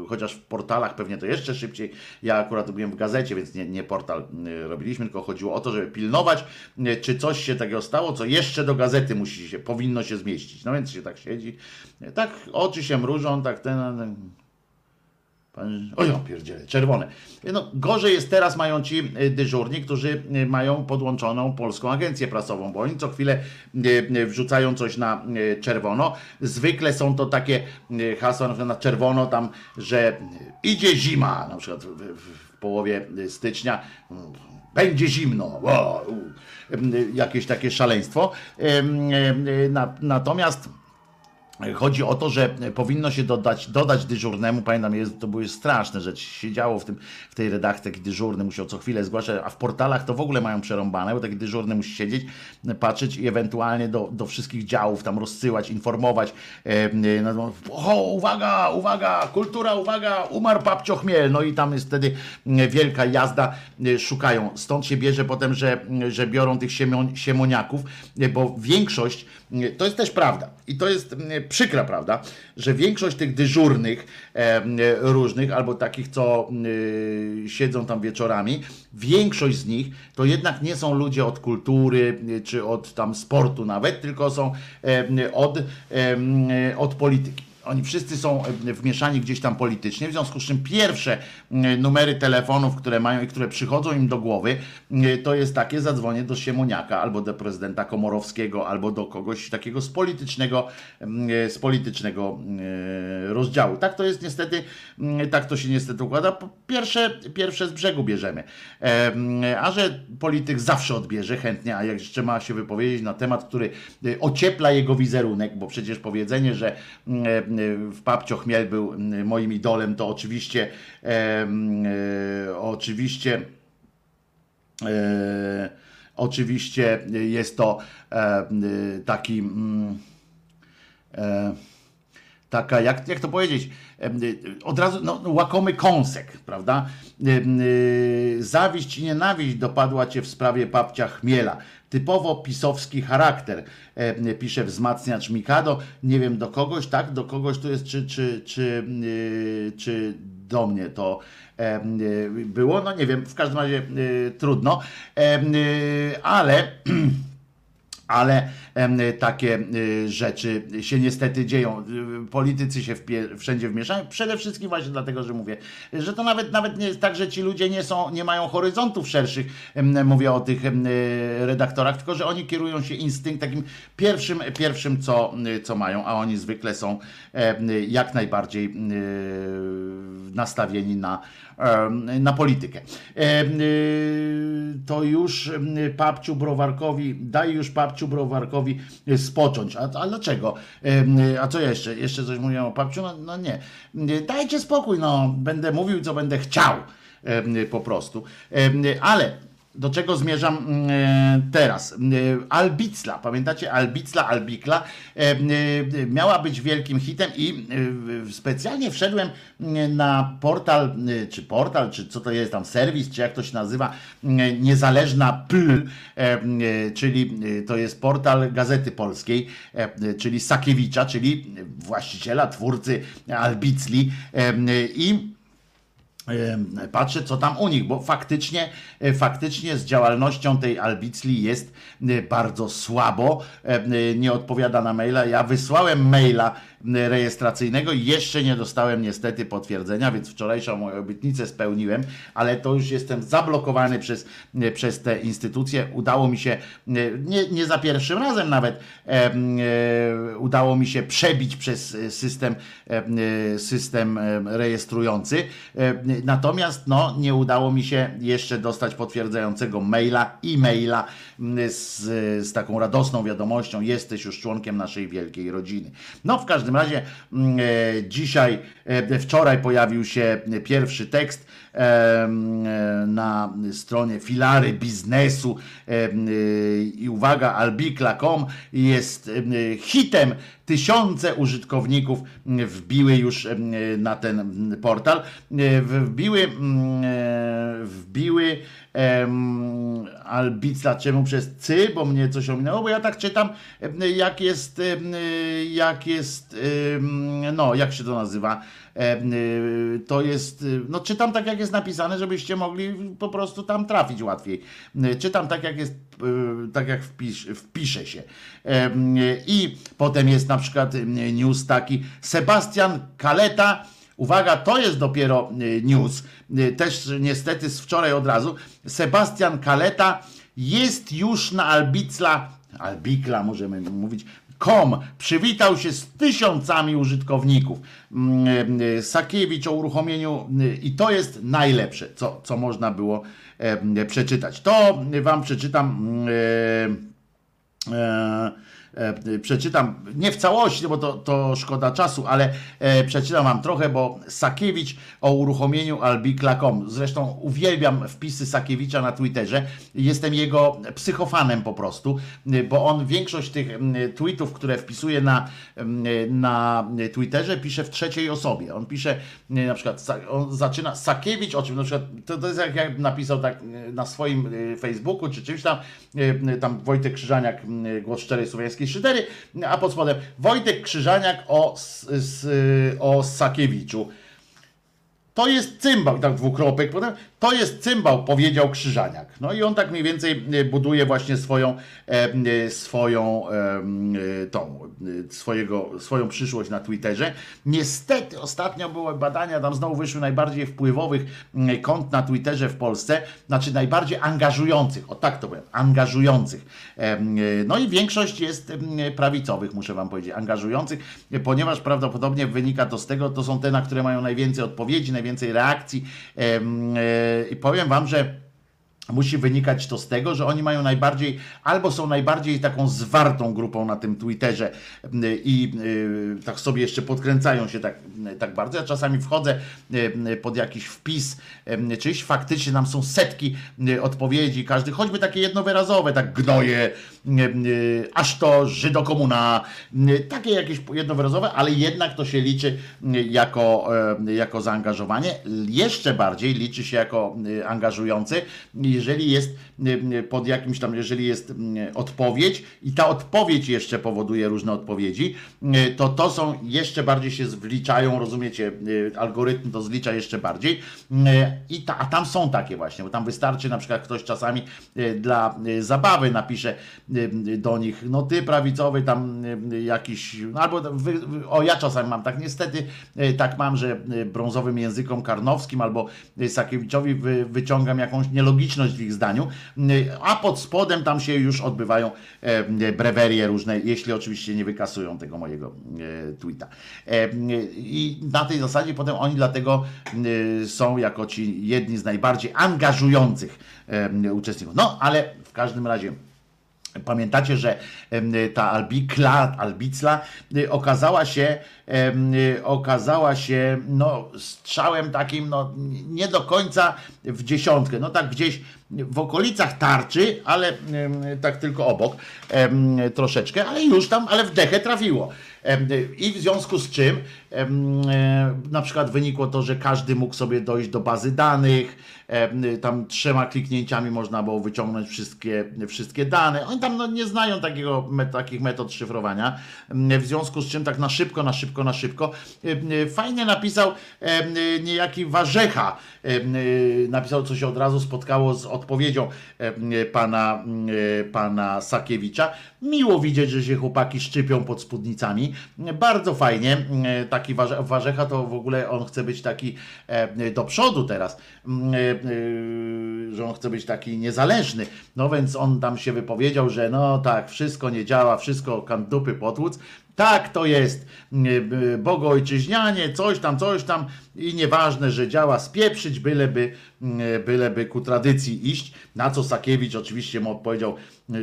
chociaż w portalach pewnie to jeszcze szybciej. Ja akurat byłem w gazecie, więc nie, nie portal e, robiliśmy, tylko chodziło o to, żeby pilnować, e, czy coś się takiego stało, co jeszcze do gazety musi się, powinno się zmieścić. No więc się tak siedzi, tak oczy się mrużą, tak ten... Pan, o ja pierdzielę, czerwone. No, gorzej jest teraz mają ci y, dyżurni, którzy y, mają podłączoną polską agencję prasową, bo oni co chwilę y, wrzucają coś na czerwono. Zwykle są to takie hasła na, na czerwono tam, że idzie zima, na przykład w, w, połowie stycznia. Będzie zimno, wow, jakieś takie szaleństwo. Na- Natomiast Chodzi o to, że powinno się dodać, dodać dyżurnemu, pamiętam, jest, to były straszne rzeczy, siedziało w, tym, w tej redakcji taki dyżurny, musiał co chwilę zgłaszać, a w portalach to w ogóle mają przerąbane, bo taki dyżurny musi siedzieć, patrzeć i ewentualnie do, do wszystkich działów tam rozsyłać, informować. E, no, o, uwaga, uwaga, kultura, uwaga, umarł babcio Chmiel, no i tam jest wtedy wielka jazda, szukają. Stąd się bierze potem, że, że biorą tych siemion, siemoniaków, bo większość, to jest też prawda i to jest e, przykra prawda, że większość tych dyżurnych e, e, różnych, albo takich, co e, siedzą tam wieczorami, większość z nich to jednak nie są ludzie od kultury, e, czy od tam sportu nawet, tylko są e, od, e, e, od polityki. Oni wszyscy są e, wmieszani gdzieś tam politycznie, w związku z czym pierwsze m, numery telefonów, które mają i które przychodzą im do głowy, m, to jest takie zadzwonię do Siemoniaka, albo do prezydenta Komorowskiego, albo do kogoś takiego z politycznego, m, z politycznego e, rozdziału. Tak to jest niestety, tak to się niestety układa. Pierwsze, pierwsze z brzegu bierzemy. E, A że polityk zawsze odbierze chętnie, a jak jeszcze ma się wypowiedzieć na temat, który e, ociepla jego wizerunek, bo przecież powiedzenie, że mm, e, w Papcio Chmiel był mm, moim idolem, to oczywiście e, oczywiście e, oczywiście jest to taki mm, e, taka, jak, jak to powiedzieć, y, od razu no, łakomy kąsek, prawda? Y, Zawiść i nienawiść dopadła cię w sprawie papcia chmiela. Typowo pisowski charakter, em, pisze wzmacniacz Mikado. Nie wiem do kogoś, tak? Do kogoś tu jest, czy, czy, czy, y, czy do mnie to em, y, było? No nie wiem, w każdym razie y, trudno. Y, Ale (clears throat) ale takie y, rzeczy się niestety dzieją. Y, Politycy się wszędzie wmieszają. Przede wszystkim właśnie dlatego, że mówię, że to nawet, nawet nie jest tak, że ci ludzie nie, są, nie mają horyzontów szerszych. Mówię o tych y, redaktorach, tylko że oni kierują się instynkt takim pierwszym, pierwszym co, co mają, a oni zwykle są jak najbardziej nastawieni na, na politykę. To już papciu Browarkowi, daj już papciu Browarkowi y, spocząć. A, a dlaczego? A co jeszcze? Jeszcze coś mówiłem o papciu? No, no nie. Y, Dajcie spokój, no. Będę mówił, co będę chciał. Po prostu. Ale do czego zmierzam mm, teraz? Mm, Albicla, pamiętacie Albicla, Albikla e, miała być wielkim hitem i specjalnie wszedłem mm, na portal, czy portal, czy co to jest tam, serwis, czy jak to się nazywa, niezależna PL, e, czyli to jest portal Gazety Polskiej, e, czyli Sakiewicza, czyli właściciela, twórcy Albicli e, i patrzę, co tam u nich, bo faktycznie, e, faktycznie z działalnością tej Albicli jest e, bardzo słabo. E, Nie odpowiada na maila. Ja wysłałem maila rejestracyjnego jeszcze nie dostałem niestety potwierdzenia, więc wczorajszą moją obietnicę spełniłem, ale to już jestem zablokowany przez, e, przez te instytucje. Udało mi się, e, nie, nie za pierwszym razem nawet, em, e, udało mi się przebić przez e, system, em, e, system em, rejestrujący. E, Natomiast no, nie udało mi się jeszcze dostać potwierdzającego maila, e-maila z, z taką radosną wiadomością: jesteś już członkiem naszej wielkiej rodziny. No, w każdym razie m, e, dzisiaj, e, wczoraj pojawił się pierwszy tekst e, na stronie filary biznesu e, i uwaga, albikla.com jest em, hitem. Tysiące użytkowników wbiły już na ten portal. Wbiły, mm, wbiły em, albicla, czemu przez cy, bo mnie coś ominęło, bo ja tak czytam, jak jest, jak jest, no, jak się to nazywa, to jest, no czytam tak jak jest napisane, żebyście mogli po prostu tam trafić łatwiej. Czytam tak jak jest, y, tak jak wpisz, wpisze się. I potem jest na przykład news taki, Sebastian Kaleta, Uwaga, to jest dopiero y, news. Y, Też niestety z wczoraj od razu. Sebastian Kaleta jest już na Albicla, Albikla możemy mówić, kom przywitał się z tysiącami użytkowników. Mm, y, Sakiewicz o uruchomieniu i to jest najlepsze, co, co można było e, przeczytać. To wam przeczytam. e, e, e, przeczytam, nie w całości, bo to, to szkoda czasu, ale e, przeczytam wam trochę, bo Sakiewicz o uruchomieniu albikla.com. Zresztą uwielbiam wpisy Sakiewicza na Twitterze. Jestem jego psychofanem po prostu, e, bo on większość tych tweetów, które wpisuje na, na Twitterze, pisze w trzeciej osobie. On pisze e, na przykład, on zaczyna Sakiewicz, o czym na przykład, to, to jest jak, jak napisał tak e, na swoim e, Facebooku, czy czymś tam, e, tam Wojtek Krzyżaniak, głos szczerej słowiańskiej a pod spodem Wojtek Krzyżaniak o, o Sakiewiczu. To jest cymbał, tak dwukropek, potem to jest cymbał, powiedział Krzyżaniak. No i on tak mniej więcej e, buduje właśnie swoją, e, e, swoją, tą, swojego, swoją przyszłość na Twitterze. Niestety ostatnio były badania, tam znowu wyszły najbardziej wpływowych kont na Twitterze w Polsce, znaczy najbardziej angażujących, o tak to powiem, angażujących. No i większość jest prawicowych, muszę wam powiedzieć, angażujących, ponieważ prawdopodobnie wynika to z tego, to są te, na które mają najwięcej odpowiedzi, najwięcej reakcji. E, i powiem wam, że musi wynikać to z tego, że oni mają najbardziej, albo są najbardziej taką zwartą grupą na tym Twitterze m, i y, tak sobie jeszcze podkręcają się tak, tak bardzo. Ja czasami wchodzę y, pod jakiś wpis y, czyś, faktycznie tam są setki y, odpowiedzi, każdy, choćby takie jednowyrazowe, tak gnoje, y, y, aż to Żydokomuna, y, takie jakieś jednowyrazowe, ale jednak to się liczy y, jako, y, jako zaangażowanie. Jeszcze bardziej liczy się jako y, angażujący, jeżeli jest pod jakimś tam, jeżeli jest odpowiedź i ta odpowiedź jeszcze powoduje różne odpowiedzi, to to są jeszcze bardziej się wliczają, rozumiecie, algorytm to zlicza jeszcze bardziej i ta, a tam są takie właśnie, bo tam wystarczy na przykład ktoś czasami y, dla y, zabawy napisze do nich, no ty prawicowy tam jakiś, no albo wy, o ja czasami mam tak, niestety y, tak mam, że brązowym językom karnowskim albo Sakiewiczowi wy, wyciągam jakąś nielogiczność w ich zdaniu, y, a pod spodem tam się już odbywają e, brewerie różne, jeśli oczywiście nie wykasują tego mojego e, tweeta. E, I na tej zasadzie potem oni dlatego są jako ci jedni z najbardziej angażujących uczestników. No, ale w każdym razie Pamiętacie, że ta Albicla y, okazała się, y, okazała się no, strzałem takim no, nie do końca w dziesiątkę. No tak gdzieś w okolicach tarczy, ale tak tylko obok troszeczkę, ale już tam, ale w dechę trafiło. Em, I w związku z czym na przykład wynikło to, że każdy mógł sobie dojść do bazy danych, tam trzema kliknięciami można było wyciągnąć wszystkie, wszystkie dane. Oni tam no, nie znają takiego, takich metod szyfrowania, w związku z czym tak na szybko, na szybko, na szybko. Em, Fajnie napisał em, niejaki Warzecha, napisał, co się od razu spotkało z odpowiedzią pana, e, pana Sakiewicza. Miło widzieć, że się chłopaki szczypią pod spódnicami. Bardzo fajnie. E, Taki Warze- Warzecha to w ogóle on chce być taki e, do przodu teraz, Mm, e, e, że on chce być taki niezależny. No więc on tam się wypowiedział, że no tak, wszystko nie działa, wszystko kan dupy potłuc. Tak to jest. E, Bogoojczyźnianie, coś tam, coś tam i nieważne, że działa spieprzyć, byleby, e, byleby ku tradycji iść. Na co Sakiewicz oczywiście mu odpowiedział, e,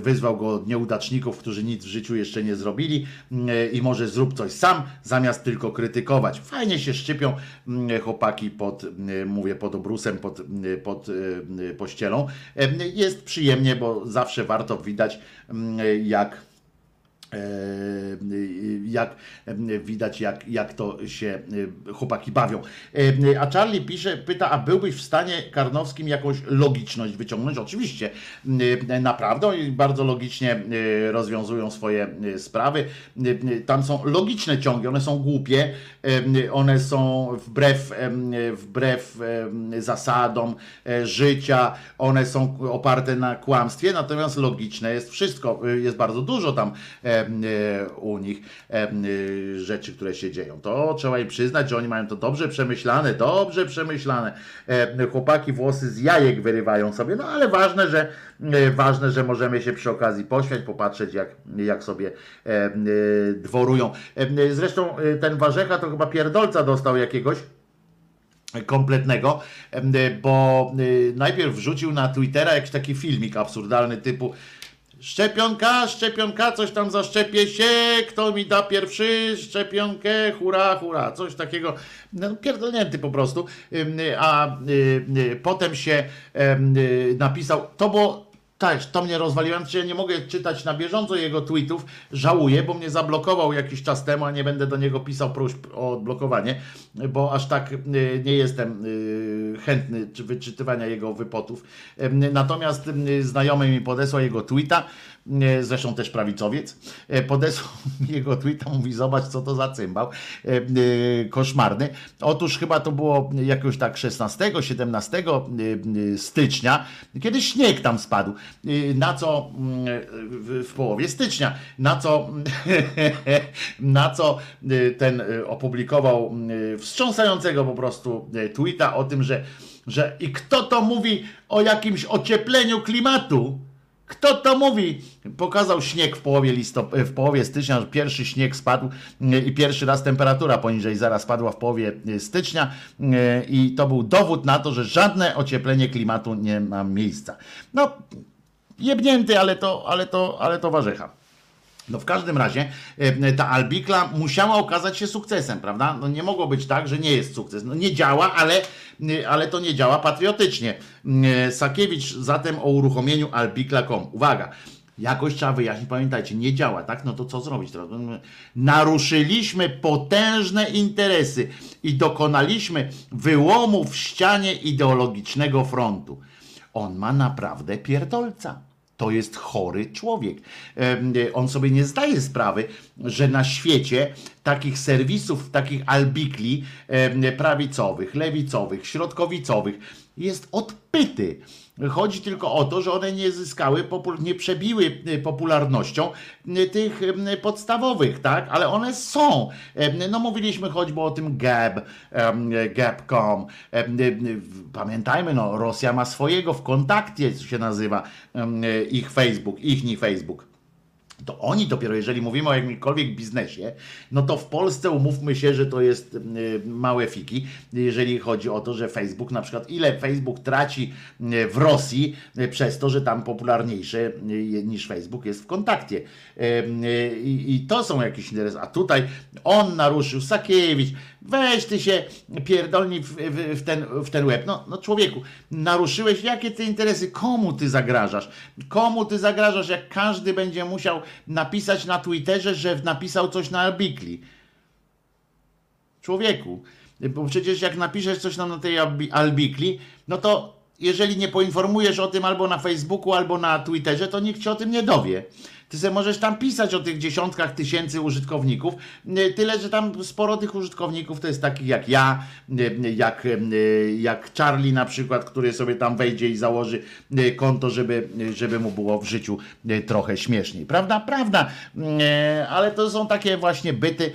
wyzwał go od nieudaczników, którzy nic w życiu jeszcze nie zrobili e, i może zrób coś sam, zamiast tylko krytykować. Fajnie się szczypią mm, chłopaki pod, mówię, pod obrusem, pod, pod pościelą. Jest przyjemnie, bo zawsze warto widać, mm, jak jak e, widać, jak, jak to się e, chłopaki bawią. E, A Charlie pisze, pyta, a byłbyś w stanie Karnowskim jakąś logiczność wyciągnąć? Oczywiście, e, naprawdę i bardzo logicznie e, rozwiązują swoje e, sprawy. E, Tam są logiczne ciągi, one są głupie, e, one są wbrew, e, wbrew e, zasadom e, życia, one są oparte na kłamstwie, natomiast logiczne jest wszystko. E, Jest bardzo dużo tam e, e, u nich e, rzeczy, które się dzieją. To trzeba im przyznać, że oni mają to dobrze przemyślane, dobrze przemyślane. Chłopaki włosy z jajek wyrywają sobie, no ale ważne, że e, ważne, że możemy się przy okazji pośmiać, popatrzeć jak, jak sobie e, dworują. Zresztą ten Warzecha to chyba pierdolca dostał jakiegoś, kompletnego, bo y, najpierw wrzucił na Twittera jakiś taki filmik absurdalny typu Szczepionka, szczepionka, coś tam zaszczepię się, kto mi da pierwszy szczepionkę, hura, hura, coś takiego, no, pierdolnięty po prostu, a y, y, potem się y, napisał, to było tak, to mnie rozwaliłem, ja nie mogę czytać na bieżąco jego tweetów, żałuję, bo mnie zablokował jakiś czas temu, a nie będę do niego pisał próśb o odblokowanie, bo aż tak y, nie jestem y, chętny czy wyczytywania jego wypotów. Natomiast y, znajomy mi podesłał jego tweeta, zresztą też prawicowiec, y, podesłał (laughs) mi jego tweeta, mówi zobacz co to za cymbał, y, y, koszmarny. Otóż chyba to było jakoś tak 16, 17 y, y, stycznia, kiedy śnieg tam spadł, na co w, połowie stycznia, na co (laughs) na co ten opublikował wstrząsającego po prostu tweeta o tym, że, że i kto to mówi o jakimś ociepleniu klimatu? Kto to mówi? Pokazał śnieg w połowie, listop- w połowie stycznia, pierwszy śnieg spadł y, i pierwszy raz temperatura poniżej zera spadła w połowie y, stycznia y, i to był dowód na to, że żadne ocieplenie klimatu nie ma miejsca. No, jebnięty, ale to, ale to, ale to warzecha. No w każdym razie e, ta Albikla musiała okazać się sukcesem, prawda? No nie mogło być tak, że nie jest sukces. No nie działa, ale, e, ale to nie działa patriotycznie. E, Sakiewicz zatem o uruchomieniu Albikla.com. Uwaga, jakoś trzeba wyjaśnić, pamiętajcie, nie działa, tak? No to co zrobić teraz? Naruszyliśmy potężne interesy i dokonaliśmy wyłomu w ścianie ideologicznego frontu. On ma naprawdę pierdolca. To jest chory człowiek. On sobie nie zdaje sprawy, że na świecie takich serwisów, takich albikli prawicowych, lewicowych, środkowicowych jest odpyty. Chodzi tylko o to, że one nie zyskały, nie przebiły y, popularnością y, tych y, podstawowych, tak? Ale one są. No mówiliśmy choćby o tym Gab, Gab.com. Pamiętajmy, no Rosja ma swojego w kontakcie, się nazywa ich Facebook, ichni Facebook to oni dopiero, jeżeli mówimy o jakimkolwiek biznesie, no to w Polsce umówmy się, że to jest y, małe fiki, jeżeli chodzi o to, że Facebook, na przykład ile Facebook traci y, w Rosji y, przez to, że tam popularniejsze niż Facebook jest w kontakcie. I to są jakieś interesy. A tutaj on naruszył, Sakiewicz, Weź ty się pierdolni w, w, w, ten, w ten łeb. No, no człowieku, naruszyłeś jakie ty interesy? Komu ty zagrażasz? Komu ty zagrażasz, jak każdy będzie musiał napisać na Twitterze, że napisał coś na Albikli? Człowieku, bo przecież jak napiszesz coś nam na tej Albi- Albikli, no to jeżeli nie poinformujesz o tym albo na Facebooku, albo na Twitterze, to nikt cię o tym nie dowie. Ty sobie możesz tam pisać o tych dziesiątkach tysięcy użytkowników, y, tyle, że tam sporo tych użytkowników to jest takich jak ja, y, jak, y, jak Charlie na przykład, który sobie tam wejdzie i założy konto, żeby, żeby mu było w życiu trochę śmieszniej. Prawda? Prawda. Y, Ale to są takie właśnie byty,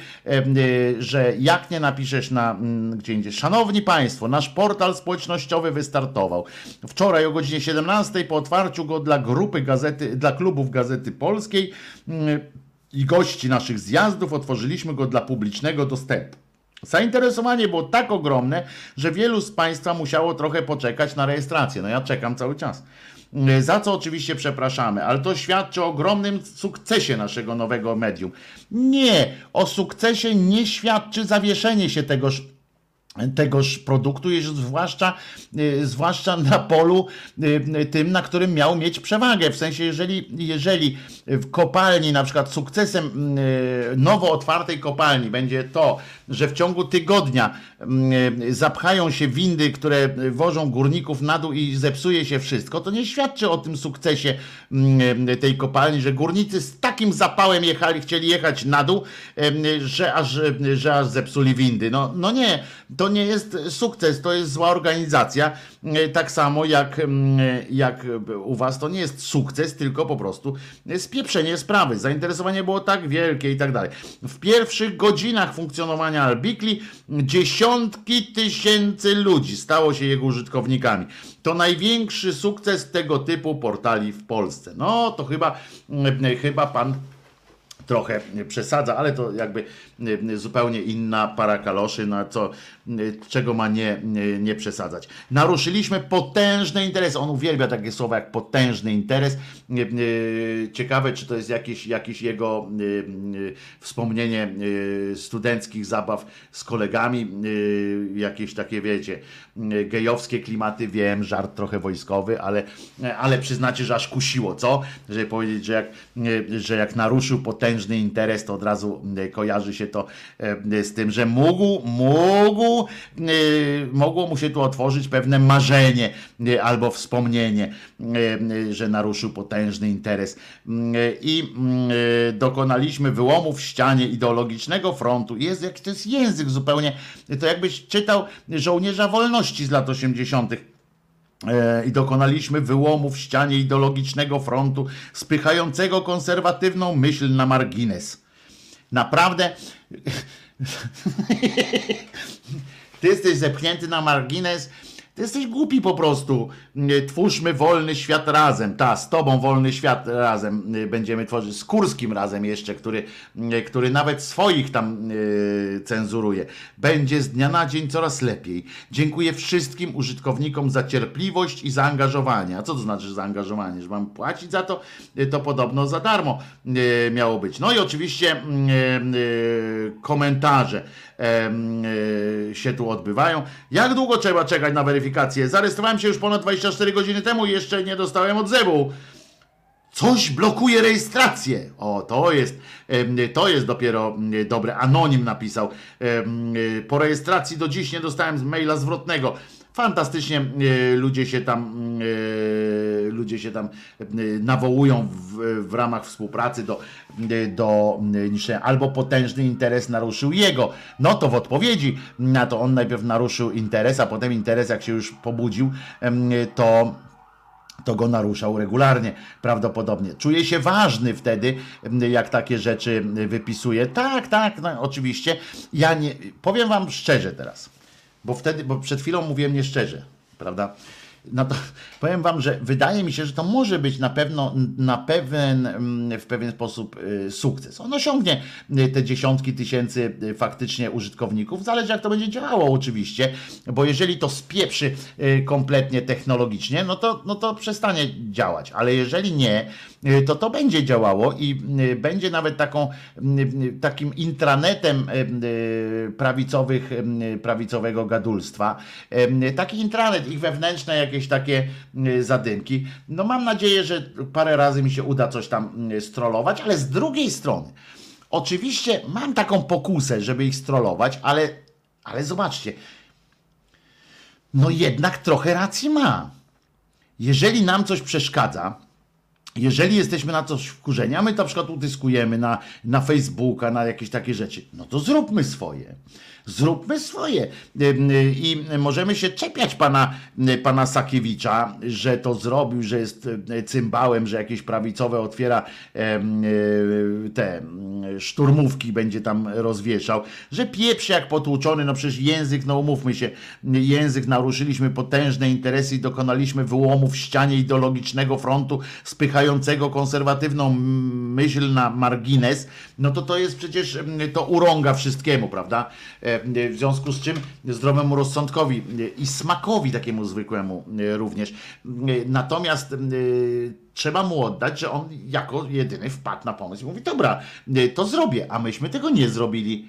że jak nie napiszesz na mm, gdzie indziej. Szanowni Państwo, nasz portal społecznościowy wystartował. Wczoraj o godzinie 17 po otwarciu go dla grupy gazety, dla klubów Gazety Polskiej mm, i gości naszych zjazdów otworzyliśmy go dla publicznego dostępu. Zainteresowanie było tak ogromne, że wielu z Państwa musiało trochę poczekać na rejestrację. No ja czekam cały czas. Yy, Za co oczywiście przepraszamy, ale to świadczy o ogromnym sukcesie naszego nowego medium. Nie, o sukcesie nie świadczy zawieszenie się tegoż tegoż produktu, zwłaszcza, y, zwłaszcza na polu y, tym, na którym miał mieć przewagę. W sensie, jeżeli, jeżeli w kopalni, na przykład sukcesem y, nowo otwartej kopalni będzie to, że w ciągu tygodnia y, zapchają się windy, które wożą górników na dół i zepsuje się wszystko, to nie świadczy o tym sukcesie y, tej kopalni, że górnicy z takim zapałem jechali, chcieli jechać na dół, że aż, że aż zepsuli windy. No, no nie, to nie jest sukces, to jest zła organizacja. Tak samo jak, mm, jak u was to nie jest sukces, tylko po prostu spieprzenie sprawy. Zainteresowanie było tak wielkie i tak dalej. W pierwszych godzinach funkcjonowania Albikli dziesiątki tysięcy ludzi stało się jego użytkownikami. To największy sukces tego typu portali w Polsce. No to chyba, mm, chyba pan trochę przesadza, ale to jakby zupełnie inna para kaloszy, na co, y, czego ma nie, nie, nie przesadzać. Naruszyliśmy potężny interes. On uwielbia takie słowa jak potężny interes. Y, y, Ciekawe, czy to jest jakieś, jakieś jego y, y, wspomnienie y, studenckich zabaw z kolegami, y, jakieś takie, wiecie, y, gejowskie klimaty, wiem, żart trochę wojskowy, ale, ale przyznacie, że aż kusiło, co? Żeby powiedzieć, że jak, y, że jak naruszył potężny interes, to od razu y, kojarzy się to y, z tym, że mógł, mógł, y, mogło mu się tu otworzyć pewne marzenie y, albo wspomnienie, że naruszył potężny interes. Y, I y, dokonaliśmy wyłomu w ścianie ideologicznego frontu. Jest, jak to jest język zupełnie, to jakbyś czytał żołnierza wolności z lat 80. E, i dokonaliśmy wyłomu w ścianie ideologicznego frontu, spychającego konserwatywną myśl na margines. Naprawdę. Ty jesteś zepchnięty na margines. Ty jesteś głupi po prostu. Twórzmy wolny świat razem. Ta, z tobą wolny świat razem y, będziemy tworzyć. Z Kurskim razem jeszcze, który, y, który nawet swoich tam y, cenzuruje. Będzie z dnia na dzień coraz lepiej. Dziękuję wszystkim użytkownikom za cierpliwość i zaangażowanie. A co to znaczy zaangażowanie? Że mam płacić za to? To podobno za darmo miało być. No i oczywiście y, komentarze się tu odbywają. Jak długo trzeba czekać na weryfikację? Zarejestrowałem się już ponad 24 godziny temu i jeszcze nie dostałem odzewu. Coś blokuje rejestrację. O, to jest, to jest dopiero dobre. Anonim napisał. Y, Po rejestracji do dziś nie dostałem maila zwrotnego. Fantastycznie y, ludzie się tam y, ludzie się tam y, nawołują w, w ramach współpracy do, do niszczenia. Albo potężny interes naruszył jego. No to w odpowiedzi na to on najpierw naruszył interes, a potem interes jak się już pobudził, to to go naruszał regularnie, prawdopodobnie. Czuje się ważny wtedy, jak takie rzeczy wypisuje. Tak, tak, no, oczywiście. Ja nie, powiem wam szczerze teraz, bo wtedy, bo przed chwilą mówiłem nieszczerze, prawda? No to powiem wam, że wydaje mi się, że to może być na pewno na pewien, mm, w pewien sposób y, sukces. On osiągnie y, te dziesiątki tysięcy y, faktycznie użytkowników. Zależy jak to będzie działało oczywiście, bo jeżeli to spieprzy kompletnie technologicznie, no to, no to przestanie działać. Ale jeżeli nie, to to będzie działało i będzie nawet taką, takim intranetem prawicowych, prawicowego gadulstwa. Taki intranet, ich wewnętrzne jakieś takie y, zadymki. No mam nadzieję, że parę razy mi się uda coś tam y, strollować, ale z drugiej strony, oczywiście mam taką pokusę, żeby ich strollować, ale, ale zobaczcie, no jednak trochę racji ma. Jeżeli nam coś przeszkadza, jeżeli jesteśmy na coś wkurzeni, a my na przykład utyskujemy na, na Facebooka, na jakieś takie rzeczy, no to zróbmy swoje. Zróbmy swoje. Y, I możemy się czepiać pana, y, pana Sakiewicza, że to zrobił, że jest y, cymbałem, że jakieś prawicowe otwiera te szturmówki, będzie tam rozwieszał, że pieprzy jak potłuczony, no przecież język, no umówmy się, język naruszyliśmy potężne interesy i dokonaliśmy wyłomu w ścianie ideologicznego frontu spychającego konserwatywną myśl na margines, no to to jest przecież, to urąga wszystkiemu, prawda? E, W związku z czym zdrowemu rozsądkowi e, i smakowi takiemu zwykłemu e, również. E, Natomiast e, trzeba mu oddać, że on jako jedyny wpadł na pomysł mówi, dobra, e, to zrobię, a myśmy tego nie zrobili.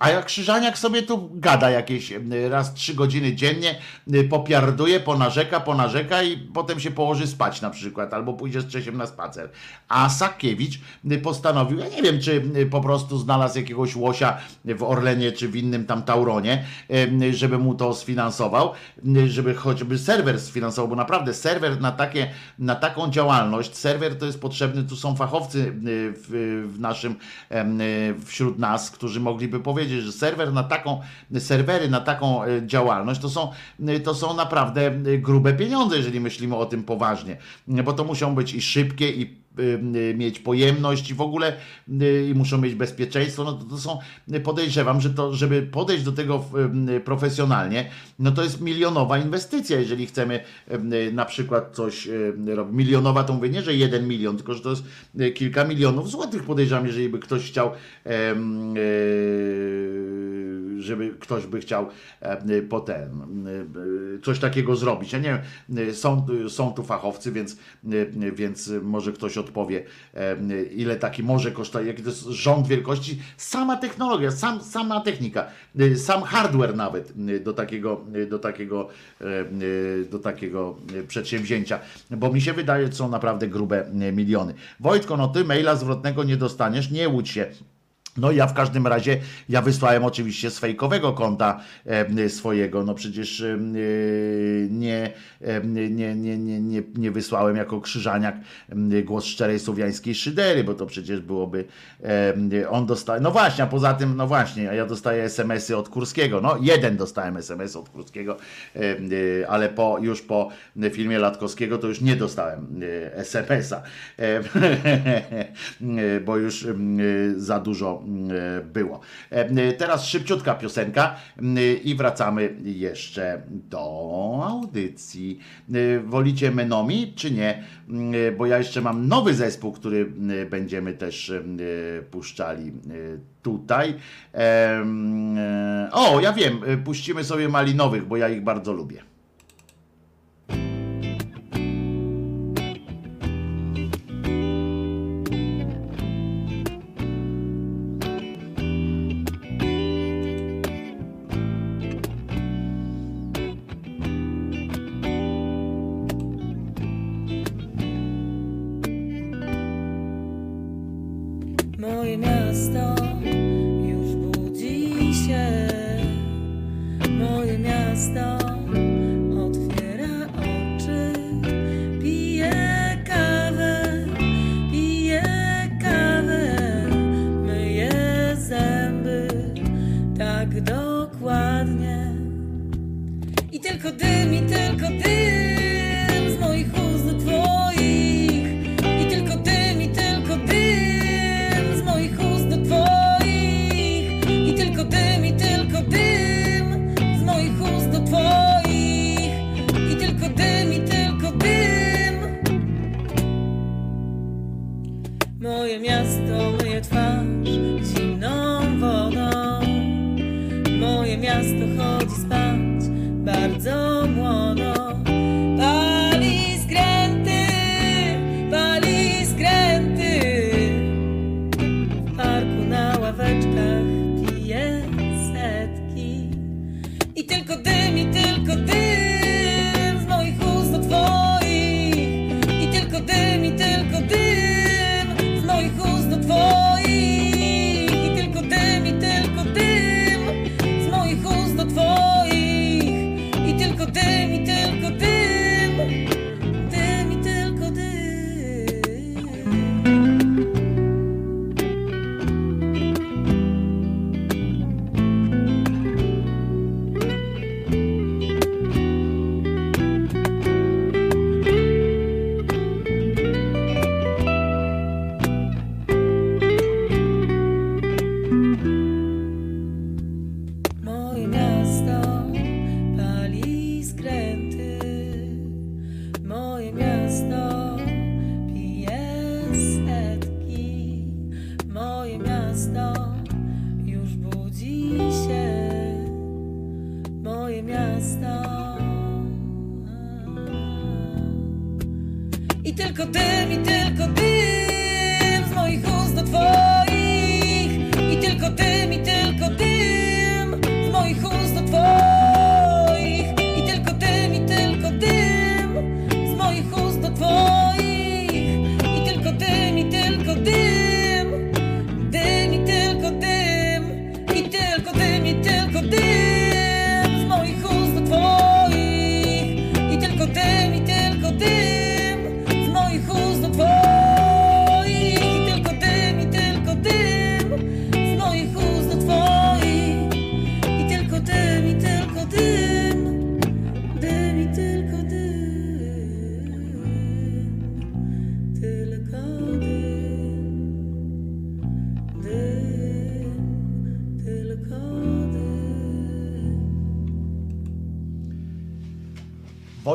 A jak Krzyżaniak sobie tu gada jakieś raz trzy godziny dziennie, e, popiarduje, ponarzeka, ponarzeka i potem się położy spać na przykład, albo pójdzie z Czesiem na spacer. A Sakiewicz e, postanowił, ja nie wiem, czy e, po prostu znalazł jakiegoś łosia w Orlenie, czy w innym tam Tauronie, żeby mu to sfinansował, żeby choćby serwer sfinansował, bo naprawdę serwer na, takie, na taką działalność, serwer to jest potrzebny, tu są fachowcy w, w naszym, wśród nas, którzy mogliby powiedzieć, że serwer na taką, serwery na taką e, działalność to są, e, to są naprawdę e, grube pieniądze, jeżeli myślimy o tym poważnie, bo to muszą być i szybkie, i mieć pojemność i w ogóle y, i muszą mieć bezpieczeństwo, no to, to są, podejrzewam, że to, żeby podejść do tego y, profesjonalnie, no to jest milionowa inwestycja, jeżeli chcemy y, na przykład coś y, robić. Milionowa to mówię nie, że jeden milion, tylko że to jest y, kilka milionów złotych podejrzewam, jeżeli by ktoś chciał y, żeby ktoś by chciał e, potem e, coś takiego zrobić. Ja nie wiem, są, są tu fachowcy, więc, e, więc może ktoś odpowie, ile taki może kosztować, jaki to jest rząd wielkości. Sama technologia, sam, sama technika, sam hardware nawet do takiego, do takiego, do takiego przedsięwzięcia, bo mi się wydaje, że są naprawdę grube miliony. Wojtko, no ty maila zwrotnego nie dostaniesz, nie łudź się. No ja w każdym razie, ja wysłałem oczywiście z fejkowego konta swojego, no przecież e, nie, nie, nie, nie, nie, wysłałem jako krzyżaniak głos szczerej słowiańskiej szydery, bo to przecież byłoby, on dostaje, no właśnie, a poza tym, no właśnie, a ja dostaję smsy od Kurskiego, no jeden dostałem SMS od Kurskiego, e, ale po, już po filmie Latkowskiego to już nie dostałem e, SMS-a, (laughs) bo już za dużo e, było. E, Teraz szybciutka piosenka e, i wracamy jeszcze do audycji. E, Wolicie Menomi czy nie? E, Bo ja jeszcze mam nowy zespół, który e, będziemy też e, puszczali e, tutaj. E, O, ja wiem, e, puścimy sobie malinowych, bo ja ich bardzo lubię.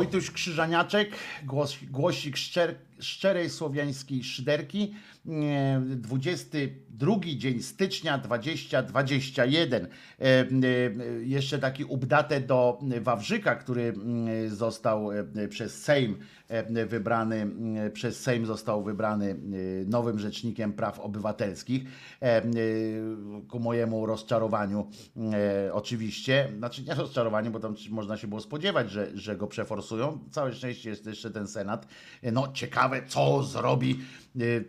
Wojtuś Krzyżaniaczek, głos, głosik szczer, szczerej słowiańskiej szyderki, e, 20 drugi dzień stycznia 2021. E, e, jeszcze taki updatę do Wawrzyka, który mm, został e, przez Sejm wybrany, przez Sejm został wybrany nowym rzecznikiem praw obywatelskich. Ku mojemu rozczarowaniu oczywiście, znaczy nie rozczarowaniu, bo tam można się było spodziewać, że, że go przeforsują. Całe szczęście jest jeszcze ten Senat. No ciekawe, co zrobi,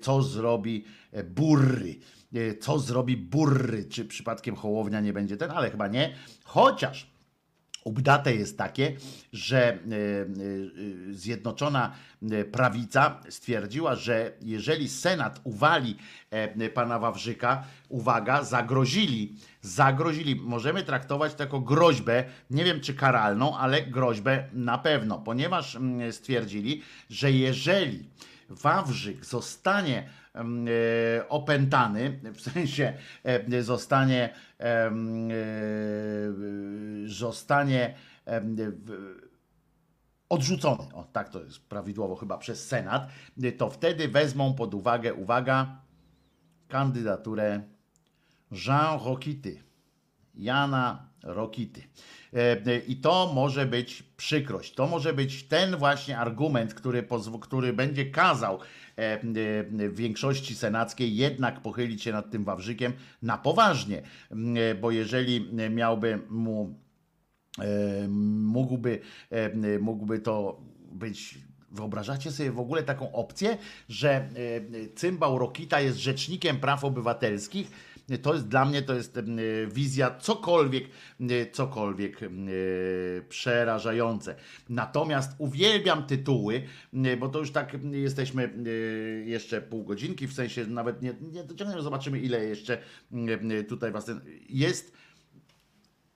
co zrobi Burry. E, Co zrobi Burry? Czy przypadkiem Hołownia nie będzie ten? Ale chyba nie. Chociaż Update jest takie, że e, e, Zjednoczona Prawica stwierdziła, że jeżeli Senat uwali pana Wawrzyka, uwaga, zagrozili, zagrozili, możemy traktować to jako groźbę, nie wiem czy karalną, ale groźbę na pewno, ponieważ mm, stwierdzili, że jeżeli Wawrzyk zostanie opętany, w sensie e, zostanie, e, zostanie odrzucony, o tak to jest prawidłowo chyba przez Senat, to wtedy wezmą pod uwagę, uwaga, kandydaturę Jean Rokity. Jana Rokity. E, e, I to może być przykrość. To może być ten właśnie argument, który, który będzie kazał e, e, większości senackiej jednak pochylić się nad tym Wawrzykiem na poważnie. E, Bo jeżeli miałby mu e, mógłby, e, mógłby to być. Wyobrażacie sobie w ogóle taką opcję, że e, cymbał Rokita jest rzecznikiem praw obywatelskich? To jest dla mnie to jest e, wizja cokolwiek, e, cokolwiek e, przerażające. Natomiast uwielbiam tytuły, bo to już tak jesteśmy jeszcze pół godzinki, w sensie nawet nie, nie dociągniemy, zobaczymy ile jeszcze tutaj was jest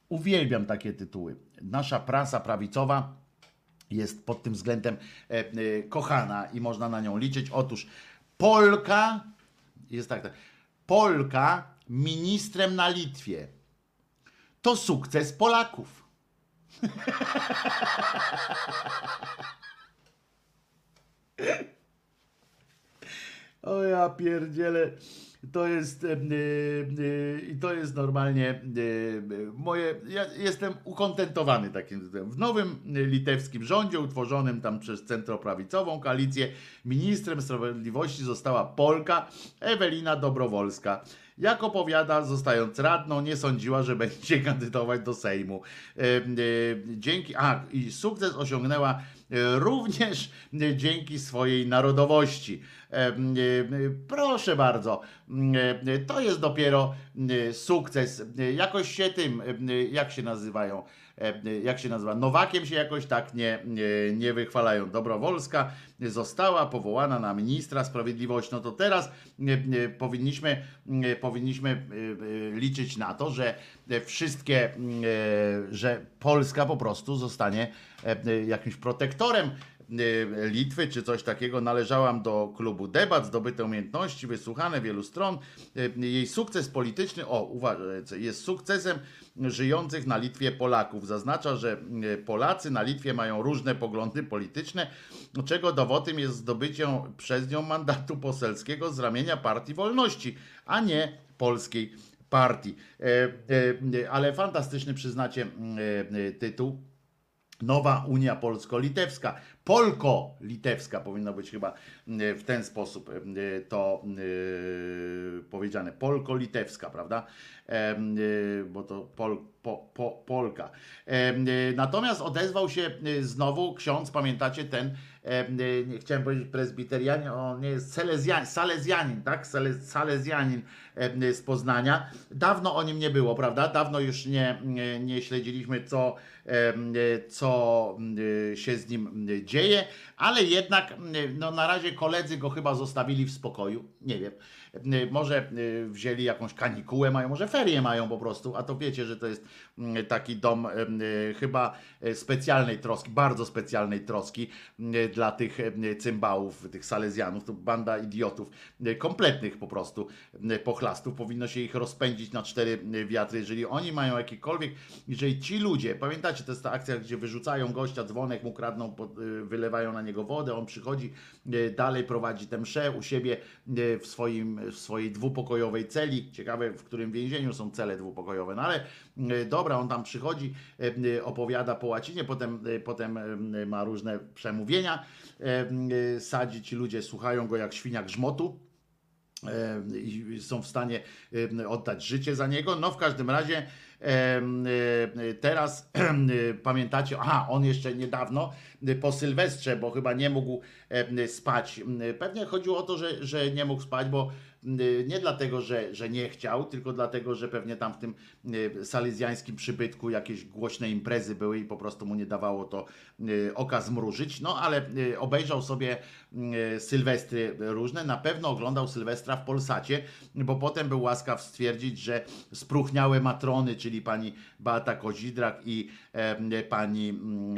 Uwielbiam takie tytuły. Nasza prasa prawicowa jest pod tym względem kochana i można na nią liczyć. Otóż Polka jest tak, tak. Polka ministrem na Litwie. To sukces Polaków. O ja pierdzielę. To jest e, e, i to jest normalnie e, moje. Ja jestem ukontentowany takim. W nowym litewskim rządzie, utworzonym tam przez centroprawicową koalicję, ministrem sprawiedliwości została Polka Ewelina Dobrowolska. Jak opowiada, zostając radną, nie sądziła, że będzie (laughs) kandydować do Sejmu. E, e, Dzięki. A, i sukces osiągnęła e, również (laughs) dzięki swojej narodowości. Proszę bardzo, to jest dopiero sukces. Jakoś się tym, jak się nazywają, jak się nazywa, Nowakiem się jakoś tak nie, nie, nie wychwalają. Dobrowolska została powołana na ministra sprawiedliwości. No to teraz e, e, powinniśmy, e, powinniśmy e, e, liczyć na to, że e, wszystkie, e, że Polska po prostu zostanie e, e, jakimś protektorem e, Litwy czy coś takiego. Należałam do klubu debat, zdobyte umiejętności, wysłuchane wielu stron. E, Jej sukces polityczny, o, uważaj, jest sukcesem żyjących na Litwie Polaków. Zaznacza, że e, Polacy na Litwie mają różne poglądy polityczne, czego dowodem jest zdobycie przez nią mandatu poselskiego z ramienia Partii Wolności, a nie polskiej partii. Ale fantastyczny, przyznacie, tytuł. Nowa Unia Polsko-Litewska. Polko-litewska powinno być chyba y, w ten sposób y, to y, powiedziane. Polko-litewska, prawda? Bo to Pol, po, po, Polka. Natomiast odezwał się znowu ksiądz, pamiętacie ten, chciałem powiedzieć prezbiterianin, on nie jest Salezjanin, Salezjanin tak? Sale, Salezjanin z Poznania. Dawno o nim nie było, prawda? Dawno już nie, nie, śledziliśmy, co, co się z nim y, dzieje, ale jednak y, no, na razie koledzy go chyba zostawili w spokoju. Nie wiem. Y, Może y, wzięli jakąś kanikułę, mają, może ferie mają po prostu, a to wiecie, że to jest mm, taki dom y, chyba specjalnej troski, bardzo specjalnej troski dla tych cymbałów, tych salezjanów, to banda idiotów, kompletnych po prostu pochlastów. Powinno się ich rozpędzić na cztery wiatry. Jeżeli oni mają jakikolwiek, jeżeli ci ludzie, pamiętacie, to jest ta akcja, gdzie wyrzucają gościa, dzwonek mu kradną, wylewają na niego wodę, on przychodzi dalej, prowadzi tę mszę u siebie w, swoim, w swojej dwupokojowej celi. Ciekawe, w którym więzieniu są cele dwupokojowe, no ale y, dobra, on tam przychodzi, y, y, opowiada po łacinie, potem, potem ma różne przemówienia, sadzi ci ludzie, słuchają go jak świnia grzmotu e, i są w stanie e, oddać życie za niego. No w każdym razie e, e, teraz (clears throat) e, pamiętacie, aha, on jeszcze niedawno e, po Sylwestrze, bo chyba nie mógł e, spać. E, Pewnie chodziło o to, że, że nie mógł spać, bo e, nie dlatego, że, że nie chciał, tylko dlatego, że pewnie tam w tym e, salezjańskim przybytku jakieś głośne imprezy były i po prostu mu nie dawało to e, oka zmrużyć. No ale obejrzał sobie sylwestry różne. Na pewno oglądał Sylwestra w Polsacie, bo potem był łaskaw stwierdzić, że spróchniałe matrony, czyli pani Beata Kozidrak i e, pani mm,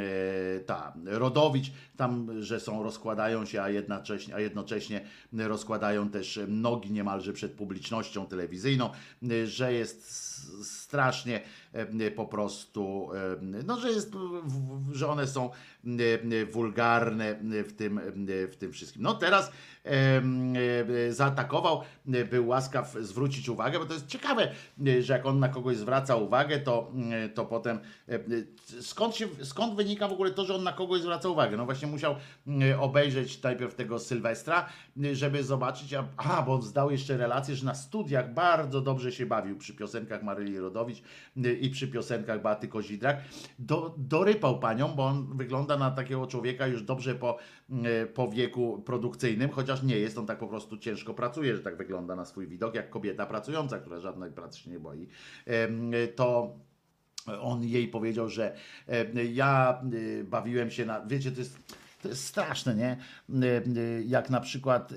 e, ta Rodowicz, tam, że są, rozkładają się, a jednocześnie, a jednocześnie rozkładają też nogi niemalże przed publicznością telewizyjną, e, że jest strasznie e, po prostu, e, no, że jest, że one są e, wulgarne w tym, w tym wszystkim. No teraz zaatakował, e, był łaskaw zwrócić uwagę, bo to jest ciekawe, e, że jak on na kogoś zwraca uwagę, to, e, to potem skąd, się, skąd wynika w ogóle to, że on na kogoś zwraca uwagę? No właśnie musiał obejrzeć najpierw tego Sylwestra, żeby zobaczyć, a, aha, bo on zdał jeszcze relację, że na studiach bardzo dobrze się bawił przy piosenkach Maryli Rodowicz i przy piosenkach Beaty Kozidrak. Do, dorypał panią, bo on wygląda na takiego człowieka już dobrze po, po wieku produkcyjnym, chociaż nie jest, on tak po prostu ciężko pracuje, że tak wygląda na swój widok, jak kobieta pracująca, która żadnej pracy się nie boi. To on jej powiedział, że ja e, bawiłem się na. Wiecie, to jest. To jest straszne, nie? E, Jak na przykład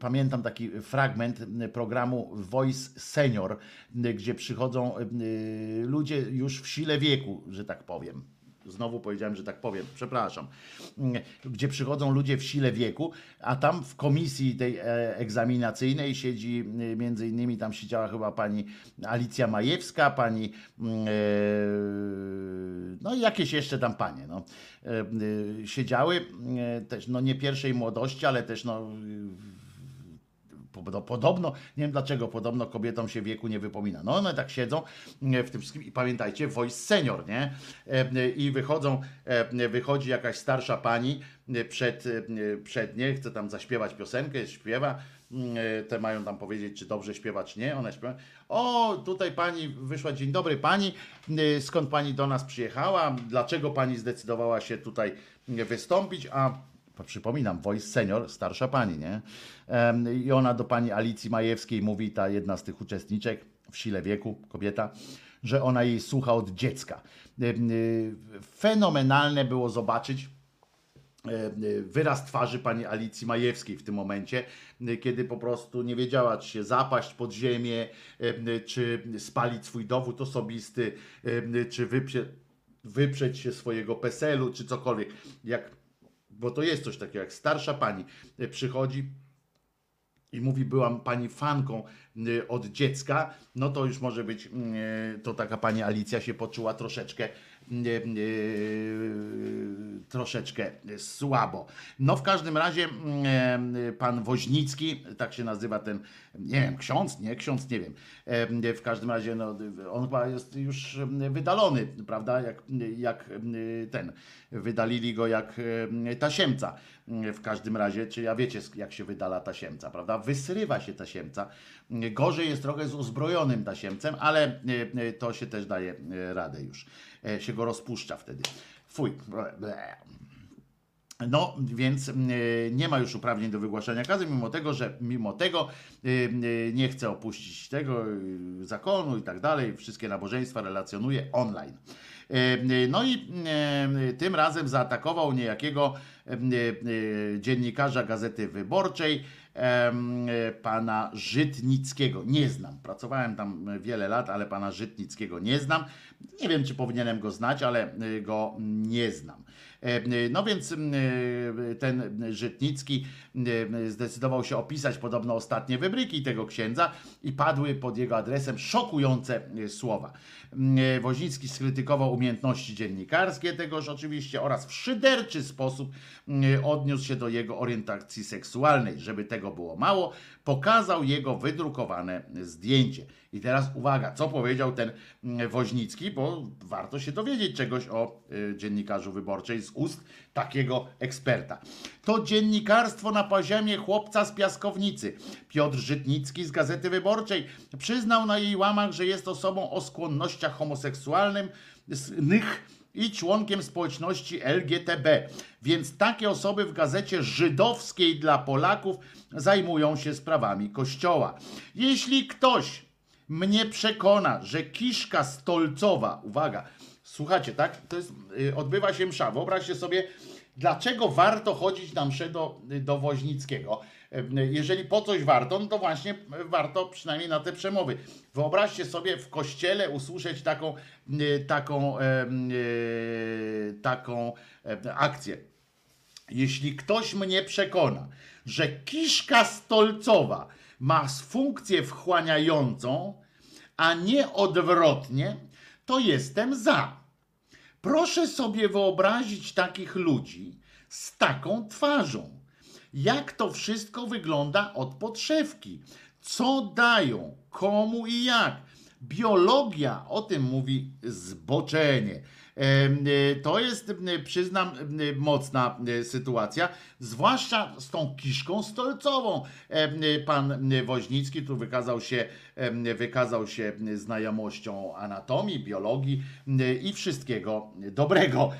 pamiętam taki fragment programu Voice Senior, gdzie przychodzą ludzie już w sile wieku, że tak powiem. Znowu powiedziałem, że tak powiem, przepraszam. Mm, Gdzie przychodzą ludzie w sile wieku, a tam w komisji tej e, egzaminacyjnej siedzi e, między innymi, tam siedziała chyba pani Alicja Majewska, pani mm, e, no i jakieś jeszcze tam panie, no, e, e, siedziały e, też, no nie pierwszej młodości, ale też no Podobno, nie wiem dlaczego, podobno kobietom się wieku nie wypomina. No one tak siedzą e, w tym wszystkim i pamiętajcie, voice senior, nie? E, I wychodzą, e, wychodzi jakaś starsza pani przed, przed nie, chce tam zaśpiewać piosenkę, śpiewa, mm, te mają tam powiedzieć, czy dobrze śpiewa, czy nie, ona śpiewa. O, tutaj pani wyszła, dzień dobry pani, skąd pani do nas przyjechała, dlaczego pani zdecydowała się tutaj wystąpić, a Przypominam, voice senior, starsza pani, nie? I ona do pani Alicji Majewskiej mówi, ta jedna z tych uczestniczek w sile wieku, kobieta, że ona jej słucha od dziecka. Y, Fenomenalne było zobaczyć, e, wyraz twarzy pani Alicji Majewskiej w tym momencie, e, kiedy po prostu nie wiedziała, czy się zapaść pod ziemię, e, czy spalić swój dowód osobisty, e, czy wyprze, wyprzeć się swojego PESEL-u, czy cokolwiek. Jak, bo to jest coś takiego, jak starsza pani e, przychodzi, i mówi, byłam pani fanką y, od dziecka, no to już może być, y, to taka pani Alicja się poczuła troszeczkę e, troszeczkę słabo. No w każdym razie mm, e, pan Woźnicki, tak się nazywa ten, nie wiem, ksiądz, nie ksiądz, nie wiem. E, W każdym razie no, on chyba jest już wydalony, prawda, jak, jak ten, wydalili go jak e, tasiemca. W każdym razie, czy ja wiecie jak się wydala tasiemca, prawda? Wysrywa się tasiemca. Gorzej jest trochę z uzbrojonym tasiemcem, ale e, to się też daje e, radę już. E, Się go rozpuszcza wtedy. Fuj. No, więc y, nie ma już uprawnień do wygłaszania kazy, mimo tego, że mimo tego y, nie chce opuścić tego zakonu i tak dalej. Wszystkie nabożeństwa relacjonuje online. No i tym razem zaatakował niejakiego dziennikarza Gazety Wyborczej, pana Żytnickiego. Nie znam. Pracowałem tam wiele lat, ale pana Żytnickiego nie znam. Nie wiem, czy powinienem go znać, ale y, go nie znam. E, No więc e, ten Żytnicki e, zdecydował się opisać podobno ostatnie wybryki tego księdza i padły pod jego adresem szokujące słowa. Woźnicki skrytykował umiejętności dziennikarskie tegoż oczywiście oraz w szyderczy sposób odniósł się do jego orientacji seksualnej. Żeby tego było mało, pokazał jego wydrukowane zdjęcie. I teraz uwaga, co powiedział ten mm, Woźnicki, bo warto się dowiedzieć czegoś o y, dziennikarzu wyborczej z ust takiego eksperta. To dziennikarstwo na poziomie chłopca z piaskownicy. Piotr Żytnicki z Gazety Wyborczej przyznał na jej łamach, że jest osobą o skłonnościach homoseksualnych i członkiem społeczności LGTB. Więc takie osoby w gazecie żydowskiej dla Polaków zajmują się sprawami Kościoła. Jeśli ktoś mnie przekona, że kiszka stolcowa, uwaga, słuchajcie, tak, to jest, y, odbywa się msza, wyobraźcie sobie, dlaczego warto chodzić na mszę do, do Woźnickiego. Jeżeli po coś warto, no to właśnie warto przynajmniej na te przemowy. Wyobraźcie sobie w kościele usłyszeć taką, taką, y, taką akcję. Jeśli ktoś mnie przekona, że kiszka stolcowa ma funkcję wchłaniającą, a nie odwrotnie, to jestem za. Proszę sobie wyobrazić takich ludzi z taką twarzą. Jak to wszystko wygląda od podszewki? Co dają, komu i jak? Biologia o tym mówi zboczenie. E, To jest, m, przyznam, m, mocna e, sytuacja, zwłaszcza z tą kiszką stolcową. E, Pan Woźnicki tu wykazał się, wykazał się znajomością anatomii, biologii i wszystkiego dobrego.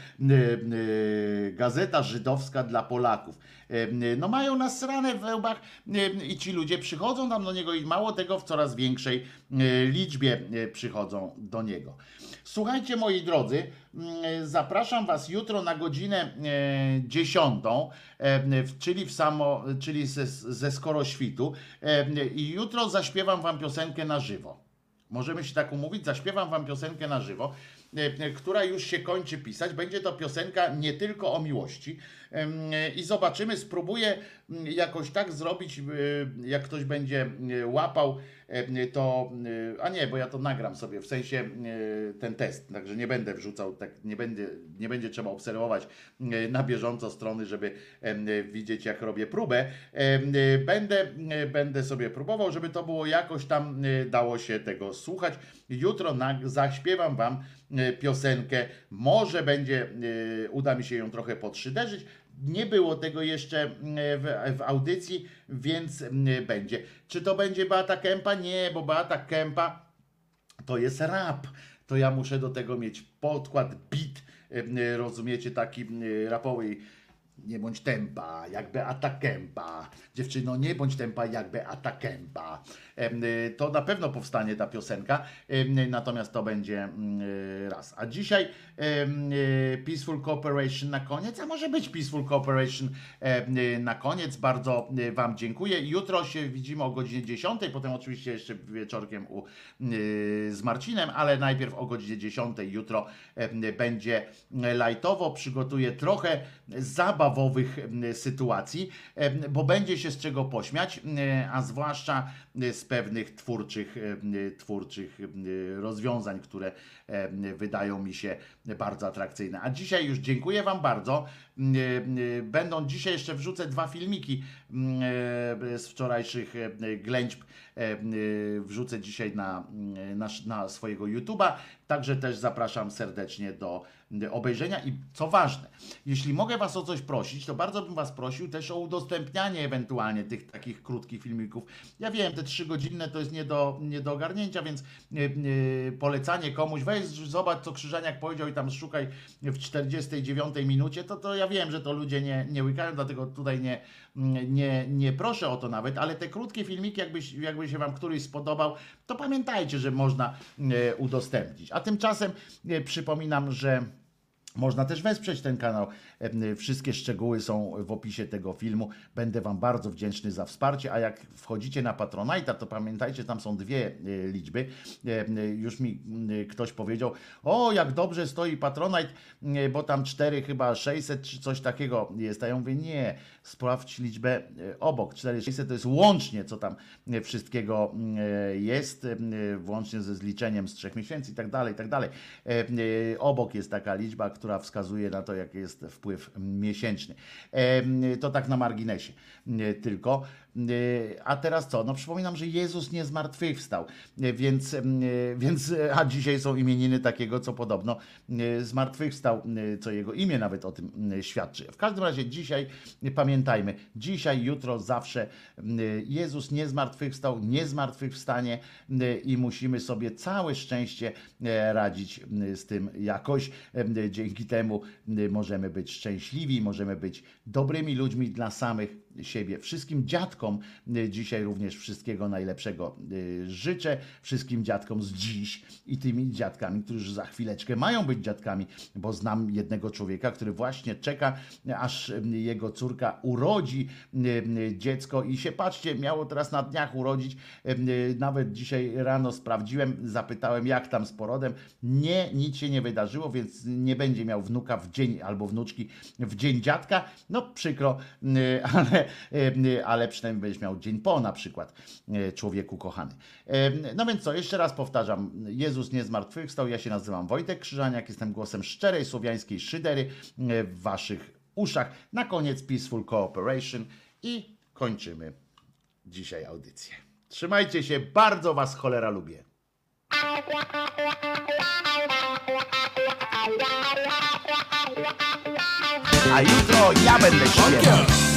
Gazeta żydowska dla Polaków. No mają nasrane w łbach i ci ludzie przychodzą tam do niego i mało tego w coraz większej e, liczbie e, przychodzą do niego. Słuchajcie moi drodzy, mm, zapraszam was jutro na godzinę e, 10, e, w- czyli w samo, czyli ze, ze skoroświtu e, i jutro zaśpiewam wam piosenkę na żywo. Możemy się tak umówić, zaśpiewam wam piosenkę na żywo, e, e, która już się kończy pisać. Będzie to piosenka nie tylko o miłości. I zobaczymy, spróbuję mm, jakoś tak zrobić, e, jak ktoś będzie e, łapał, to. e, A nie, bo ja to nagram sobie, w sensie ten test, także nie będę wrzucał, tak nie, będę, nie będzie trzeba obserwować na bieżąco strony, żeby widzieć, jak robię próbę. Będę, będę sobie próbował, żeby to było jakoś tam dało się tego słuchać. Jutro zaśpiewam wam piosenkę. Może będzie, uda mi się ją trochę podszyderzyć. Nie było tego jeszcze e, w, w audycji, więc e, będzie. Czy to będzie Beata Kępa? Nie, bo Beata Kępa to jest rap. To ja muszę do tego mieć podkład, beat, e, rozumiecie, taki rapowy. Nie bądź tempa, jak Beata Kępa. Dziewczyno, nie bądź tempa, jak Beata Kępa. Em, y, To na pewno powstanie ta piosenka, em, natomiast to będzie mm, y, raz. A dzisiaj y, Peaceful Cooperation na koniec, a może być Peaceful Cooperation y, na koniec. Bardzo y, Wam dziękuję. Jutro się widzimy o godzinie 10, potem oczywiście jeszcze wieczorkiem u, y, z Marcinem, ale najpierw o godzinie 10 jutro będzie lajtowo. Przygotuję trochę zabawowych sytuacji, bo będzie się z czego pośmiać, a zwłaszcza z pewnych twórczych, twórczych rozwiązań, które wydają mi się bardzo atrakcyjne. A dzisiaj już dziękuję Wam bardzo. Będą dzisiaj jeszcze wrzucę dwa filmiki m, e, z wczorajszych e, ględźb. e, Wrzucę dzisiaj na, m, na, na swojego YouTube'a. Także też zapraszam serdecznie do m, obejrzenia. I co ważne, jeśli mogę Was o coś prosić, to bardzo bym Was prosił też o udostępnianie ewentualnie tych takich krótkich filmików. Ja wiem, te trzy godzinne to jest nie do, nie do ogarnięcia, więc e, polecanie komuś, weź zobacz co Krzyżaniak powiedział i tam szukaj w 49 minucie, to, to ja wiem, że to ludzie nie, nie łykają, dlatego tutaj nie, nie, nie proszę o to nawet, ale te krótkie filmiki, jakbyś, jakby się Wam któryś spodobał, to pamiętajcie, że można e, udostępnić. A tymczasem e, przypominam, że można też wesprzeć ten kanał. Wszystkie szczegóły są w opisie tego filmu. Będę Wam bardzo wdzięczny za wsparcie. A jak wchodzicie na Patronite'a, to pamiętajcie, tam są dwie e, liczby. Już mi ktoś powiedział, o jak dobrze stoi Patronite, e, bo tam 4 chyba 600 czy coś takiego jest. A ja mówię, nie, sprawdź liczbę e, obok. 4600 to jest łącznie, co tam wszystkiego jest, włącznie ze zliczeniem z trzech miesięcy i tak dalej, i tak dalej. Obok jest taka liczba, która wskazuje na to, jaki jest wpływ miesięczny. E, To tak na marginesie tylko. E, A teraz co? No przypominam, że Jezus nie zmartwychwstał, e, więc, e, więc a dzisiaj są imieniny takiego, co podobno zmartwychwstał, co jego imię nawet o tym świadczy. W każdym razie dzisiaj pamiętajmy, dzisiaj, jutro, zawsze Jezus nie zmartwychwstał, nie zmartwychwstanie i musimy sobie całe szczęście radzić z tym jakoś. Dzięki temu możemy być szczęśliwi, możemy być dobrymi ludźmi dla samych siebie. Wszystkim dziadkom y, dzisiaj również wszystkiego najlepszego y, życzę. Wszystkim dziadkom z dziś i tymi dziadkami, którzy za chwileczkę mają być dziadkami, bo znam jednego człowieka, który właśnie czeka, aż y, jego córka urodzi dziecko i się patrzcie, miało teraz na dniach urodzić. Nawet dzisiaj rano sprawdziłem, zapytałem jak tam z porodem. Nie, nic się nie wydarzyło, więc nie będzie miał wnuka w dzień albo wnuczki w dzień dziadka. No przykro, (laughs) ale, ale przynajmniej będziesz miał dzień po na przykład, y, człowieku kochany. Y, No więc co, jeszcze raz powtarzam, Jezus nie zmartwychwstał, ja się nazywam Wojtek Krzyżaniak, jestem głosem szczerej słowiańskiej szydery w waszych uszach. Na koniec Peaceful Cooperation i kończymy dzisiaj audycję. Trzymajcie się, bardzo was cholera lubię. A jutro ja będę śpiewał.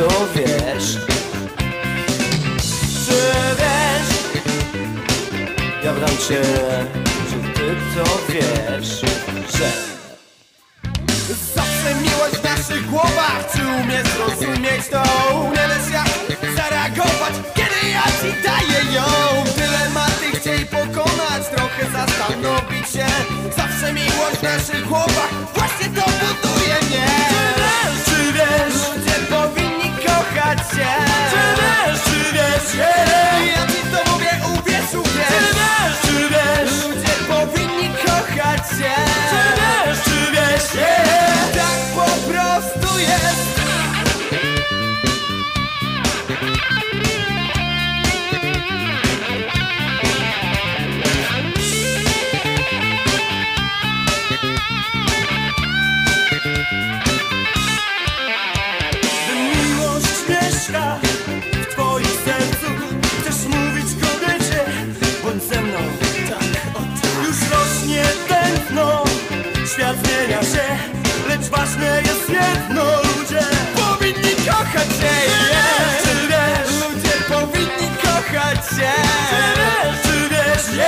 To wiesz? Czy wiesz? Ja pytam cię, czy ty to wiesz, że Zawsze miłość w naszych głowach Czy umiesz zrozumieć to? Nie wiesz jak zareagować Kiedy ja ci daję ją Dylematy chciej pokonać Trochę zastanowić się Zawsze miłość w naszych głowach Właśnie to buduje mnie yeah. kochać cię Czy wiesz, czy wiesz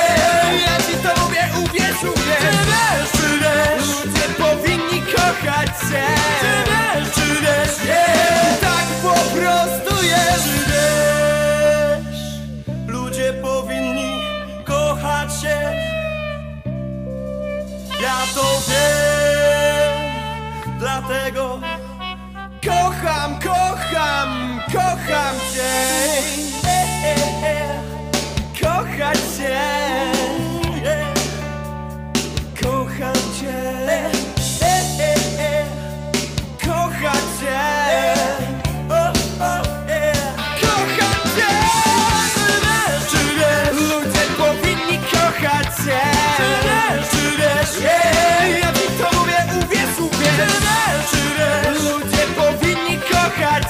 Ja ci to mówię, uwierz, uwierz Czy wiesz, czy wiesz Ludzie powinni kochać cię Czy wiesz, czy wiesz yeah. Tak po prostu jest. Czy wiesz Ludzie powinni kochać się. Ja to wiem. Dlatego kocham, kocham, kocham Cię cię. Kocham cię. Kocham Ludzie powinni kochać cię? Ja ci to mówię, uwierz, uwierz. Ludzie powinni kochać